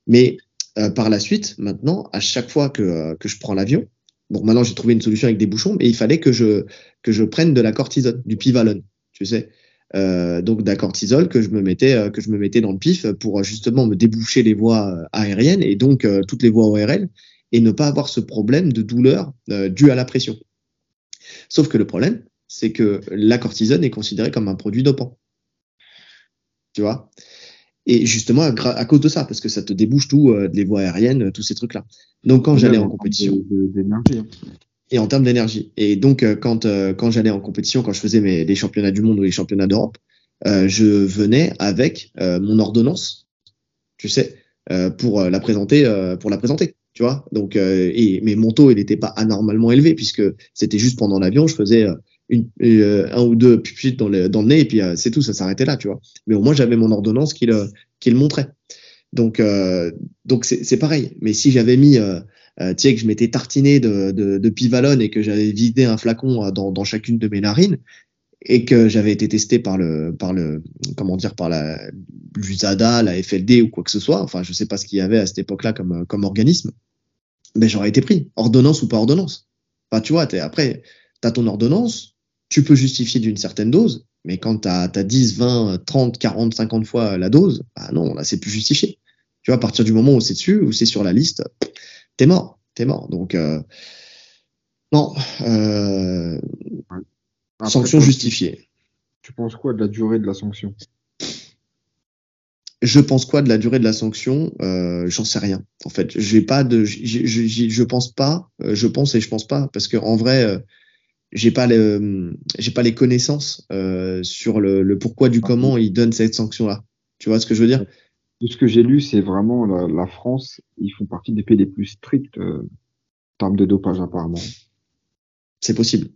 Mais par la suite, maintenant, à chaque fois que, que je prends l'avion, bon maintenant j'ai trouvé une solution avec des bouchons, mais il fallait que je que je prenne de la cortisone, du pivalone, tu sais euh, donc cortisol que je me mettais euh, que je me mettais dans le pif pour justement me déboucher les voies euh, aériennes et donc euh, toutes les voies ORL et ne pas avoir ce problème de douleur dû à la pression. Sauf que le problème, c'est que la cortisone est considérée comme un produit dopant. Tu vois? Et justement à, cause de ça, parce que ça te débouche tout, les voies aériennes, tous ces trucs-là. Donc quand j'allais en compétition. Hein et en termes d'énergie. Et donc, euh, quand, euh, quand j'allais en compétition, quand je faisais mes, les championnats du monde ou les championnats d'Europe, euh, je venais avec mon ordonnance, tu sais, pour la présenter, pour la présenter, tu vois. Donc, et mais mon taux, il n'était pas anormalement élevé puisque c'était juste pendant l'avion, je faisais une, un ou deux pupites dans le, dans le nez et puis c'est tout, ça s'arrêtait là, tu vois. Mais au moins, j'avais mon ordonnance qui le, qui le montrait. Donc, donc c'est pareil. Mais si j'avais mis euh, tu sais que je m'étais tartiné de, de, de pivalone et que j'avais vidé un flacon euh, dans, dans chacune de mes narines et que j'avais été testé par le par le comment dire par la l'USADA, la FLD ou quoi que ce soit, enfin je sais pas ce qu'il y avait à cette époque-là comme comme organisme, mais j'aurais été pris, ordonnance ou pas ordonnance. Enfin tu vois, es, après tu as ton ordonnance, tu peux justifier d'une certaine dose, mais quand tu as, as 10, 20, 30, 40, 50 fois la dose, bah non, là c'est plus justifié. Tu vois, à partir du moment où c'est dessus, où c'est sur la liste, t'es mort, t'es mort. Donc euh, non, euh, sanction justifiée. Tu penses quoi de la durée de la sanction? Je pense quoi de la durée de la sanction? Euh, J'en sais rien. En fait, j'ai pas de, je pense pas. Je pense et je pense pas parce que en vrai, j'ai pas le, j'ai pas les connaissances euh, sur le, le, pourquoi du comment il donne cette sanction-là. Tu vois ce que je veux dire? De ce que j'ai lu, c'est vraiment la, la, France, ils font partie des pays les plus stricts euh, en termes de dopage apparemment. C'est possible.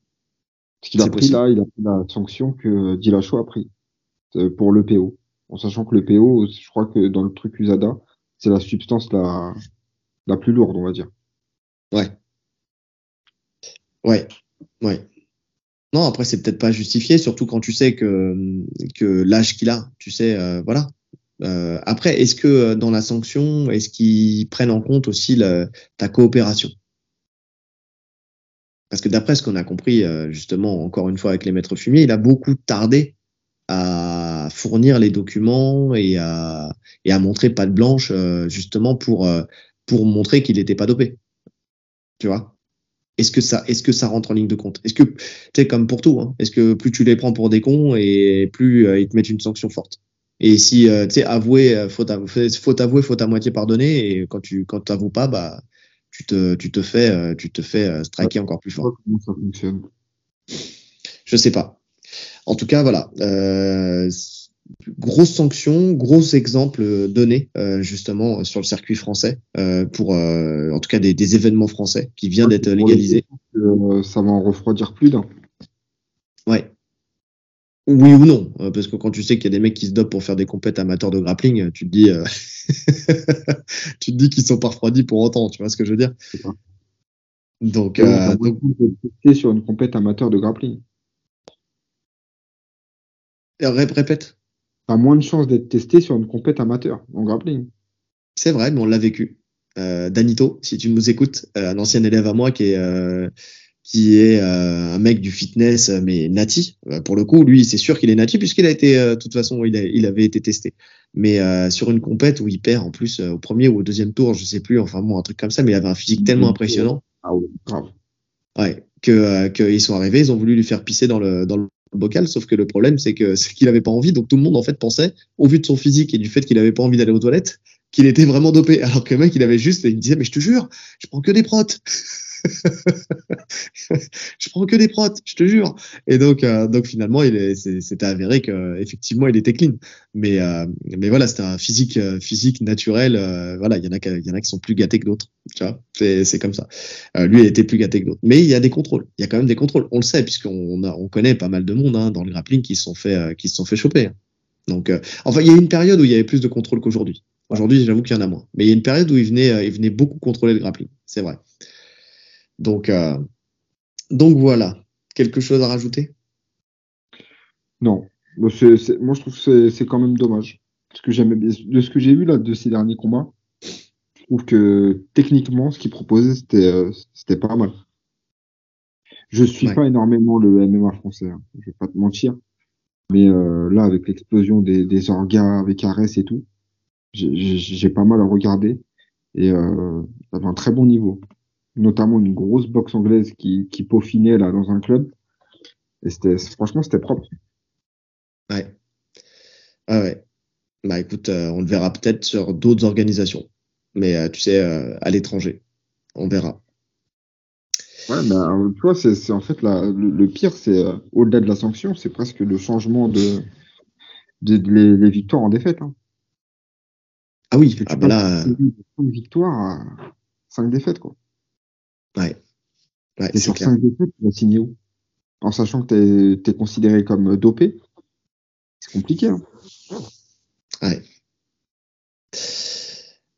Ce qu'il a pris possible. là, il a pris la sanction que Dilacho a pris euh, pour le PO. En sachant que le PO, je crois que dans le truc USADA, c'est la substance la, la plus lourde, on va dire. Ouais. Ouais. Ouais. Non, après, c'est peut-être pas justifié, surtout quand tu sais que, que l'âge qu'il a, tu sais, euh, voilà. Euh, après, est-ce que euh, dans la sanction, est-ce qu'ils prennent en compte aussi ta coopération? Parce que d'après ce qu'on a compris, euh, justement, encore une fois avec les maîtres fumiers, il a beaucoup tardé à fournir les documents et à, et à montrer pas de blanche, euh, justement, pour, pour montrer qu'il n'était pas dopé. Tu vois? Est-ce que ça, est-ce que ça rentre en ligne de compte? Est-ce que, tu sais, comme pour tout, hein, est-ce que plus tu les prends pour des cons et plus euh, ils te mettent une sanction forte? Et si, euh, tu sais, avouer, euh, faut, avouer, faut avouer, faut à moitié pardonner. Et quand tu, quand t'avoues pas, bah, tu te, tu te fais, tu te fais striker encore plus fort. Comment ça fonctionne Je sais pas. En tout cas, voilà. Euh, grosse sanction, gros exemple donné euh, justement sur le circuit français euh, pour euh, en tout cas des, des, événements français qui vient d'être légalisé. ça va en refroidir plus d'un. Oui ou non, parce que quand tu sais qu'il y a des mecs qui se dopent pour faire des compètes amateurs de grappling, tu te dis, tu te dis qu'ils sont pas refroidis pour autant, tu vois ce que je veux dire? Donc, euh, donc... sur une compète amateur de grappling. Répète a moins de chances d'être testé sur une compète amateur en grappling. C'est vrai, mais on l'a vécu. Euh, Danito, si tu nous écoutes, euh, un ancien élève à moi qui est euh, qui est euh, un mec du fitness mais nati. Euh, pour le coup, lui, c'est sûr qu'il est nati puisqu'il a été, de toute façon, il, a, il, avait été testé. Mais sur une compète où il perd en plus au premier ou au deuxième tour, je sais plus, enfin bon, un truc comme ça, mais il avait un physique tellement impressionnant. Ah ouais, grave. Ouais, que qu'ils sont arrivés, ils ont voulu lui faire pisser dans le dans le bocal, sauf que le problème, c'est que c'est qu'il avait pas envie. Donc tout le monde, en fait, pensait, au vu de son physique et du fait qu'il avait pas envie d'aller aux toilettes, qu'il était vraiment dopé. Alors que le mec, il avait juste, il disait, mais je te jure, je prends que des protes. je prends que des protes, je te jure. Et donc, euh, donc finalement, c'était avéré que effectivement, il était clean. Mais, euh, mais voilà, c'était un physique, euh, physique naturel. Voilà, il y en a, qui sont plus gâtés que d'autres. Tu vois, c'est comme ça. Lui, il était plus gâté que d'autres. Mais il y a des contrôles. Il y a quand même des contrôles. On le sait puisqu'on on connaît pas mal de monde hein, dans le grappling qui se sont fait, qui se sont fait choper. Donc, enfin, il y a une période où il y avait plus de contrôle qu'aujourd'hui. Aujourd'hui, j'avoue qu'il y en a moins. Mais il y a une période où il venait, il venait beaucoup contrôler le grappling. C'est vrai. Donc, euh, donc voilà. Quelque chose à rajouter? Non. moi, je trouve que c'est quand même dommage. Parce que de ce que j'ai vu là de ces derniers combats, je trouve que techniquement, ce qu'il proposait, c'était euh, pas mal. Je suis pas énormément le MMA français, hein. je vais pas te mentir. Mais euh, là, avec l'explosion des, des orgas avec Ares et tout, j'ai pas mal à regarder. Et euh, avait un très bon niveau notamment une grosse boxe anglaise qui, qui peaufinait là dans un club. Et c'était, franchement, c'était propre. Ouais. Ah ouais. Bah écoute, euh, on le verra peut-être sur d'autres organisations. Mais euh, tu sais, euh, à l'étranger. On verra. Ouais, bah, tu vois, c'est, en fait la, le, pire, c'est au-delà de la sanction, c'est presque le changement de, de, les, victoires en défaite. Hein. Ah oui, ah bah là. 5 victoires à 5 défaites, quoi. Ouais. ouais et sur 5 défaites, tu vas signer où? En sachant que tu es, considéré comme dopé C'est compliqué. Hein ouais.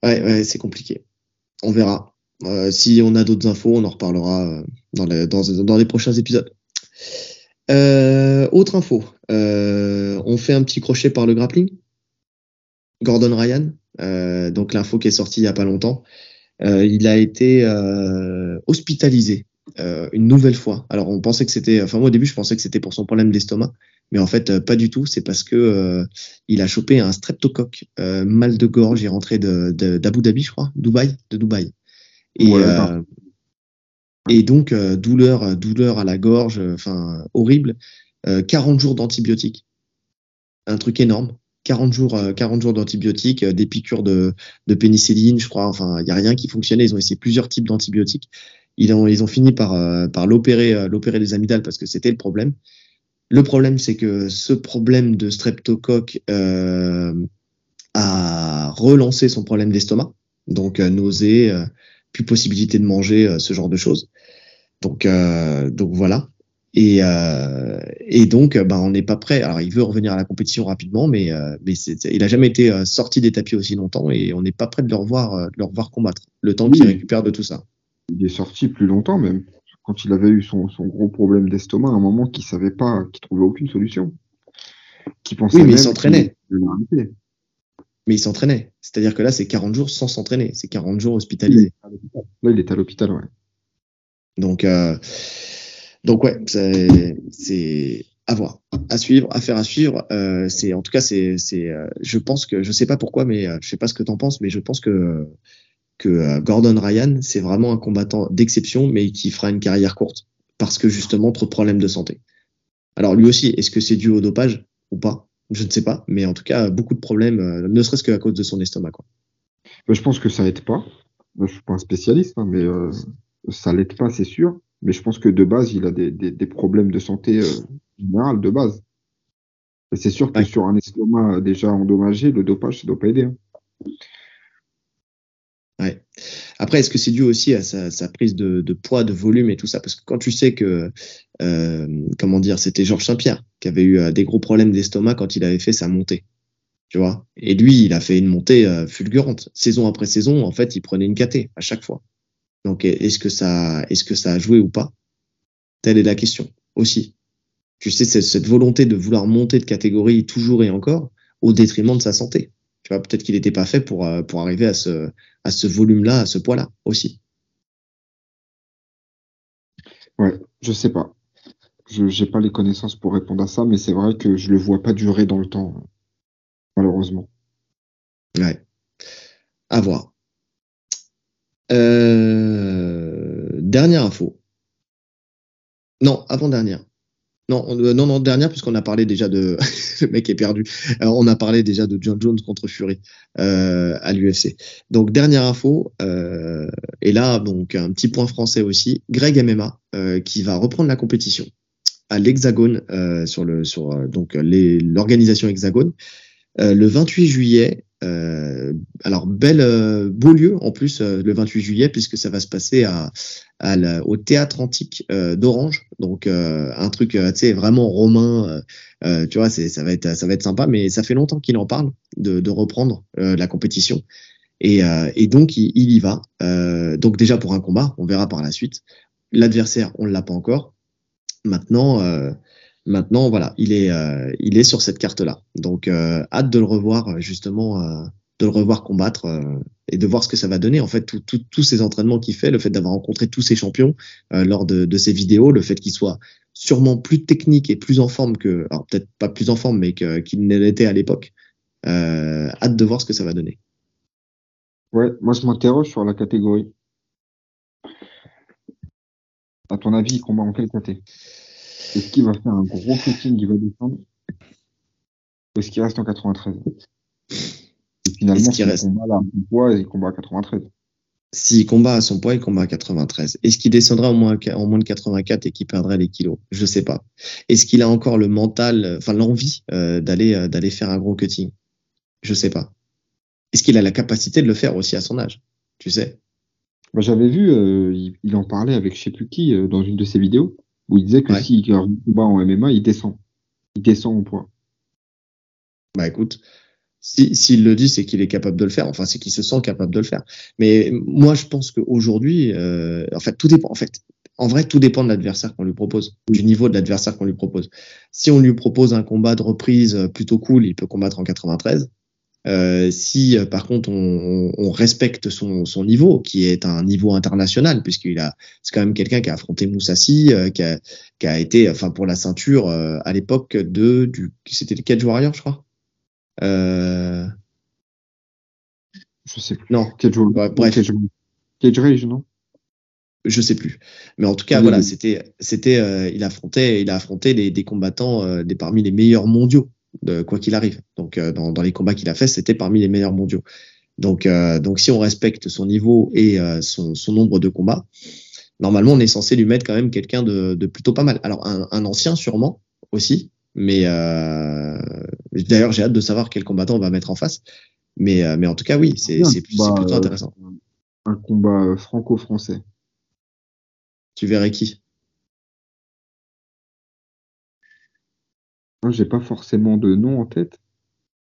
Ouais, ouais c'est compliqué. On verra. Euh, si on a d'autres infos, on en reparlera euh, dans, les, dans, dans les prochains épisodes. Euh, autre info, euh, on fait un petit crochet par le grappling. Gordon Ryan, euh, donc l'info qui est sortie il y a pas longtemps. Euh, il a été euh, hospitalisé euh, une nouvelle fois. Alors on pensait que c'était, enfin moi au début je pensais que c'était pour son problème d'estomac, mais en fait pas du tout. C'est parce que il a chopé un streptocoque, mal de gorge. Il est rentré de d'Abu Dhabi, je crois, Dubaï, de Dubaï. Et et donc douleur, douleur à la gorge, enfin horrible. 40 jours d'antibiotiques, un truc énorme. 40 jours, 40 euh, jours d'antibiotiques, euh, des piqûres de, pénicilline, je crois. Enfin, il y a rien qui fonctionnait. Ils ont essayé plusieurs types d'antibiotiques Ils ont, ils ont fini par, par l'opérer, l'opérer des amygdales parce que c'était le problème. Le problème, c'est que ce problème de streptocoque a relancé son problème d'estomac, donc nausée, plus possibilité de manger, ce genre de choses. Donc, donc voilà. Et, euh, et donc, bah, on n'est pas prêt. Alors, il veut revenir à la compétition rapidement, mais, euh, mais il a jamais été euh, sorti des tapis aussi longtemps et on n'est pas prêt de le revoir, euh, de le revoir combattre. Le temps qu'il récupère de tout ça. Il est sorti plus longtemps même. Quand il avait eu son, son gros problème d'estomac, à un moment qu'il savait pas, qu'il trouvait aucune solution. Qui pensait oui, mais il s'entraînait. Mais il s'entraînait. C'est-à-dire que là, c'est 40 jours sans s'entraîner. C'est 40 jours hospitalisés. Là, il est à l'hôpital, ouais. Donc, euh, donc ouais, c'est à voir, à suivre, à faire à suivre. Euh, c'est en tout cas c'est euh, je pense que je sais pas pourquoi, mais euh, je sais pas ce que t'en penses, mais je pense que que euh, Gordon Ryan c'est vraiment un combattant d'exception, mais qui fera une carrière courte parce que justement trop de problèmes de santé. Alors lui aussi, est-ce que c'est dû au dopage ou pas? Je ne sais pas, mais en tout cas beaucoup de problèmes, ne serait-ce qu'à cause de son estomac. Quoi. Je pense que ça aide pas. Je suis pas un spécialiste, hein, mais ça l'aide pas, c'est sûr. Mais je pense que de base, il a des, des, des problèmes de santé euh, générale de base. Et c'est sûr que sur un estomac déjà endommagé, le dopage, ça doit pas aider. Hein. Ouais. Après, est-ce que c'est dû aussi à sa, sa prise de, de, poids, de volume et tout ça? Parce que quand tu sais que, euh, comment dire, c'était Georges Saint-Pierre qui avait eu euh, des gros problèmes d'estomac quand il avait fait sa montée. Tu vois? Et lui, il a fait une montée euh, fulgurante. Saison après saison, en fait, il prenait une KT à chaque fois. Donc, est-ce que ça, est-ce que ça a joué ou pas? Telle est la question aussi. Tu sais, cette volonté de vouloir monter de catégorie toujours et encore au détriment de sa santé. Tu vois, peut-être qu'il n'était pas fait pour, euh, pour arriver à ce, à ce volume-là, à ce poids-là aussi. Ouais, je sais pas. Je n'ai pas les connaissances pour répondre à ça, mais c'est vrai que je le vois pas durer dans le temps, malheureusement. Ouais. À voir. Euh, dernière info. Non, avant-dernière. Non, euh, non, non, dernière, puisqu'on a parlé déjà de. le mec est perdu. Euh, on a parlé déjà de John Jones contre Fury à l'UFC. Donc, dernière info. Et là, donc, un petit point français aussi. Greg MMA, qui va reprendre la compétition à l'Hexagone, sur le, sur donc l'organisation Hexagone, le 28 juillet alors bel euh, beau lieu en plus euh, le 28 juillet puisque ça va se passer au théâtre antique d'Orange. Donc un truc tu sais vraiment romain tu vois ça va être ça va être sympa mais ça fait longtemps qu'il en parle de, reprendre la compétition. Et, donc il, y va. Donc déjà pour un combat on verra par la suite. L'adversaire on l'a pas encore. Maintenant Maintenant, voilà, il est, euh, il est sur cette carte-là. Donc, euh, hâte de le revoir justement, euh, de le revoir combattre et de voir ce que ça va donner. En fait, tous ces entraînements qu'il fait, le fait d'avoir rencontré tous ces champions lors de, de, ces vidéos, le fait qu'il soit sûrement plus technique et plus en forme que, alors peut-être pas plus en forme, mais qu'il ne l'était à l'époque. hâte de voir ce que ça va donner. Ouais, moi je m'interroge sur la catégorie. À ton avis, il combat en quelle catégorie? Est-ce qu'il va faire un gros cutting, il va descendre Ou est-ce qu'il reste en 93 Et finalement, s'il reste... combat à son poids, il combat à 93. S'il combat à son poids, il combat à 93. Est-ce qu'il descendra en moins, en moins de 84 et qu'il perdrait les kilos? Je sais pas. Est-ce qu'il a encore le mental, enfin l'envie euh, d'aller euh, d'aller faire un gros cutting? Je sais pas. Est-ce qu'il a la capacité de le faire aussi à son âge? Tu sais? J'avais vu, euh, il, en parlait avec je sais plus qui dans une de ses vidéos où il disait que s'il gagne un combat en MMA, il descend. Il descend au point. Bah écoute, s'il si, le dit, c'est qu'il est capable de le faire. Enfin, c'est qu'il se sent capable de le faire. Mais moi, je pense qu'aujourd'hui, euh, en fait, tout dépend. En fait, en vrai, tout dépend de l'adversaire qu'on lui propose, du niveau de l'adversaire qu'on lui propose. Si on lui propose un combat de reprise plutôt cool, il peut combattre en 93. Euh, si euh, par contre on, on respecte son, son, niveau, qui est un niveau international, puisqu'il a, c'est quand même quelqu'un qui a affronté Moussassi, euh, qui, a, qui a été, enfin pour la ceinture euh, à l'époque de du, c'était le Cage Warrior, je crois? Euh... Je sais plus. Non. Cage, ouais, bref. Cage, Cage Rage, non? Je sais plus. Mais en tout cas, voilà, c'était, c'était, il affrontait, il a affronté des, des combattants, des parmi les meilleurs mondiaux de quoi qu'il arrive. Donc euh, dans, dans, les combats qu'il a fait, c'était parmi les meilleurs mondiaux. Donc euh, donc si on respecte son niveau et euh, son, son nombre de combats, normalement, on est censé lui mettre quand même quelqu'un de, de, plutôt pas mal. Alors, un, un ancien sûrement aussi, mais euh, d'ailleurs, j'ai hâte de savoir quel combattant on va mettre en face. Mais, euh, mais en tout cas, oui, c'est plutôt euh, intéressant. Un combat franco-français. Tu verrais qui? Moi, j'ai pas forcément de nom en tête.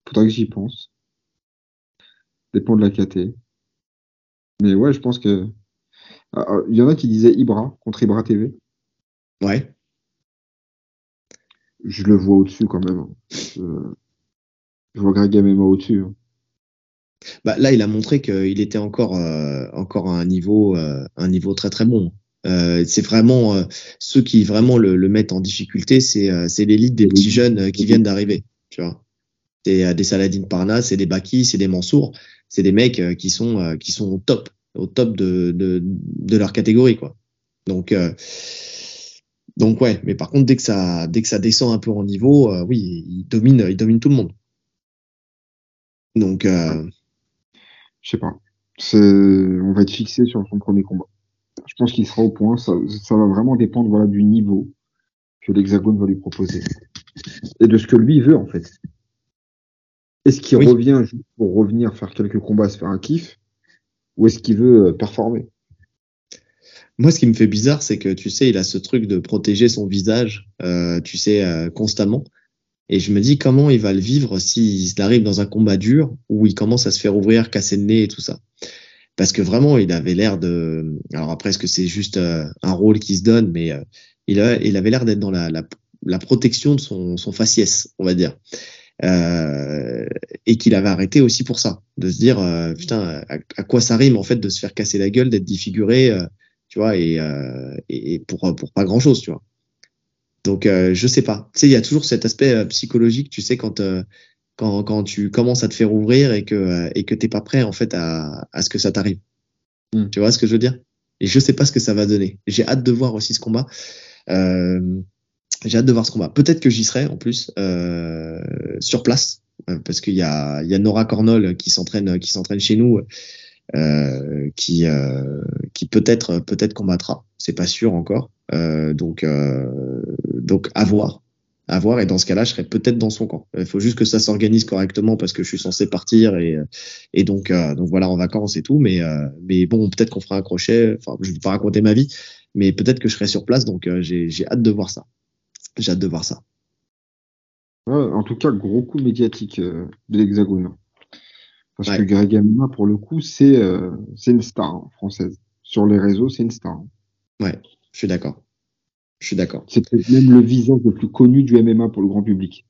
Faudrait que j'y pense. Dépend de la KT. Mais ouais, je pense que. Ah, ah, il y en a qui disaient Ibra contre Ibra TV. Ouais. Je le vois au-dessus quand même. Je, vois Greg MMA au-dessus. Hein. Bah, là, il a montré qu'il était encore, euh, encore à un niveau, euh, un niveau très très bon. Euh, c'est vraiment euh, ceux qui vraiment le, mettent en difficulté, c'est euh, l'élite des petits jeunes qui viennent d'arriver. C'est des Saladin Parna, c'est des Baki, c'est des Mansour, c'est des mecs qui sont au top, au top de, leur catégorie. Donc donc ouais, mais par contre dès que ça dès que ça descend un peu en niveau, oui, il domine il domine tout le monde. Donc je sais pas. On va être fixé sur son premier combat je pense qu'il sera au point. Ça, va vraiment dépendre voilà, du niveau que l'Hexagone va lui proposer et de ce que lui veut en fait. Est-ce qu'il revient juste pour revenir faire quelques combats, se faire un kiff, ou est-ce qu'il veut euh, performer? Moi, ce qui me fait bizarre, c'est que tu sais, il a ce truc de protéger son visage, euh, tu sais, euh, constamment. Et je me dis comment il va le vivre s'il arrive dans un combat dur où il commence à se faire ouvrir, casser le nez et tout ça? Parce que vraiment il avait l'air de alors après est-ce que c'est juste euh, un rôle qui se donne mais euh, il, il avait l'air d'être dans la, la, la, protection de son, son faciès on va dire. Euh, et qu'il avait arrêté aussi pour ça de se dire euh, putain à, quoi ça rime en fait de se faire casser la gueule d'être défiguré tu vois et, et pour pour pas grand chose tu vois. Donc je sais pas. Tu sais il y a toujours cet aspect psychologique tu sais quand quand, quand tu commences à te faire ouvrir et que et que t'es pas prêt en fait à, à ce que ça t'arrive. Mm. Tu vois ce que je veux dire? Et je sais pas ce que ça va donner. J'ai hâte de voir aussi ce combat. Euh, j'ai hâte de voir ce combat. Peut-être que j'y serai en plus euh, sur place euh, parce qu'il y a il y a Nora Cornol qui s'entraîne qui s'entraîne chez nous. Euh, qui euh, qui peut-être peut-être combattra, c'est pas sûr encore. Euh, donc donc à voir à voir. Et dans ce cas-là, je serais peut-être dans son camp. Il faut juste que ça s'organise correctement parce que je suis censé partir et, et donc, euh, donc voilà en vacances et tout. Mais, euh, mais bon, peut-être qu'on fera un crochet. Enfin, je vais pas raconter ma vie, mais peut-être que je serai sur place. Donc euh, j'ai hâte de voir ça. J'ai hâte de voir ça. en tout cas, gros coup médiatique de l'Hexagone. Parce que Greg Amina, pour le coup, c'est c'est une star française. Sur les réseaux, c'est une star. Ouais, je suis d'accord. Je suis d'accord. C'est peut-être même le visage le plus connu du MMA pour le grand public.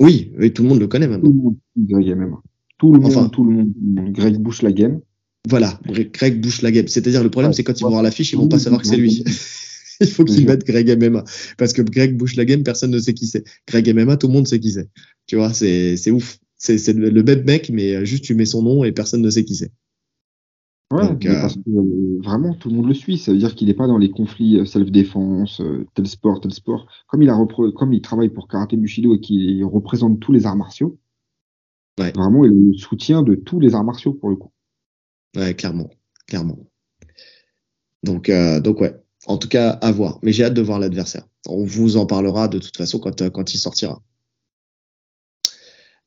Oui, tout le monde le connaît maintenant. Tout le monde Greg MMA. Tout le monde, tout le monde. Greg Bush la game. Voilà, Greg Bush la game. C'est-à-dire le problème, c'est quand ils vont voir l'affiche, ils vont pas savoir que c'est lui. Il faut qu'ils mettent Greg MMA parce que Greg Bush la game, personne ne sait qui c'est. Greg MMA, tout le monde sait qui c'est. Tu vois, c'est c'est ouf. C'est le même mec, mais juste tu mets son nom et personne ne sait qui c'est. Ouais, euh, parce que euh, vraiment tout le monde le suit. Ça veut dire qu'il n'est pas dans les conflits euh, self-défense, tel sport, tel sport. Comme il, a comme il travaille pour Karate Bushido et qu'il représente tous les arts martiaux, ouais. vraiment il le soutien de tous les arts martiaux pour le coup. Ouais, clairement, clairement. Donc, donc ouais. En tout cas, à voir. Mais j'ai hâte de voir l'adversaire. On vous en parlera de toute façon quand, quand il sortira.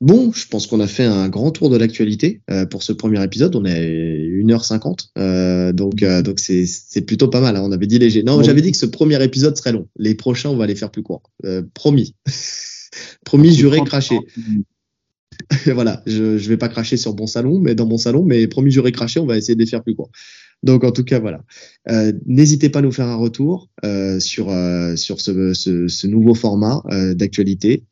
Bon, je pense qu'on a fait un grand tour de l'actualité euh, pour ce premier épisode. On est 1h50, euh, donc euh, donc c'est c'est plutôt pas mal. Hein. On avait dit léger. Non, j'avais dit que ce premier épisode serait long. Les prochains, on va les faire plus courts. Euh, promis, promis, juré, craché. voilà, je je vais pas cracher sur mon salon, mais dans mon salon, mais promis, juré, craché, on va essayer de les faire plus courts. Donc en tout cas voilà. Euh, N'hésitez pas à nous faire un retour euh, sur euh, sur ce, ce, ce, nouveau format d'actualité.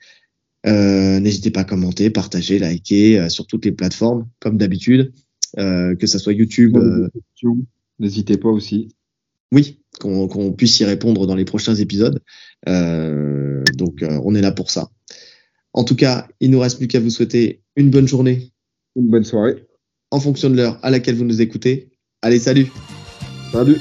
Euh, n'hésitez pas à commenter, partager, liker euh, sur toutes les plateformes, comme d'habitude, euh, que ce soit YouTube. N'hésitez pas aussi. Oui, qu'on puisse y répondre dans les prochains épisodes. donc, on est là pour ça. En tout cas, il nous reste plus qu'à vous souhaiter une bonne journée. Une bonne soirée. En fonction de l'heure à laquelle vous nous écoutez. Allez, salut. Salut.